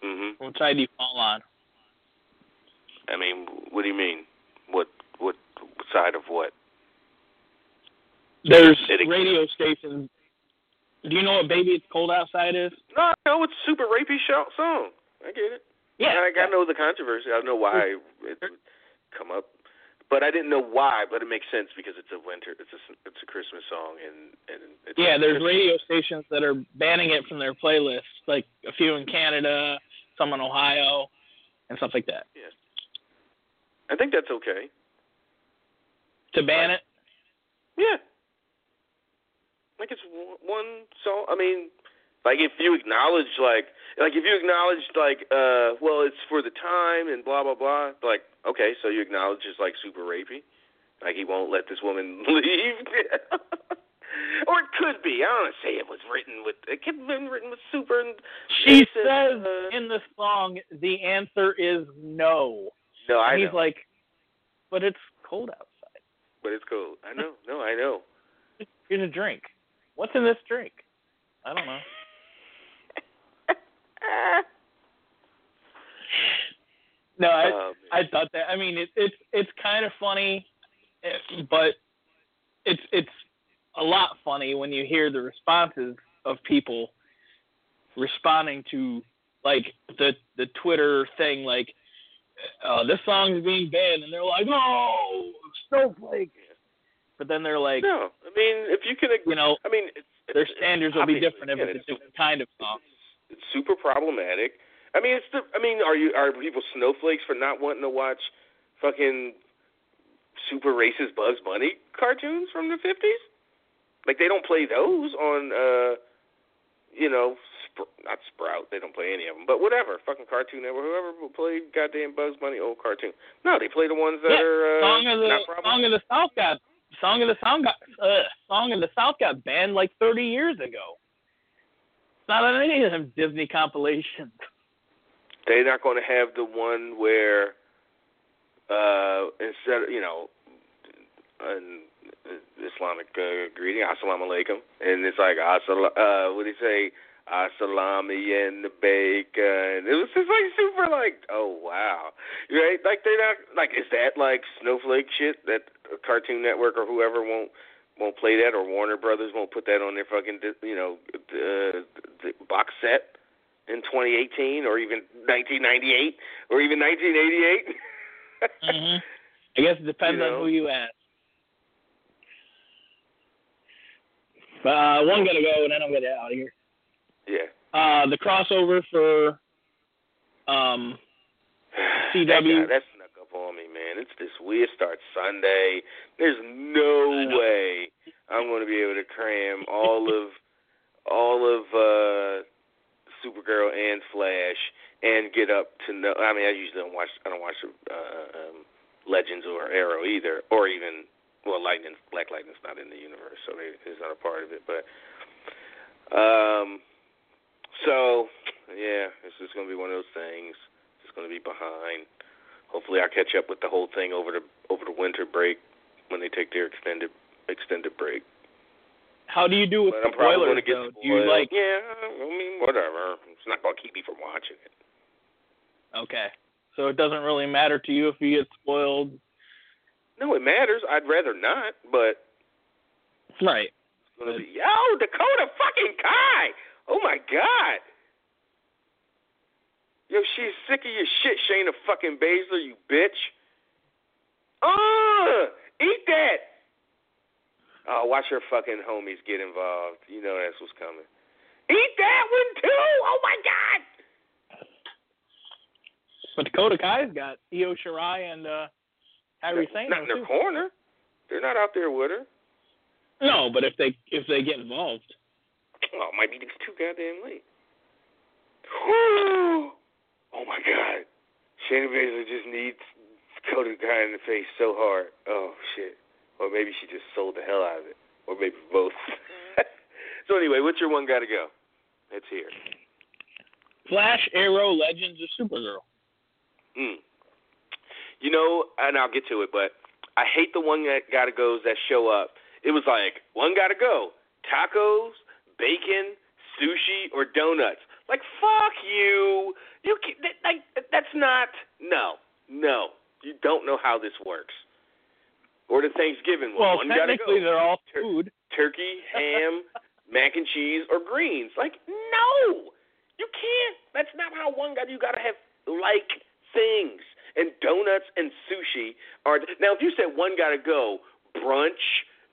Mhm. What side do you fall on? I mean, what do you mean? What what side of what? There's It radio stations. Do you know what "Baby It's Cold Outside" is? No, I know it's a super rapey show, song. I get it. Yeah. I, I know the controversy. I don't know why it would come up, but I didn't know why. But it makes sense because it's a winter. It's a it's a Christmas song, and and it's Yeah, there's Christmas. radio stations that are banning it from their playlists, like a few in Canada, some in Ohio, and stuff like that. Yeah. I think that's okay. To ban it, Yeah. Like it's one song. I mean, like if you acknowledge, like, like if you acknowledge, like, uh, well, it's for the time and blah blah blah. Like, okay, so you acknowledge it's like super rapey. Like he won't let this woman leave. or it could be. I don't want to say it was written with. It could have been written with super. And She racist, says uh, in the song, the answer is no. "No, I and he's know, like, but it's cold outside. but it's cold. I know. No, I know." Here's a drink. What's in this drink? I don't know. No, I Um, I thought that. I mean, it, it's it's kind of funny, eh, but it's it's a lot funny when you hear the responses of people responding to like the the Twitter thing, like uh, this song is being banned, and they're like, "No, snowflake," but then they're like, no, I mean, if you can, you know, I mean, it's, their it's- standards will be different if again, it's a different kind of song. It's super problematic. I mean, it's the. I mean, are you are people snowflakes for not wanting to watch fucking super racist Bugs Bunny cartoons from the fifties? Like they don't play those on, uh you know, Sp- not Sprout. They don't play any of them, but whatever, fucking Cartoon Network, whoever will play goddamn Bugs Bunny old cartoon. No, they play the ones that Yeah, are uh, song of the song of the South got song of the South got uh, song of the South got banned like 30 years ago. It's not on any of them Disney compilations. they're not going to have the one where uh instead of you know an Islamic uh, greeting, assalamu alaikum, and it's like assal uh what do you say, assalami and the bacon. It was just like super like oh wow, right? Like they're not like is that like snowflake shit that Cartoon Network or whoever won't won't play that or Warner Brothers won't put that on their fucking you know uh, the box set in 2018 or even 1998 or even 1988. hmm I guess it depends You on who you ask. But uh, one gotta go, and then I'm gonna get out of here. Yeah. Uh, the crossover for um, CW. That, guy, that snuck up on me, man. It's this weird start Sunday. There's no way I'm going to be able to cram all of all of uh Supergirl and Flash and get up to know. I mean, I usually don't watch. I don't watch uh, um, Legends or Arrow either, or even well, Lightning. Black Lightning's not in the universe, so they, it's not a part of it. But um, so yeah, it's just going to be one of those things. It's going to be behind. Hopefully, I'll catch up with the whole thing over the over the winter break when they take their extended extended break. How do you do with But I'm probably spoilers? going to get spoiled. Do you like? Yeah, I mean, whatever. It's not going to keep me from watching it. Okay, so it doesn't really matter to you if you get spoiled, No, it matters. I'd rather not, but right? it's going to be yo Dakota fucking Kai. Oh my god. Yo, she's sick of your shit, Shayna fucking Baszler, you bitch. Uh, eat that. Oh, watch her fucking homies get involved. You know that's what's coming. Eat that one too. Oh my god. But Dakota Kai's got Io Shirai and uh, Kairi not, Sane. not in their too. corner. They're not out there with her. No, but if they if they get involved, Oh, it might be too goddamn late. oh my god. Shayna Baszler just needs Dakota Kai in the face so hard. Oh shit. Or maybe she just sold the hell out of it. Or maybe both. so anyway, what's your one gotta go? Let's hear. Flash, Arrow, Legends, or Supergirl. Mm. You know, and I'll get to it, but I hate the one that gotta goes that show up. It was like one gotta go: tacos, bacon, sushi, or donuts. Like fuck you. You can, that, like that's not no no. You don't know how this works. Or the Thanksgiving one. Well, one gotta technically go: they're all Tur- food. turkey, ham, mac and cheese, or greens. Like no, you can't. That's not how one got. You gotta have like things. And donuts and sushi are now. If you said one gotta go, brunch,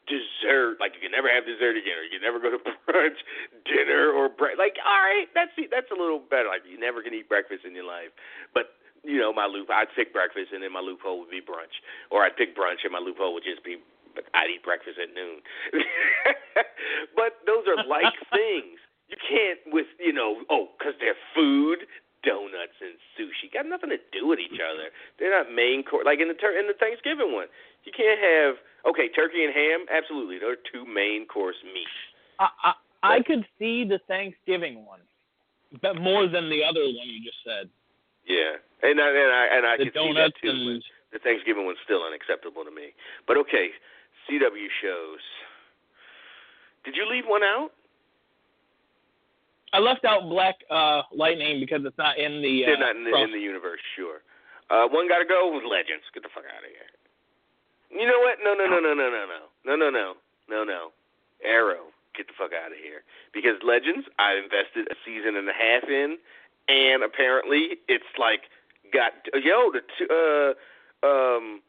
dessert, like you can never have dessert again, or you can never go to brunch, dinner, or bre- like all right, that's that's a little better. Like you never can eat breakfast in your life, but you know my loop. I'd pick breakfast, and then my loophole would be brunch, or I'd pick brunch, and my loophole would just be but I'd eat breakfast at noon. but those are like things. You can't with you know oh because they're food. Donuts and sushi. Got nothing to do with each other. They're not main course. Like in the in the Thanksgiving one, you can't have okay turkey and ham. Absolutely, those are two main course meats. I I, I could see the Thanksgiving one, but more than the other one you just said. Yeah, and I and I and I the could see that too. and but the Thanksgiving one's still unacceptable to me. But okay, CW shows. Did you leave one out? I left out Black uh, Lightning because it's not in the. Uh, They're not in the, in the universe, sure. Uh, one got to go with Legends. Get the fuck out of here. You know what? No, no, no, no, no, no, no, no, no, no, no, no. Arrow, get the fuck out of here. Because Legends, I invested a season and a half in, and apparently it's like got yo the t- uh um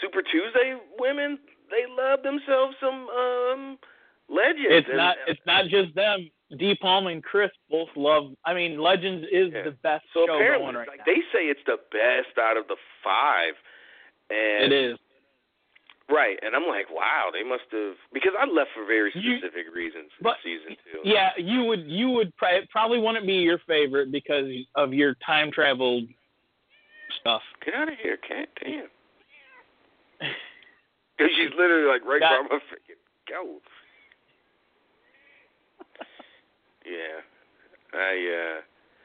Super Tuesday women. They love themselves some um Legends. It's and- not. It's not just them. D. Palm and Chris both love. I mean, Legends is Yeah. the best So show going right like now. they say, it's the best out of the five. And It is. right, and I'm like, wow, they must have because I left for very You- specific reasons in but- season two. Yeah, you would. You would it probably wouldn't be your favorite because of your time travel stuff. Get out of here, cat! Damn. Because she's literally like right by my freaking go. Yeah, I uh.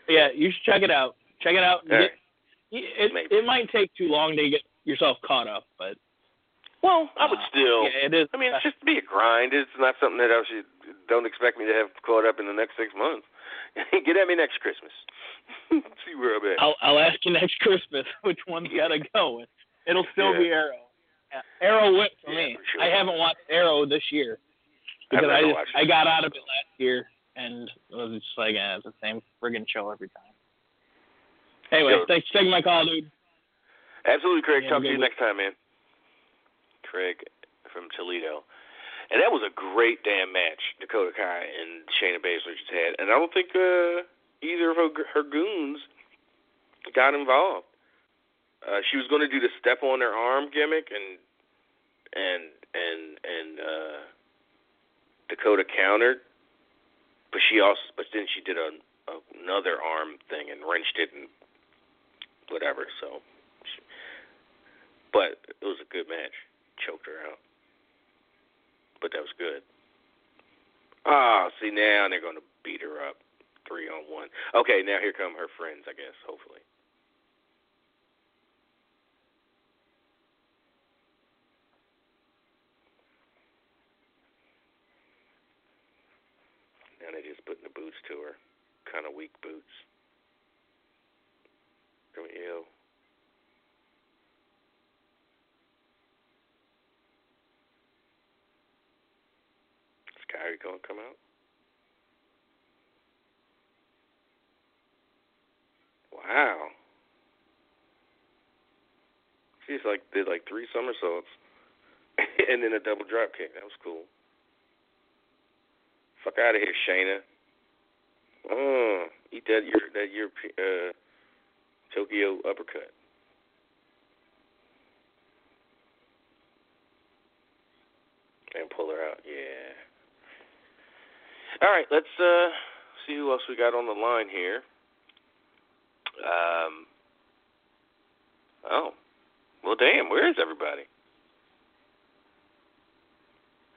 Yeah, you should check it out. Check it out. All right. Get- it Maybe. it might take too long to get yourself caught up, but Well, I would uh, still. Yeah, it is. I mean, it's just be a grind. It's not something that I should don't expect me to have caught up in the next six months. Get at me next Christmas. See where I'm at. I'll I'll ask you next Christmas which one's gotta go. It'll still Yeah. be Arrow. Yeah, Arrow went for Yeah, me. for sure. I haven't watched Arrow this year because I never just, I got out of it last year and it was just like eh, it's the same friggin' show every time. Anyway, Yo. thanks for taking my call, dude. Absolutely, Craig. Yeah, Talk to you week. next time, man. Craig from Toledo. And that was a great damn match Dakota Kai and Shayna Baszler just had. And I don't think uh, either of her, her goons got involved. Uh, she was going to do the step on their arm gimmick, and and and and uh, Dakota countered, but she also but then she did a, another arm thing and wrenched it and whatever. So, she, but it was a good match. Choked her out, but that was good. Ah, see now they're to beat her up three on one. Okay, now here come her friends. I guess hopefully. Now they just putting the boots to her. Kind of weak boots. Come ew. Is Kairi gonna come out? Wow. She's like did like three somersaults and then a double drop kick. That was cool. Fuck out of here, Shayna. Oh, eat that your that your uh, Tokyo uppercut. And pull her out. Yeah. All right, let's uh see who else we got on the line here. Um. Oh. Well, damn. Where is everybody?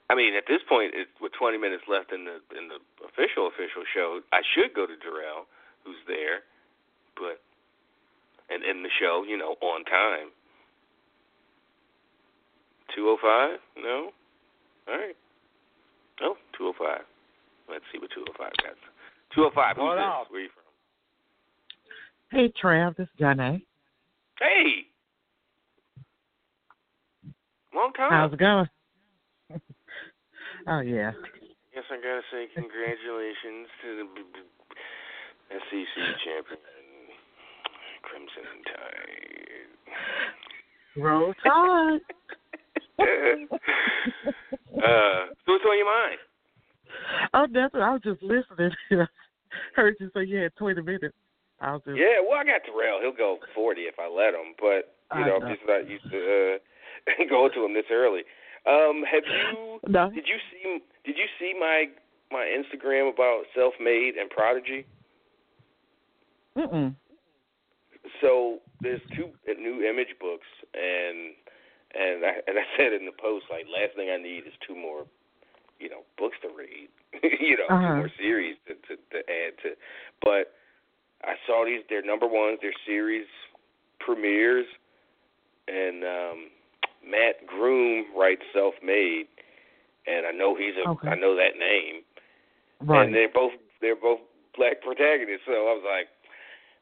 I mean, at this point, it, with 20 minutes left in the in the official official show, I should go to Darrell, who's there, but and end the show, you know, on time. 205? No. All right. Oh, 205. Let's see what 205 got. 205. Who's Hold this? on. Where you from? Hey, Trav, this is Janae. Hey. Long time. How's it going? Oh, yeah. Yes, I gotta say congratulations to the b- b- SEC champion, Crimson Tide. Roll Tide. uh, so what's on your mind? oh, that's what I was just listening. Heard you say you had 20 minutes. I was just, Yeah, well, I got Terrell. He'll go 40 if I let him, but you know, know. I'm just not used to uh, going to him this early. Um, have you? No. Did you see? Did you see my my Instagram about self-made and prodigy? Mm-mm. so there's two new image books, and and I and I said in the post like last thing I need is two more, you know, books to read, you know, Uh-huh. two more series to, to to add to. But I saw these; they're number ones, they're series premieres, and um Mat Groom writes Self Made, and I know he's a Okay. I know that name, Right. and they're both they're both black protagonists. So I was like,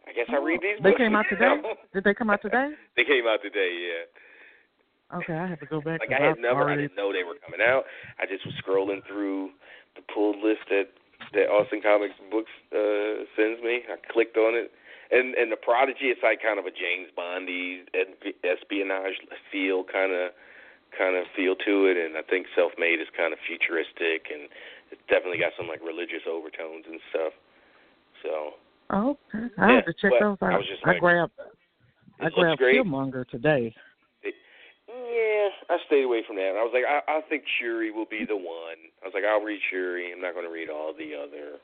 I guess I read these. They books, came out today? Did they come out today? they came out today, yeah. Okay, I have to go back. Like I had I've never, I didn't know they were coming out. I just was scrolling through the pulled list that that Austin Comics Books uh, sends me. I clicked on it, and and the Prodigy, it's like kind of a James Bondy espionage feel, kind of kind of feel to it. And I think Self Made is kind of futuristic, and it's definitely got some like religious overtones and stuff. So Oh, okay. I Yeah, have to check those out. I was just I like, grabbed I grabbed great. Killmonger today. Yeah, I stayed away from that. I was like, I, I think Shuri will be the one. I was like, I'll read Shuri. I'm not going to read all the other,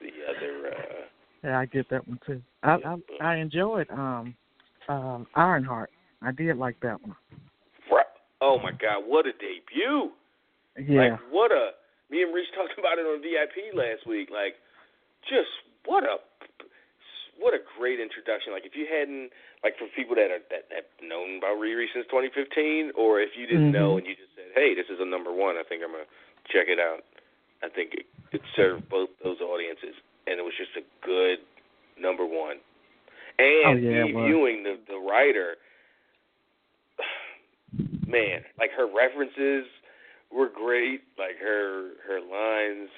the other. uh Yeah, I get that one too. I I, I enjoyed um um Ironheart. I did like that one. fr- Oh my God, what a debut! Yeah. Like what a. Me and Rich talked about it on VIP last week. Like, just what a, what a great introduction. Like if you hadn't, like for people that are that have known about Riri since 2015, or if you didn't know Mhm. and you just said, hey, this is a number one, I think I'm gonna check it out. I think it, it served both those audiences, and it was just a good number one. Oh, and Oh, yeah, viewing the the writer, man, like her references were great. Like her her lines.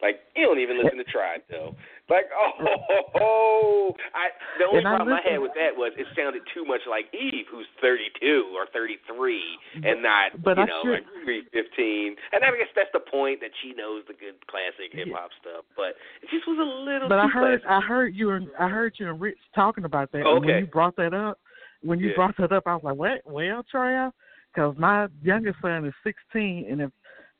Like you don't even listen to Tribe though. Like oh, ho, ho. I the only And problem I had with that was it sounded too much like Eve, who's 32 or 33, and not But you I know like Riri 15. And I guess that's the point that she knows the good classic hip hop stuff. But it just was a little. But I heard classic. I heard you and I heard you and Rich talking about that. And Okay. when you brought that up, when you Yeah. brought that up, I was like, "What? Well, Trav, because my youngest son is 16, and if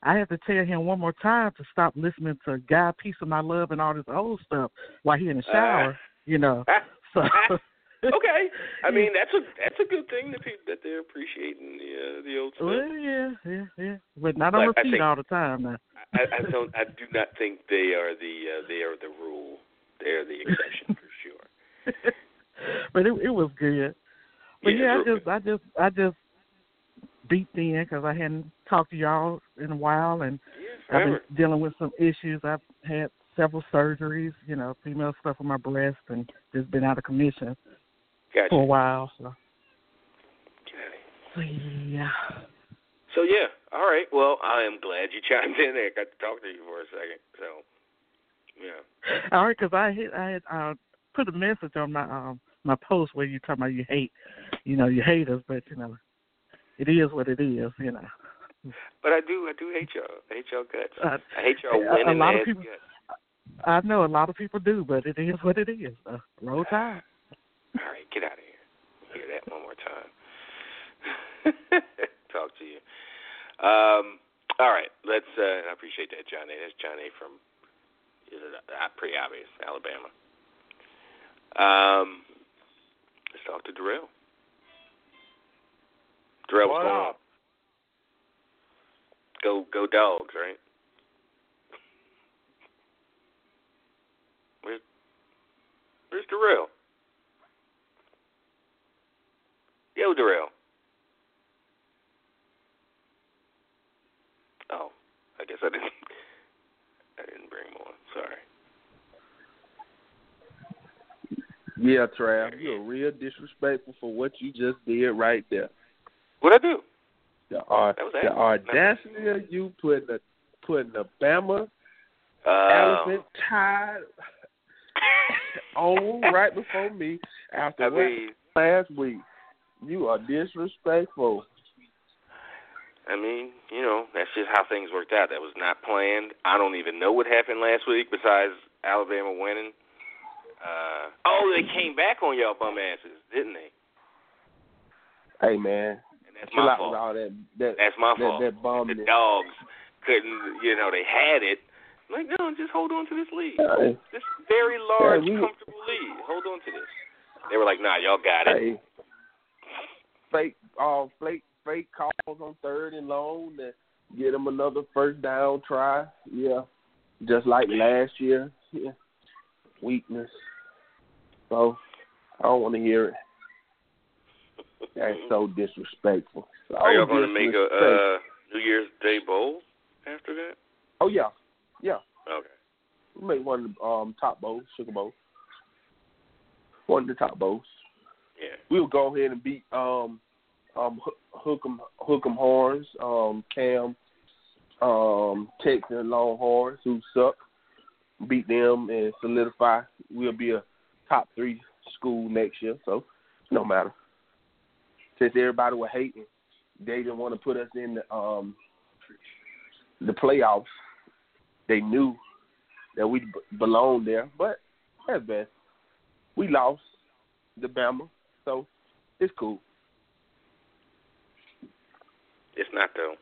I have to tell him one more time to stop listening to "God, Piece of My Love" and all this old stuff while he in the shower, you know. So okay, I mean that's a that's a good thing that people that they're appreciating the uh, the old stuff. well, yeah, yeah, yeah, but not on But repeat think- all the time now. I, I don't. I do not think they are the uh, they are the rule. They are the exception for sure. but it it was good. But Yeah, yeah, I just I just I just beat in because I hadn't talked to y'all in a while, and I've been dealing with some issues. I've had several surgeries, you know, female stuff on my breast, and just been out of commission Gotcha. for a while. So, so yeah. So yeah, all right. Well, I am glad you chimed in. I got to talk to you for a second. So yeah. All right, because I hit, I had uh, put a message on my um my post where you talking about you hate, you know, you hate us, but you know, it is what it is, you know. But I do. I do hate y'all. I hate y'all guts. Uh, I hate y'all a- a winning lot of people- guts. I know a lot of people do, but it is what it is. Uh, roll tide. All right, get out of here. Hear that one more time. Talk to you. Um, all right, let's. Uh, I appreciate that, John A. That's John A. from. Is it uh, pretty obvious, Alabama? Um, let's talk to Darrell. Darrell, what's What going on? Go, go, dogs! Right? Where's, where's Darrell? Yo, Darrell. Oh, I guess I didn't. I didn't bring him on. Sorry. Yeah, Trav, you're real disrespectful for what you just did right there. What'd I do? The, uh, That was the excellent. audacity of you putting the putting the Bama Uh, elephant tied on right before me after I mean, last week. You are disrespectful. I mean, you know, that's just how things worked out. That was not planned. I don't even know what happened last week besides Alabama winning. Uh, oh, they came back on y'all bum asses, didn't they? Hey man, And that's chill my out with fault. all that. That That's my that, fault. that bum. the dogs couldn't, you know, they had it. Like, no, just hold on to this lead. Hey, This very large, Yeah, we- comfortable lead. Hold on to this. They were like, "Nah, y'all got it." Hey, fake, uh, fake, fake calls on third and long to get them another first down try. Yeah, just like last year. Yeah, weakness. So I don't want to hear it. That's so disrespectful. So Are y'all going to make a uh, New Year's Day bowl after that? Oh yeah, yeah. Okay. We make one of the um, top bowls, sugar bowl. One of the top bowls. Yeah. We'll go ahead and beat um um hook 'em hook 'em horns um Cam um Texas Longhorns who suck. Beat them and solidify. We'll be a top three school next year, so no matter. Since everybody was hating, they didn't want to put us in the um the playoffs. They knew that we b- belonged there, but that's best. We lost the Bama, so it's cool. It's not though.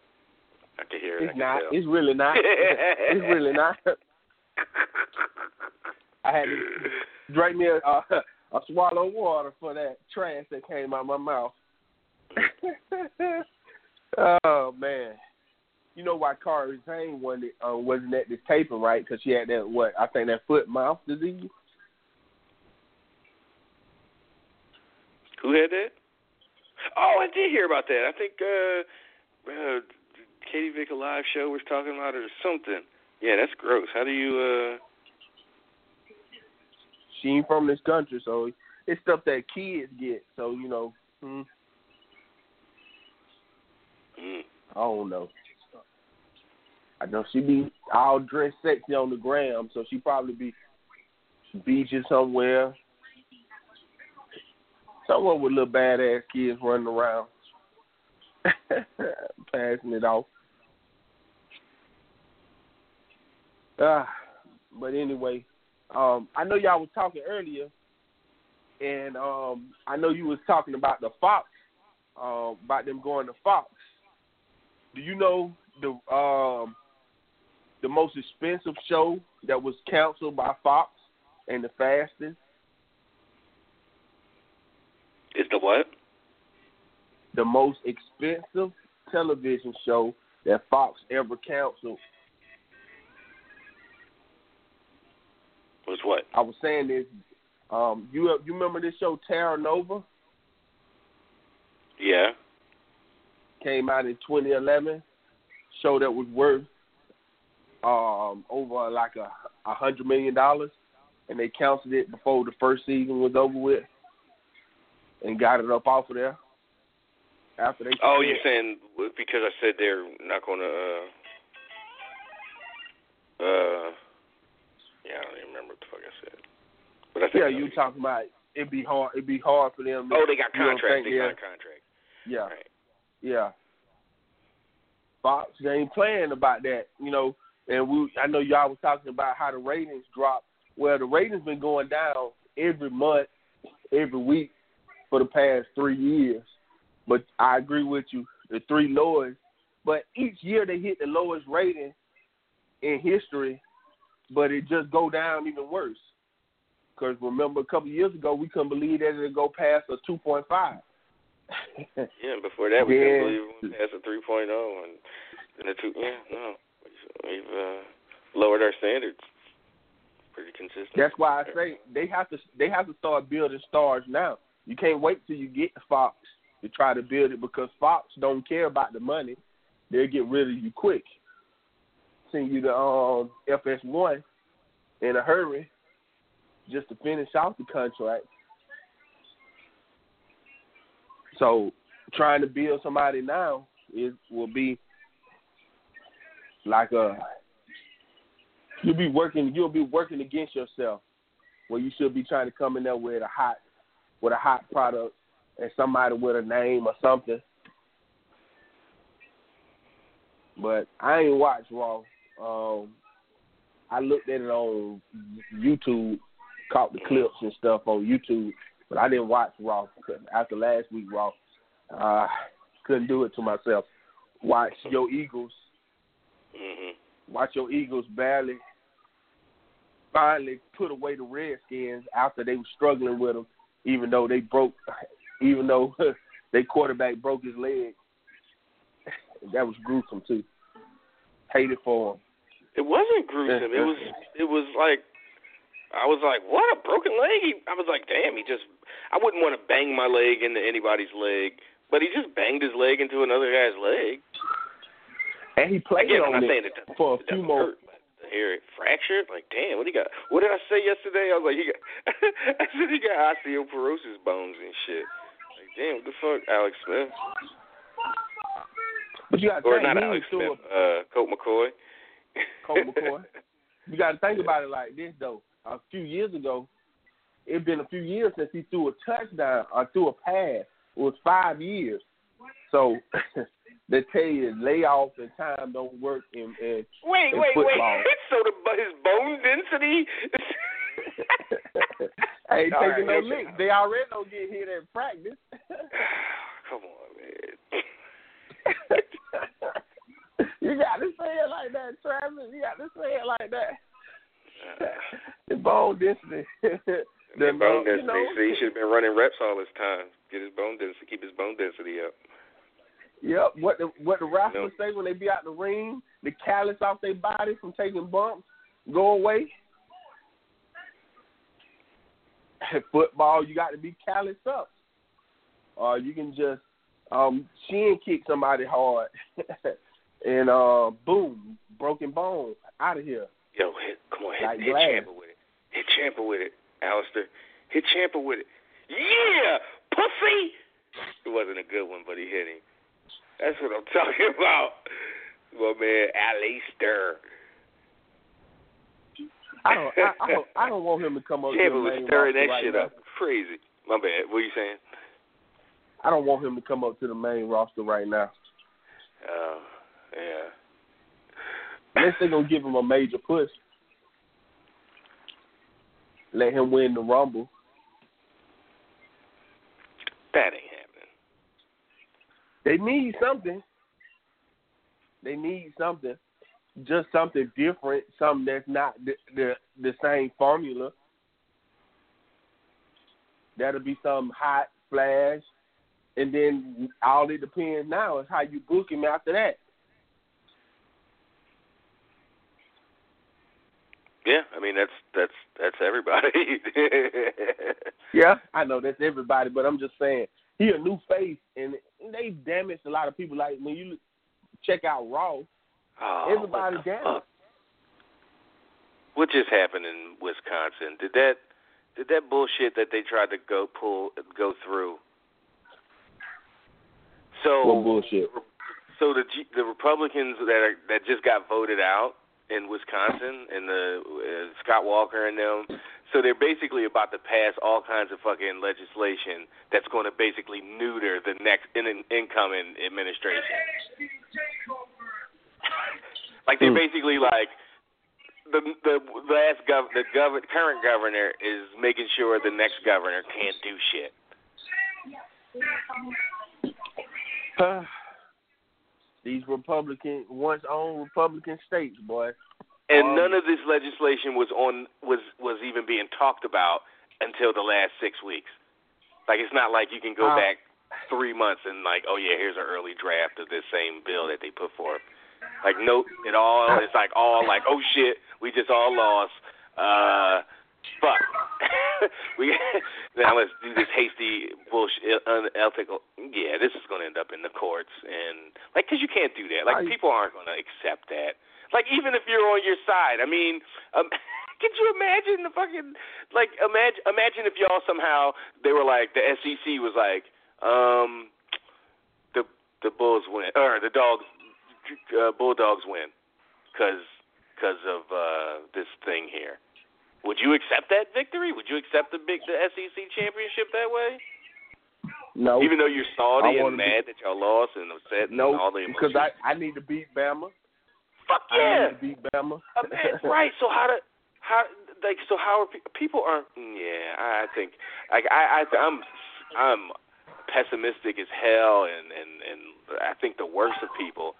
I can hear it. It's not. tell. It's really not. it's really not. I had to drink me a, a, a swallow of water for that trash that came out of my mouth. oh man, you know why Kari Payne wasn't uh, wasn't at this taping right? Because she had that what I think that foot mouth disease. Who had that? Oh, I did hear about that. I think uh, uh Katie Vick live show was talking about it or something. Yeah, that's gross. How do you uh She ain't from this country, so it's stuff that kids get. So you know, hmm, mm. I don't know. I know she be all dressed sexy on the gram, so she probably be beaches somewhere, somewhere with little badass kids running around, passing it off. Ah, but anyway, um, I know y'all was talking earlier, and um, I know you was talking about the Fox, uh, about them going to Fox. Do you know the um, the most expensive show that was canceled by Fox and the fastest? is the what? The most expensive television show that Fox ever canceled. Was what? I was saying this. Um, you you remember this show Terra Nova? Yeah. Came out in 2011. Show that was worth um, over like a, a hundred million dollars, and they canceled it before the first season was over with, and got it up off of there. After they Oh, you're saying because I said they're not going to. Uh, uh, yeah, I don't even remember what the fuck I said. But I said yeah, you talking about it'd be hard. It'd be hard for them. Oh, they got contracts. They yeah, got a contract. Yeah, Right. Yeah. Fox ain't playing about that, you know. And we, I know y'all was talking about how the ratings dropped. Well, the ratings been going down every month, every week for the past three years. But I agree with you, the three lowest. But each year they hit the lowest rating in history, but it just go down even worse. Because remember, a couple years ago, we couldn't believe that it'd go past a 2.5. Yeah, before that we Yeah. couldn't believe we passed a 3.0 and and the two. Yeah, no, we've uh, lowered our standards. Pretty consistent. That's why I say they have to they have to start building stars now. You can't wait till you get Fox to try to build it because Fox don't care about the money. They'll get rid of you quick. Send you to um, FS1 in a hurry just to finish off the contract. So trying to build somebody now is will be like a you'll be working you'll be working against yourself where you should be trying to come in there with a hot with a hot product and somebody with a name or something. But I ain't watched Raw. Um I looked at it on YouTube, caught the clips and stuff on YouTube, but I didn't watch Raw after last week Raw, uh couldn't do it to myself. Watch your Eagles hmm watch your Eagles barely finally put away the Redskins after they were struggling with them even though they broke, even though their quarterback broke his leg. that was gruesome too. Hated for him. It wasn't gruesome. It was it was like I was like, what a broken leg. He, I was like, damn. He just I wouldn't want to bang my leg into anybody's leg, but he just banged his leg into another guy's leg. And he played Again, on I'm not it saying it doesn't, for a few more. hurt, hear it fractured, like damn, what he got? What did I say yesterday? I was like, he got. I said he got osteoporosis bones and shit. Like damn, what the fuck, Alex Smith? But you got to Or think, not Alex Smith, uh, Colt McCoy. Colt McCoy. You got to think about it like this though. A few years ago, it's been a few years since he threw a touchdown or threw a pass. It was five years. So they tell you layoff and time don't work in, in, Wait, in wait, football. wait. So the his bone density. Ain't All taking right, no licks. They already don't get hit at practice. Come on, man. you got to say it like that, Travis. You got to say it like that. Uh. the bone density. The bone you density. know, See, he should have been running reps all this time. Get his bone density, keep his bone density up. Yep. What the what the wrestlers No. say when they be out the ring, the callus off their body from taking bumps go away. Football, you got to be callous up, or you can just um shin kick somebody hard, and uh boom, broken bone out of here. Yo, hit, come on, hit, Like hit. Ciampa with it. Hit Ciampa with it, Aleister. Hit Ciampa with it. Yeah, pussy. It wasn't a good one, but he hit him. That's what I'm talking about. My man, Aleister. I don't I, I don't I don't want him to come up to Ciampa the was main stirring that right shit now. up. Crazy. My bad. What are you saying? I don't want him to come up to the main roster right now. Oh, yeah. Unless they're gonna give him a major push. Let him win the rumble. That ain't happening. They need something. They need something. Just something different, something that's not the the, the same formula. That'll be some hot flash, and then all it depends now is how you book him after that. Yeah, I mean that's that's that's everybody. Yeah, I know that's everybody, but I'm just saying he a new face, and they damaged a lot of people. Like when you check out Raw, oh, everybody damaged. fuck? What just happened in Wisconsin? Did that did that bullshit that they tried to go pull go through? So What bullshit? so the G, the Republicans that are that just got voted out in Wisconsin and the uh, Scott Walker and them. So they're basically about to pass all kinds of fucking legislation that's going to basically neuter the next in, incoming administration. like they're Hmm. basically like the the last gov the gov current governor is making sure the next governor can't do shit. These Republican, once owned Republican states, boy. And Um, none of this legislation was on was was even being talked about until the last six weeks. Like it's not like you can go Uh, back three months and like, oh yeah, here's an early draft of this same bill that they put forth. Like nope, it all it's like all like, oh shit, we just all lost. Uh, fuck. we now let's do this hasty bullshit, unethical. Yeah, this is going to end up in the courts and like, cause you can't do that. Like I- people aren't going to accept that. Like even if you're on your side, I mean, um, could you imagine the fucking like imagine imagine if y'all somehow they were like the SEC was like, um, the the Bulls win or the dogs uh, Bulldogs win because because of uh, this thing here. Would you accept that victory? Would you accept the big the SEC championship that way? No, Even though you're salty and wanna be- mad that y'all lost and upset and no, all the because. I I need to beat Bama. Fuck I yeah. need to beat Bama. Right. So how do how like so how are pe- people aren't? Yeah, I I think like I I I'm I'm pessimistic as hell and and and I think the worst of people,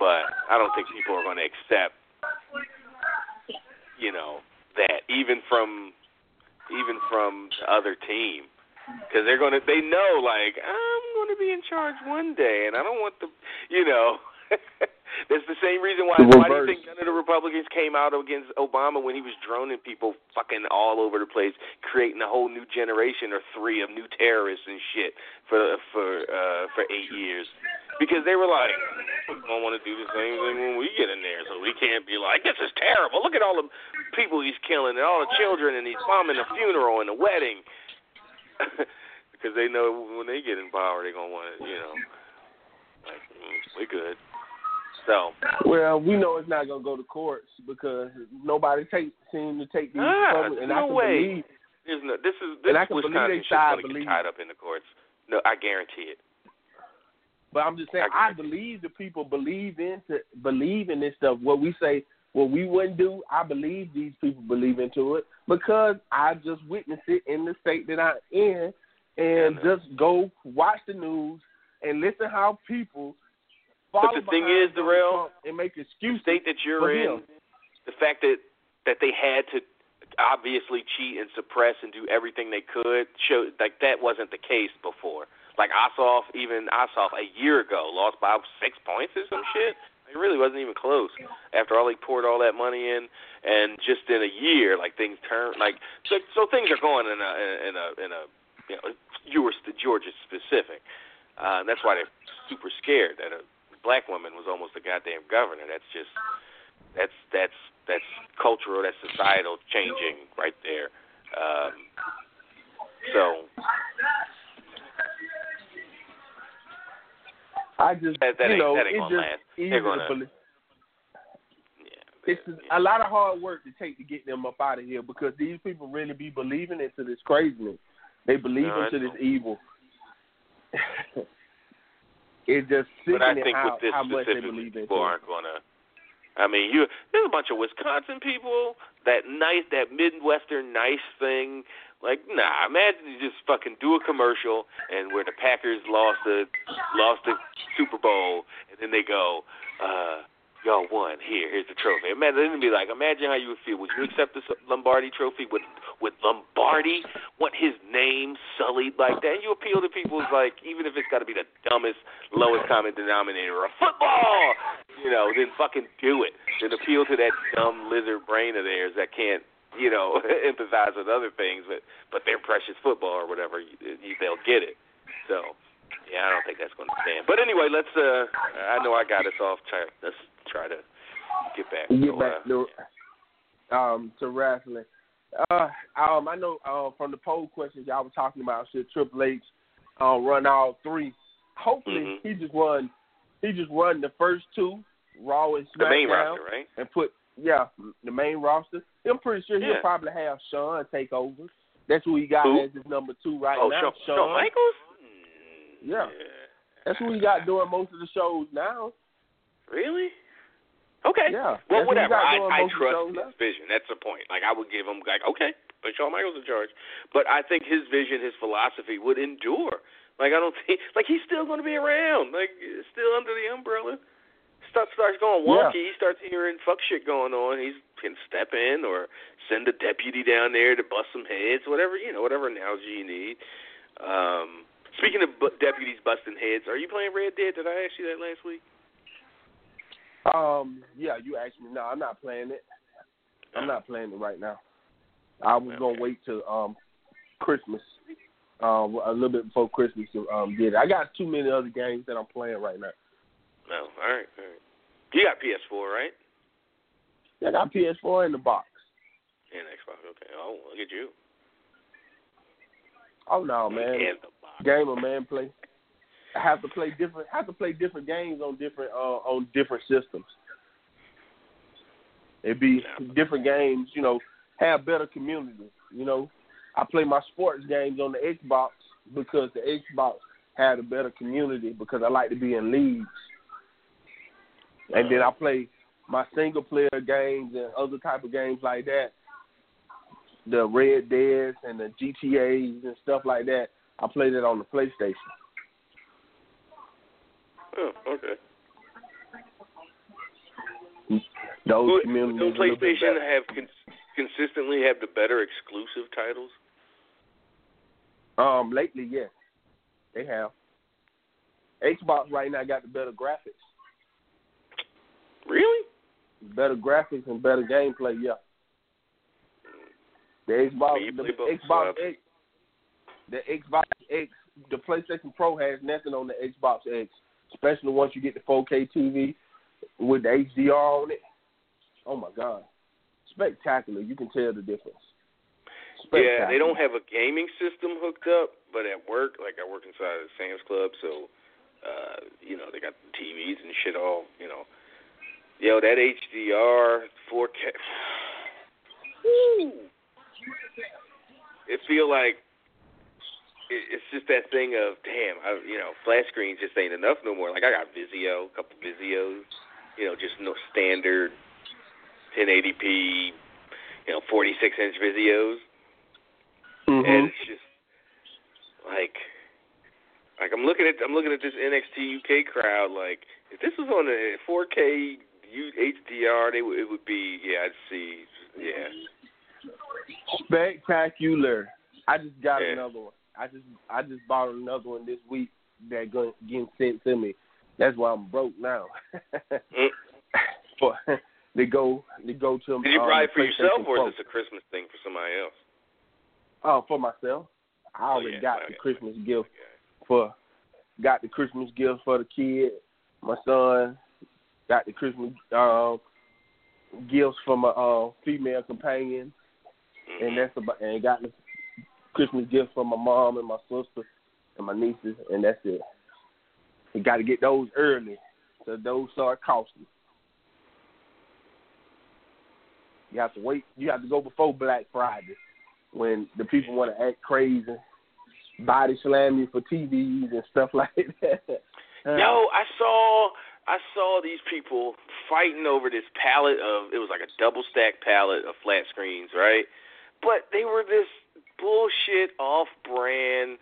but I don't think people are going to accept you know that even from even from the other team. because they're gonna they know like I'm gonna be in charge one day, and I don't want the you know. That's the same reason why. Why do you think none of the Republicans came out against Obama when he was droning people fucking all over the place, creating a whole new generation or three of new terrorists and shit for for uh for eight years? Because they were like, we don't want to do the same thing when we get in there, so we can't be like, this is terrible. Look at all the people he's killing and all the children, and he's bombing the funeral and the wedding. because they know when they get in power, they're gonna want to, you know, like mm, we good. So Well, we know it's not gonna go to courts because nobody take seem to take these ah, Republicans, and no I can way. believe There's no. This is this And I can believe Wisconsin shit's gonna get tied up in the courts. No, I guarantee it. But I'm just saying, I believe the people believe into believe in this stuff. What we say, what we wouldn't do, I believe these people believe into it because I just witnessed it in the state that I'm in, and just go watch the news and listen how people. But the thing is, Darrell, and make excuses. state that you're in, him. the fact that that they had to obviously cheat and suppress and do everything they could show like that wasn't the case before. Like Ossoff, even Ossoff a year ago lost by six points or some shit. It really wasn't even close. After all, he poured all that money in, and just in a year, like things turned like so. So things are going in a in a in a you know yours Georgia specific. Uh, that's why they're super scared that a black woman was almost a goddamn governor. That's just that's that's that's cultural, that's societal changing right there. Um, so I just That- that you know that it's just last. easy to believe. It's a lot of hard work to take to get them up out of here because these people really be believing into this craziness. They believe No, into this evil. it's just but I think how, with this how much they believe into people aren't gonna. I mean, you there's a bunch of Wisconsin people that nice that Midwestern nice thing. Like, nah, imagine you just fucking do a commercial and where the Packers lost the lost the Super Bowl, and then they go, uh, y'all won. Here, here's the trophy. Imagine it'd be like, imagine how you would feel. Would you accept this Lombardi trophy with with Lombardi? Want his name sullied like that? And you appeal to people's like, even if it's got to be the dumbest, lowest common denominator of football, you know, then fucking do it. Then appeal to that dumb lizard brain of theirs that can't, you know, empathize with other things, but but they're precious football or whatever. You, you, they'll get it. So. Yeah, I don't think that's going to stand. But anyway, let's. uh I know I got us off track. Let's try to get back. get So, back uh, to um to wrestling. Uh, um, I know uh, from the poll questions y'all were talking about should Triple H uh, run all three. Hopefully Mm-hmm. he just won. he just won the first two Raw and the main SmackDown roster, right? and put yeah the main roster. I'm pretty sure he'll Yeah. probably have Shawn take over. That's who he got Who? as his number two right oh, now. Shawn, Shawn Michaels. Yeah. That's who he got doing most of the shows now. Really? Okay. Yeah. Well, whatever. I, I most of the trust his vision. That's the point. Like I would give him like okay, but Shawn Michaels in charge. But I think his vision, his philosophy would endure. Like I don't think like he's still going to be around. Like still under the umbrella. Stuff starts going wonky. He starts hearing fuck shit going on. He can step in or send a deputy down there to bust some heads, whatever you know, whatever analogy you need. Um, speaking of bu- deputies busting heads, are you playing Red Dead? Did I ask you that last week? Um, yeah, you asked me. No, I'm not playing it. I'm not playing it right now. I was gonna wait till um Christmas, um, a little bit before Christmas to um get it. I got too many other games that I'm playing right now. No. All right. All right. You got PS4, right? Yeah, I got PS4 in the box. And Xbox. Okay. Oh, look at you. Oh no, man, And the box. gamer man play. I have to play different. Have to play different games on different uh, on different systems. It'd be different games, you know, have better community. You know, I play my sports games on the Xbox because the Xbox had a better community because I like to be in leagues. And then I play my single player games and other type of games like that. The Red Dead and the GTAs and stuff like that. I play that on the PlayStation. Oh, okay. Those Would, communities would a little bit PlayStation have cons- consistently have the better exclusive titles? Um, lately, yes, they have. Xbox right now got the better graphics. Really? Better graphics and better gameplay. Yeah. The Xbox, the Xbox X, the Xbox X, the PlayStation Pro has nothing on the Xbox X, especially once you get the 4K TV with the HDR on it. Oh my God, spectacular! You can tell the difference. Yeah, they don't have a gaming system hooked up, but at work, like I work inside of Sam's Club, so uh, you know, they got the TVs and shit all, you know. Yo, that HDR 4K Woo! It feel like it's just that thing of damn, I, you know, flat screens just ain't enough no more. Like I got Vizio, a couple Vizios, you know, just no standard 1080p, you know, 46 inch Vizios, mm-hmm. and it's just like, like I'm looking at I'm looking at this NXT UK crowd. Like, if this was on a 4K U- HDR, they it would be yeah, I'd see yeah. spectacular. I just got Yeah. another one. I just I just bought another one this week that going getting sent to me. That's why I'm broke now. Mm. For they go they go to Did you um, buy it for yourself or is this a Christmas thing for somebody else? Oh, for myself. I Oh, already yeah, got okay. the Christmas gift for got the Christmas gift for the kid. My son got the Christmas uh, gifts for my uh, female companion, Mm-hmm. and that's about and got the Christmas gift for my mom and my sister and my nieces, and that's it. You got to get those early, so those start costing. You have to wait. You have to go before Black Friday when the people want to act crazy, body slam you for TVs and stuff like that. Yo, I saw I saw these people fighting over this pallet of it was like a double stack pallet of flat screens, right? But they were this bullshit off brand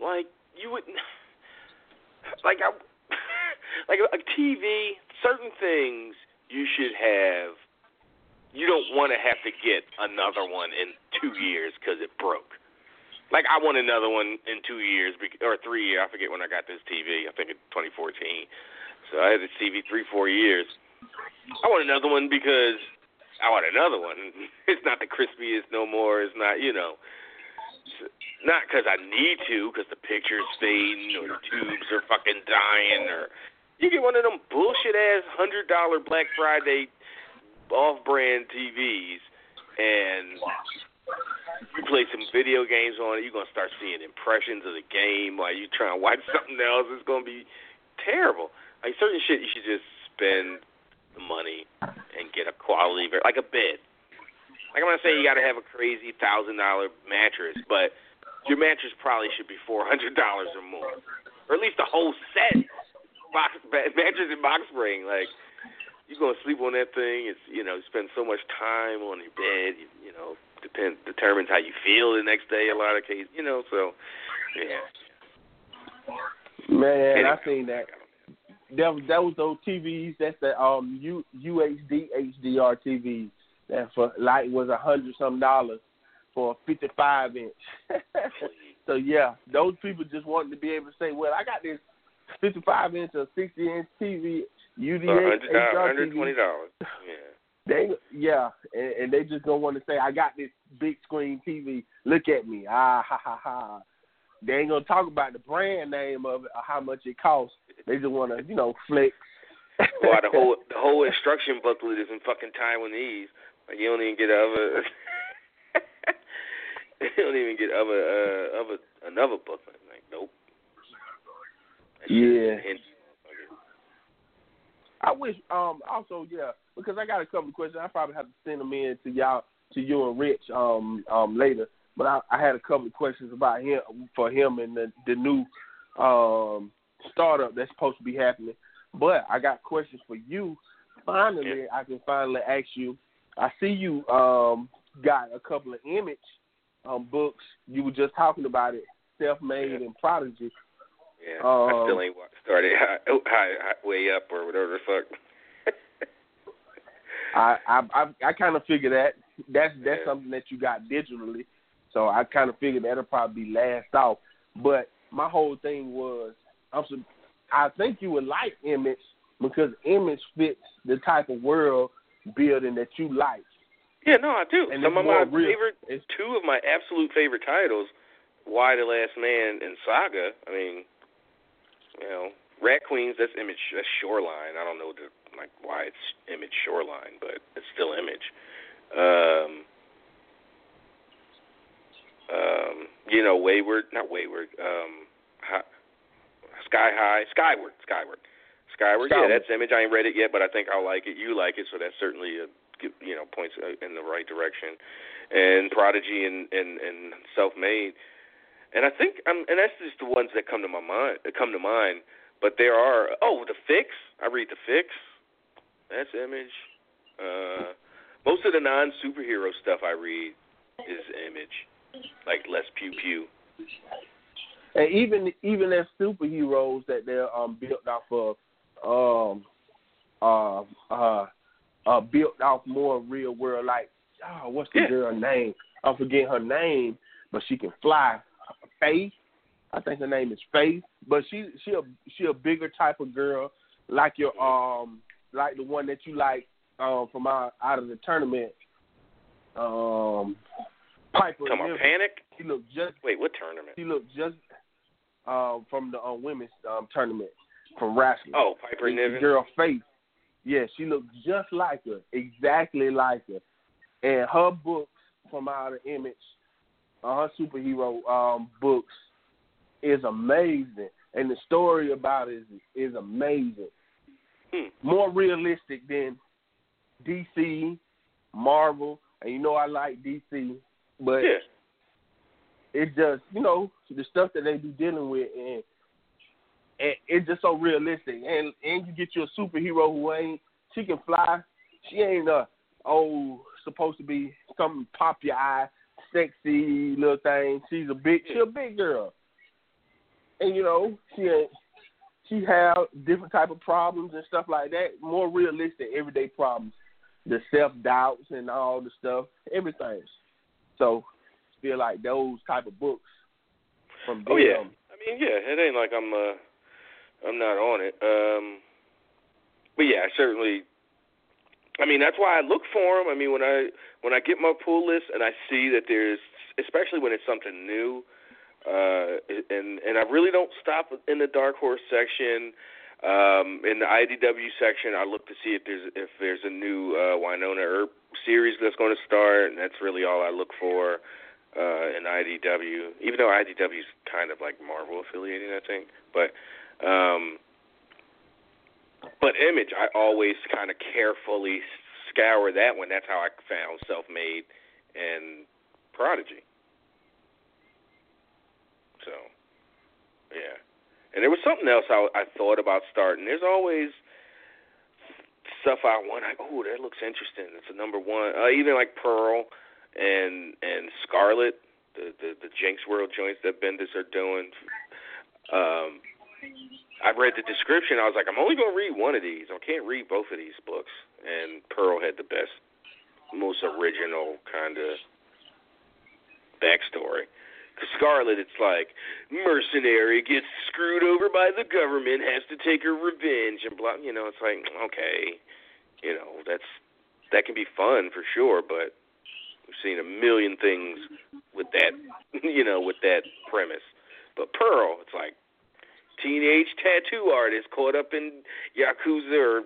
like you would like I like a TV, certain things you should have you don't want to have to get another one in 2 years cuz it broke. Like I want another one in two years or three years. I forget when I got this TV. I think in 2014. So I had this TV three, four years. I want another one because I want another one. It's not the crispiest no more. It's not, you know, not because I need to, because the picture's fading or the tubes are fucking dying, or you get one of them bullshit ass hundred dollar Black Friday off brand TVs and you play some video games on it, you're gonna start seeing impressions of the game while you trying to watch something else. It's gonna be terrible. Like certain shit, you should just spend the money and get a quality, like a bed. Like I'm not saying you got to have a crazy thousand dollar mattress, but your mattress probably should be four hundred dollars or more, or at least a whole set box mattress and box spring. Like you're gonna sleep on that thing. It's you know you spend so much time on your bed. You, you know depend determines how you feel the next day. A lot of cases, you know. So yeah. Man, Anyway. I seen that. That was that was those TVs. That's the um U UHD HDR TVs. That for like was a hundred some dollars for a fifty five inch. so yeah, those people just wanted to be able to say, well, I got this fifty five inch or sixty inch TV UDH HDR hundred twenty dollars. Yeah. They yeah, and, and they just don't want to say I got this big screen TV. Look at me, ah ha ha ha. They ain't gonna talk about the brand name of it or how much it costs. They just want to you know flex. Well, the whole the whole instruction booklet is in fucking Taiwanese. Like you don't even get other. you don't even get other uh, other another booklet. Like nope. Yeah. I wish um also yeah because I got a couple of questions. I probably have to send them in to y'all to you and Rich um um later. But I, I had a couple of questions about him for him and the the new um startup that's supposed to be happening. But I got questions for you. Finally, I can finally ask you. I see you um got a couple of image um books. You were just talking about it, self made and prodigy. Yeah, I Um, still ain't wa- started high, oh, high, high, way up or whatever the fuck. I I I, I kind of figure that that's that's Yeah. something that you got digitally. So I kind of figured that'll probably be last off. But my whole thing was, I'm, I think you would like Image because Image fits the type of world building that you like. Yeah, no, I do. And Some of my real. favorite, two of my absolute favorite titles, Y the Last Man and Saga. I mean, you know, Rat Queens. That's Image. That's Shadowline. I don't know the, like why it's Image Shadowline, but it's still Image. Um, um, you know, Wayward, not Wayward. Um, hi, Sky High, Skyward, Skyward, Skyward. Yeah, that's Image. I ain't read it yet, but I think I'll like it. You like it, so that's certainly a you know points in the right direction. And Prodigy and and and Self Made. And I think I'm, and that's just the ones that come to my mind. That come to mind. But there are oh the Fix. I read the Fix. That's Image. Uh, most of the non superhero stuff I read is Image, like less pew pew. And even even as superheroes that they're um built off of um uh uh uh built off more real world like oh what's the Yeah. girl name? I'm forgetting her name, but she can fly. Faith. I think her name is Faith. But she she a she a bigger type of girl like your um like the one that you like um from out out of the tournament. Um Piper Come on, Panic. She looked just Wait, what tournament? she looked just um, from the um, women's um, tournament from wrestling. Oh, Piper The Niven. Girl Faith. Yeah, she looked just like her, exactly like her. And her books from out of Image, uh, her superhero um, books, is amazing. And the story about it is, is amazing. Hmm. More realistic than DC, Marvel. And you know I like DC, but Yeah. it just you know the stuff that they be dealing with and, and it's just so realistic. And and you get you a superhero who ain't she can fly. She ain't a oh supposed to be something pop your eye sexy little thing. She's a big she a big girl. And you know she ain't she have different type of problems and stuff like that. More realistic everyday problems. The self doubts and all the stuff everything so feel like those type of books from them. Oh yeah. I mean, yeah. It ain't like I'm uh I'm not on it. Um, but yeah, certainly. I mean, that's why I look for them. I mean, when I when I get my pull list and I see that there's, especially when it's something new, uh, and and I really don't stop in the dark horse section. Um, in the IDW section, I look to see if there's if there's a new uh, Wynonna Earp series that's going to start, and that's really all I look for uh, in IDW. Even though IDW is kind of like Marvel affiliated, I think, but um, but Image, I always kind of carefully scour that one. That's how I found Self Made and Prodigy. So, yeah. And there was something else I, I thought about starting. There's always stuff I want. I, oh, that looks interesting. It's a number one. Uh, even like Pearl and and Scarlet, the the, the Jinx World joints that Bendis are doing. Um, I read the description. I was like, I'm only to read one of these. I can't read both of these books. And Pearl had the best, most original kind of backstory. Scarlet, it's like mercenary gets screwed over by the government, has to take her revenge, and blah. You know, it's like okay, you know, that's that can be fun for sure, but we've seen a million things with that, you know, with that premise. But Pearl, it's like teenage tattoo artist caught up in yakuza or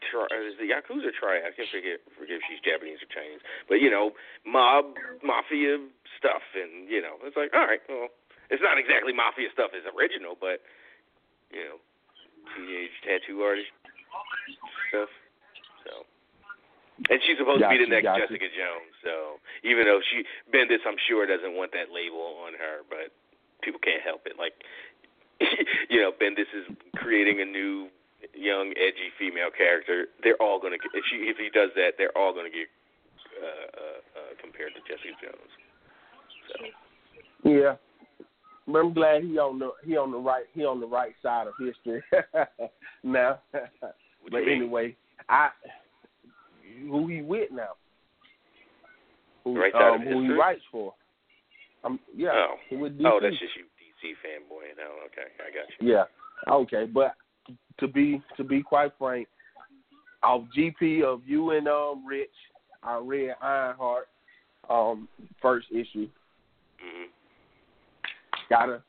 tri- is the yakuza triad? I can't forget forget if she's Japanese or Chinese, but you know, mob mafia stuff, and you know, it's like all right, well, it's not exactly mafia stuff as original, but you know, teenage tattoo artist stuff. So, and she's supposed to be the next gotcha. Jessica Jones. So even though she Bendis, I'm sure doesn't want that label on her, but people can't help it. Like, you know, Bendis is creating a new young, edgy female character. They're all gonna get if she if he does that, they're all gonna get uh, uh, uh, compared to Jesse Jones. So Yeah. But I'm glad he on the he on the right he on the right side of history now. but anyway, I who he with now? Who, Right um, who he writes for? I'm yeah. Oh. Oh, that's just you, DC fanboy. No, okay, I got you. Yeah. Okay, but to be to be quite frank, off GP of you and um Rich, I read Ironheart, um, first issue. hmm Got a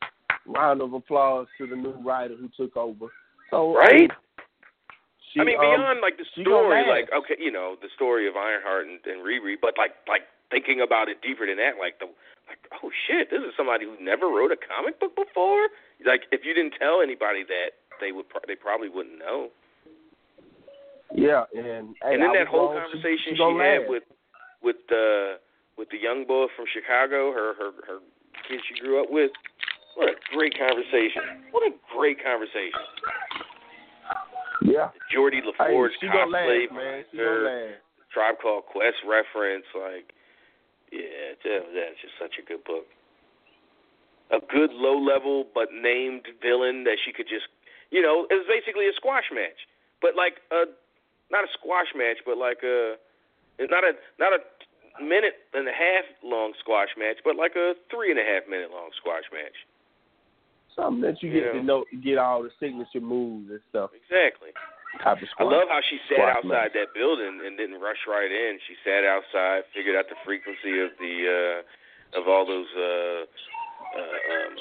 round of applause to the new writer who took over. So Right? She, I mean, um, beyond like the story, like okay, you know, the story of Ironheart and, and Riri, but like like thinking about it deeper than that, like the like oh shit, this is somebody who never wrote a comic book before. Like if you didn't tell anybody that, they would pro- they probably wouldn't know. Yeah, and hey, and then that whole conversation she, she, had with with the with the young boy from Chicago, her her her kid she grew up with. What a great conversation! What a great conversation! Yeah. Geordi La Forge gonna cosplay last, man. She her. Tribe Called Quest reference, like, yeah, that, that's just such a good book. A good low level but named villain that she could just, you know, it was basically a squash match, but like a not a squash match, but like a not a not a minute and a half long squash match, but like a three and a half minute long squash match. Something that you You get to know, get all the signature moves and stuff. Exactly. Type of I love how she sat squad outside match. that building and didn't rush right in. She sat outside, figured out the frequency of the uh of all those uh uh um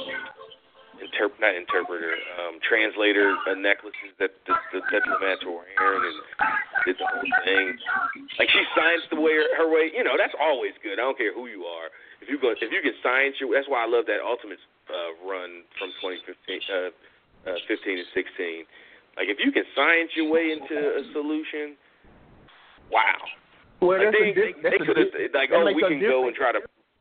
interp not interpreter, um translator uh, necklaces that the, the diplomats were wearing and did the whole thing. Like she science the way her way, you know, that's always good. I don't care who you are. If you go if you can science your that's why I love that ultimate uh run from 2015 uh uh 15 and 16. Like if you can science your way into a solution, wow. Well, like that's they, a diff- they, they could have like oh we can go and try to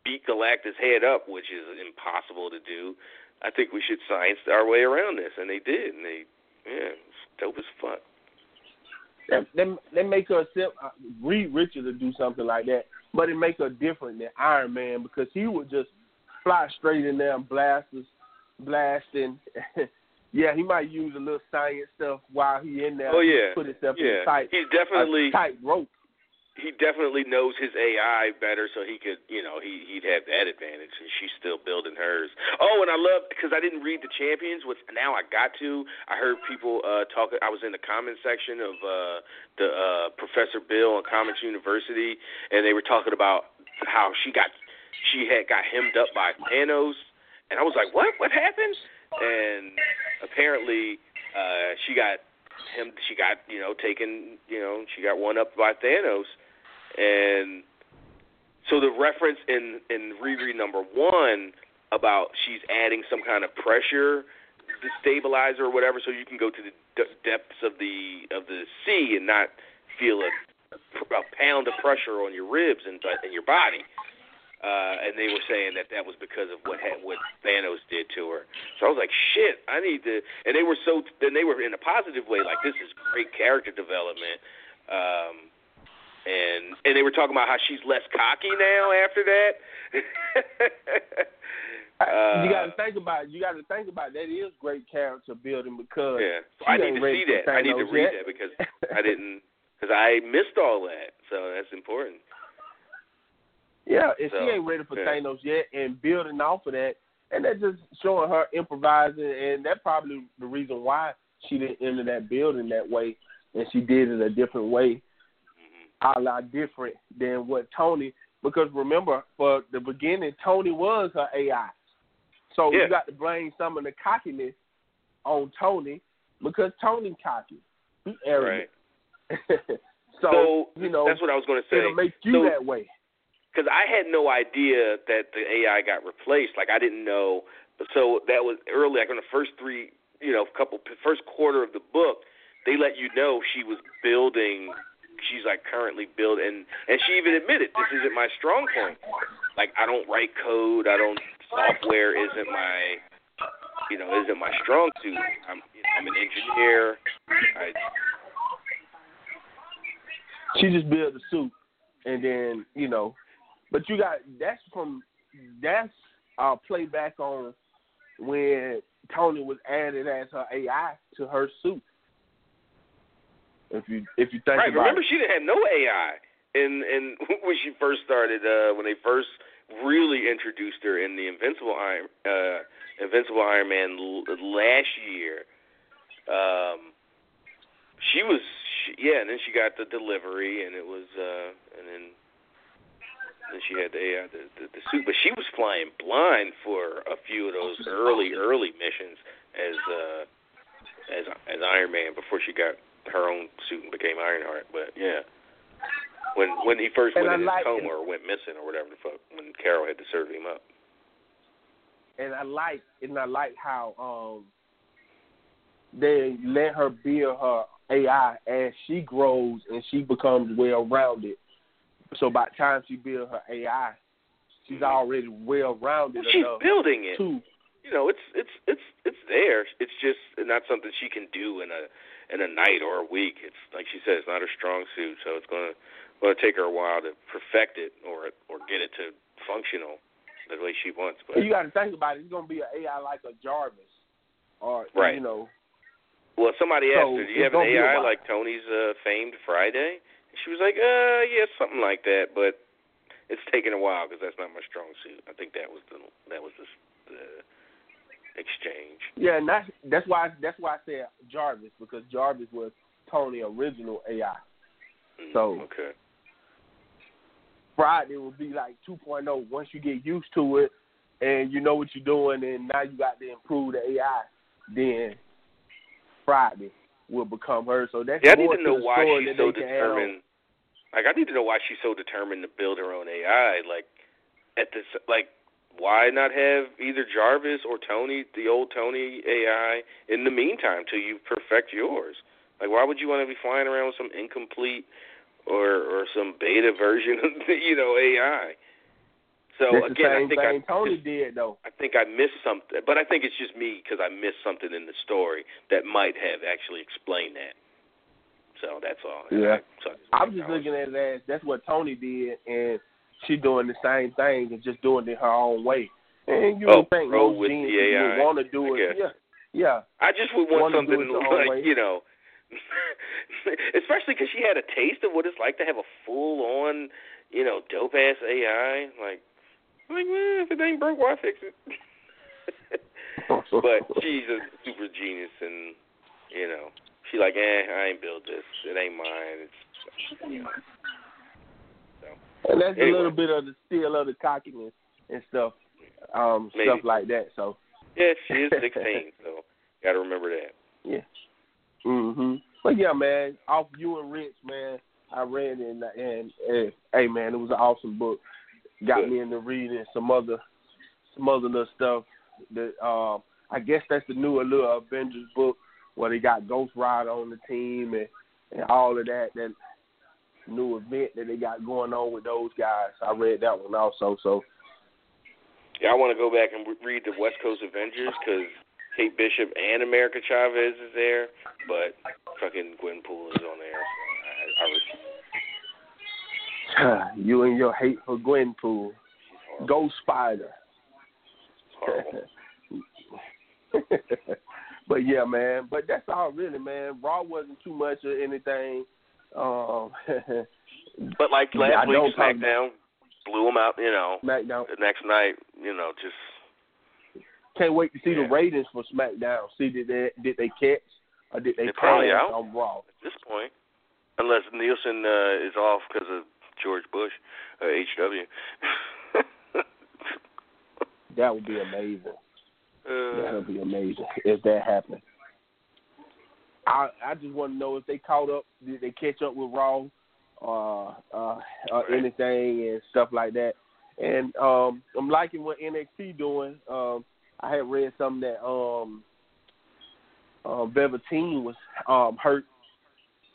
beat Galactus head up, which is impossible to do. I think we should science our way around this, and they did, and they yeah, it's dope as fuck. They, make her sim- uh, Reed Richards to do something like that, but it make her different than Iron Man because he would just fly straight in there and blast us, blasting. yeah, he might use a little science stuff while he in there. Oh yeah, put himself yeah. in tight, He's definitely a tight rope. He definitely knows his AI better, so he could, you know, he he'd have that advantage, and she's still building hers. Oh, and I love because I didn't read the champions, which now I got to. I heard people uh talk. I was in the comment section of uh the uh Professor Bill on Comics University, and they were talking about how she got she had got hemmed up by Thanos, and I was like, what? What happened? And apparently, uh she got him. She got you know taken. You know she got one up by Thanos and so the reference in in Riri number one about she's adding some kind of pressure stabilizer or whatever, so you can go to the d- depths of the of the sea and not feel a, a pound of pressure on your ribs and in your body. Uh, and they were saying that that was because of what what Thanos did to her. So I was like, shit, I need to. And they were so, then they were in a positive way, like this is great character development. Um, and and they were talking about how she's less cocky now after that. uh, you got to think about. You got to think about that is great character building because yeah, so I need to see that. I need to read yet. that because I didn't because I missed all that. So that's important. Yeah, and So, she ain't ready for yeah. Thanos yet, and building off of that, and that's just showing her improvising, and that's probably the reason why she didn't enter that building that way, and she did it a different way. A lot different than what Tony. Because remember, for the beginning, Tony was her AI, so Yeah. you got to blame some of the cockiness on Tony because Tony cocky, he arrogant. so, So, you know that's what I was going to say. it'll make you So- that way. because I had no idea that the AI got replaced. Like I didn't know. So that was early, like in the first three, you know, couple first quarter of the book, they let you know she was building. She's like currently building, and and she even admitted this isn't my strong point. Like I don't write code. I don't software isn't my, you know, isn't my strong suit. I'm I'm an engineer. I she just built a suit and then you know but you got that's from that's uh playback on when Tony was added as her AI to her suit. If you if you think right. about Remember, it. she didn't have no AI in in when she first started. Uh, when they first really introduced her in the Invincible Iron uh, Invincible Iron Man l- last year. Um, she was she, yeah, and then she got the delivery, and it was uh, and then then she had the, uh, the the the suit, but she was flying blind for a few of those early early missions as uh as as Iron Man before she got her own suit and became Ironheart. But yeah, when when he first And went I in like his coma it. or went missing or whatever the fuck, when Carol had to serve him up. and I like and I like how um they let her build her AI as she grows and she becomes well rounded. So by the time she builds her AI, she's already well rounded Well, she's building it. to You know, it's it's it's it's there. It's just not something she can do in a in a night or a week. It's like she said, it's not her strong suit, so it's gonna gonna take her a while to perfect it or or get it to functional the way she wants. But you gotta think about it, it's gonna be an AI like a Jarvis. Or Right. you know, Well, somebody So, asked her, "Do you have an gonna be a AI like Tony's uh, famed Friday?" And she was like, "Uh, yeah, something like that, but it's taken a while because that's not my strong suit." I think that was the that was the, the exchange. Yeah, and that's that's why that's why I said Jarvis because Jarvis was Tony original AI. Mm, So okay, Friday will be like 2.0 once you get used to it and you know what you're doing and now you got to improve the AI. Then Friday will become her. So that's yeah, I need to know why she's so they can add on. determined. Like, I need to know why she's so determined to build her own AI. Like, at this, like, why not have either Jarvis or Tony, the old Tony AI, in the meantime till you perfect yours? Like, why would you want to be flying around with some incomplete or or some beta version of the, you know AI? So That's again, I think I Tony just- did though. I think I missed something, but I think it's just me because I missed something in the story that might have actually explained that. So that's all. Yeah. So I'm just looking at it as that's what Tony did, and she doing the same thing and just doing it her own way. And you Oh, would think most with geniuses the AI, would want to do it. Yeah, yeah. I just would want do something it your own like way. you know, especially because she had a taste of what it's like to have a full on, you know, dope ass AI. Like, like, well, if it ain't broke, why fix it? but she's a super genius, and you know, she like, eh, I ain't built this. It ain't mine. It's, you know. And that's Anyway. a little bit of the still of the cockiness and stuff, um, Maybe. stuff like that. So yeah, she is 16, so got to remember that. yeah. Mhm. But yeah, man, off you and Rich, man. I read it and, and, and hey, man, it was an awesome book. Got Good. me into reading some other, some other little stuff. That um, I guess that's the new little Avengers book where they got Ghost Rider on the team and and all of that. That new event that they got going on with those guys. I read that one also. So Yeah, I want to go back and read the West Coast Avengers because Kate Bishop and America Chavez is there, but fucking Gwenpool is on there. So I, I refuse. you and your hate for Gwenpool, Ghost Spider. But yeah, man. But that's all really, man. Raw wasn't too much of anything. Um, But like last I week, SmackDown blew them out. You know, SmackDown. the next night, you know, just Can't wait to see Yeah. the ratings for SmackDown. See did they did they catch or did they They're probably out. on Raw? at this point, unless Nielsen uh, is off because of George Bush, uh, HW. That would be amazing. That uh, would be amazing if that happened. I I just want to know if they caught up. Did they catch up with Raw, uh, uh, or anything and stuff like that? And um, I'm liking what NXT doing. Um, I had read something that um, uh, Velveteen was um hurt,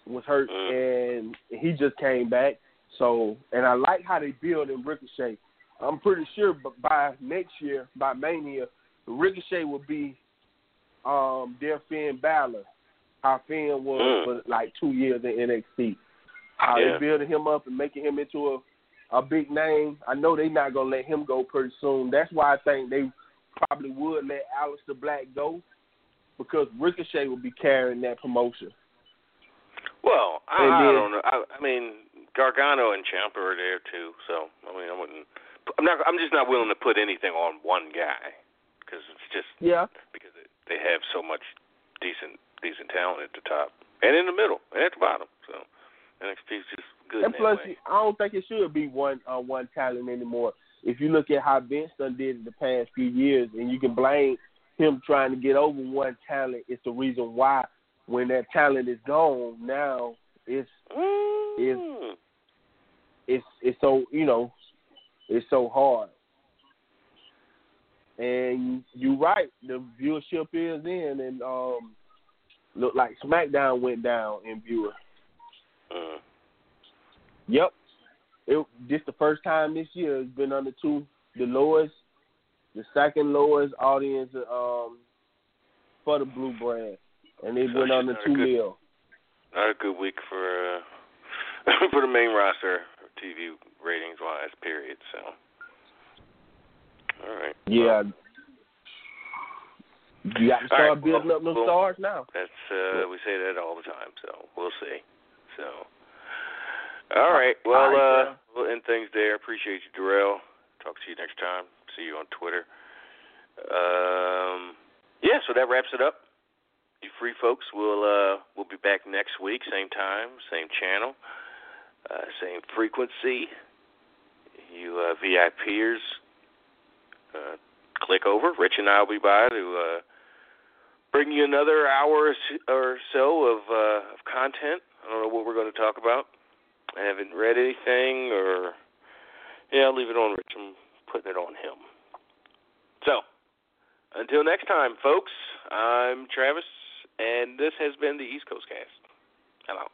was hurt, Mm. and he just came back. So, and I like how they build in Ricochet. I'm pretty sure, but by next year, by Mania, Ricochet will be um their Finn Balor. How Finn was Mm. for like two years in NXT. How Yeah. they building him up and making him into a a big name. I know they're not gonna let him go pretty soon. That's why I think they probably would let Aleister Black go because Ricochet will be carrying that promotion. well, I, And I don't know. I, I mean, Gargano and Ciampa are there too, so I mean, I wouldn't I'm not. I'm just not willing to put anything on one guy because it's just yeah because it, they have so much decent decent talent at the top and in the middle and at the bottom. So NXT is just good. And plus. I don't think it should be one uh, one talent anymore. If you look at how Vince done did in the past few years, and you can blame him trying to get over one talent, it's the reason why when that talent is gone, now it's it's Mm. it's it's so you know it's so hard. And you're right, the viewership is in, and um, look like SmackDown went down in viewer. Mm. Yep. It this the first time this year it's been under two the lowest the second lowest audience um for the blue brand. And it So went under two good- mil. Not a good week for uh, for the main roster TV ratings wise. Period. So. All right. Yeah. You got to start right, building well, up those well, stars now. That's uh we say that all the time, so we'll see. So all right. Well All right, uh we'll end things there. Appreciate you, Darrell. Talk to you next time. See you on Twitter. Um yeah, so that wraps it up. You free folks, we'll uh we'll be back next week, same time, same channel, uh same frequency. You uh VIPers uh click over. Rich and I'll be by to uh bring you another hour or so of uh, of content. I don't know what we're going to talk about. I haven't read anything, or yeah, I'll leave it on Rich. I'm putting it on him. So, until next time, folks. I'm Travis, and this has been the East Coast Cast. Hello.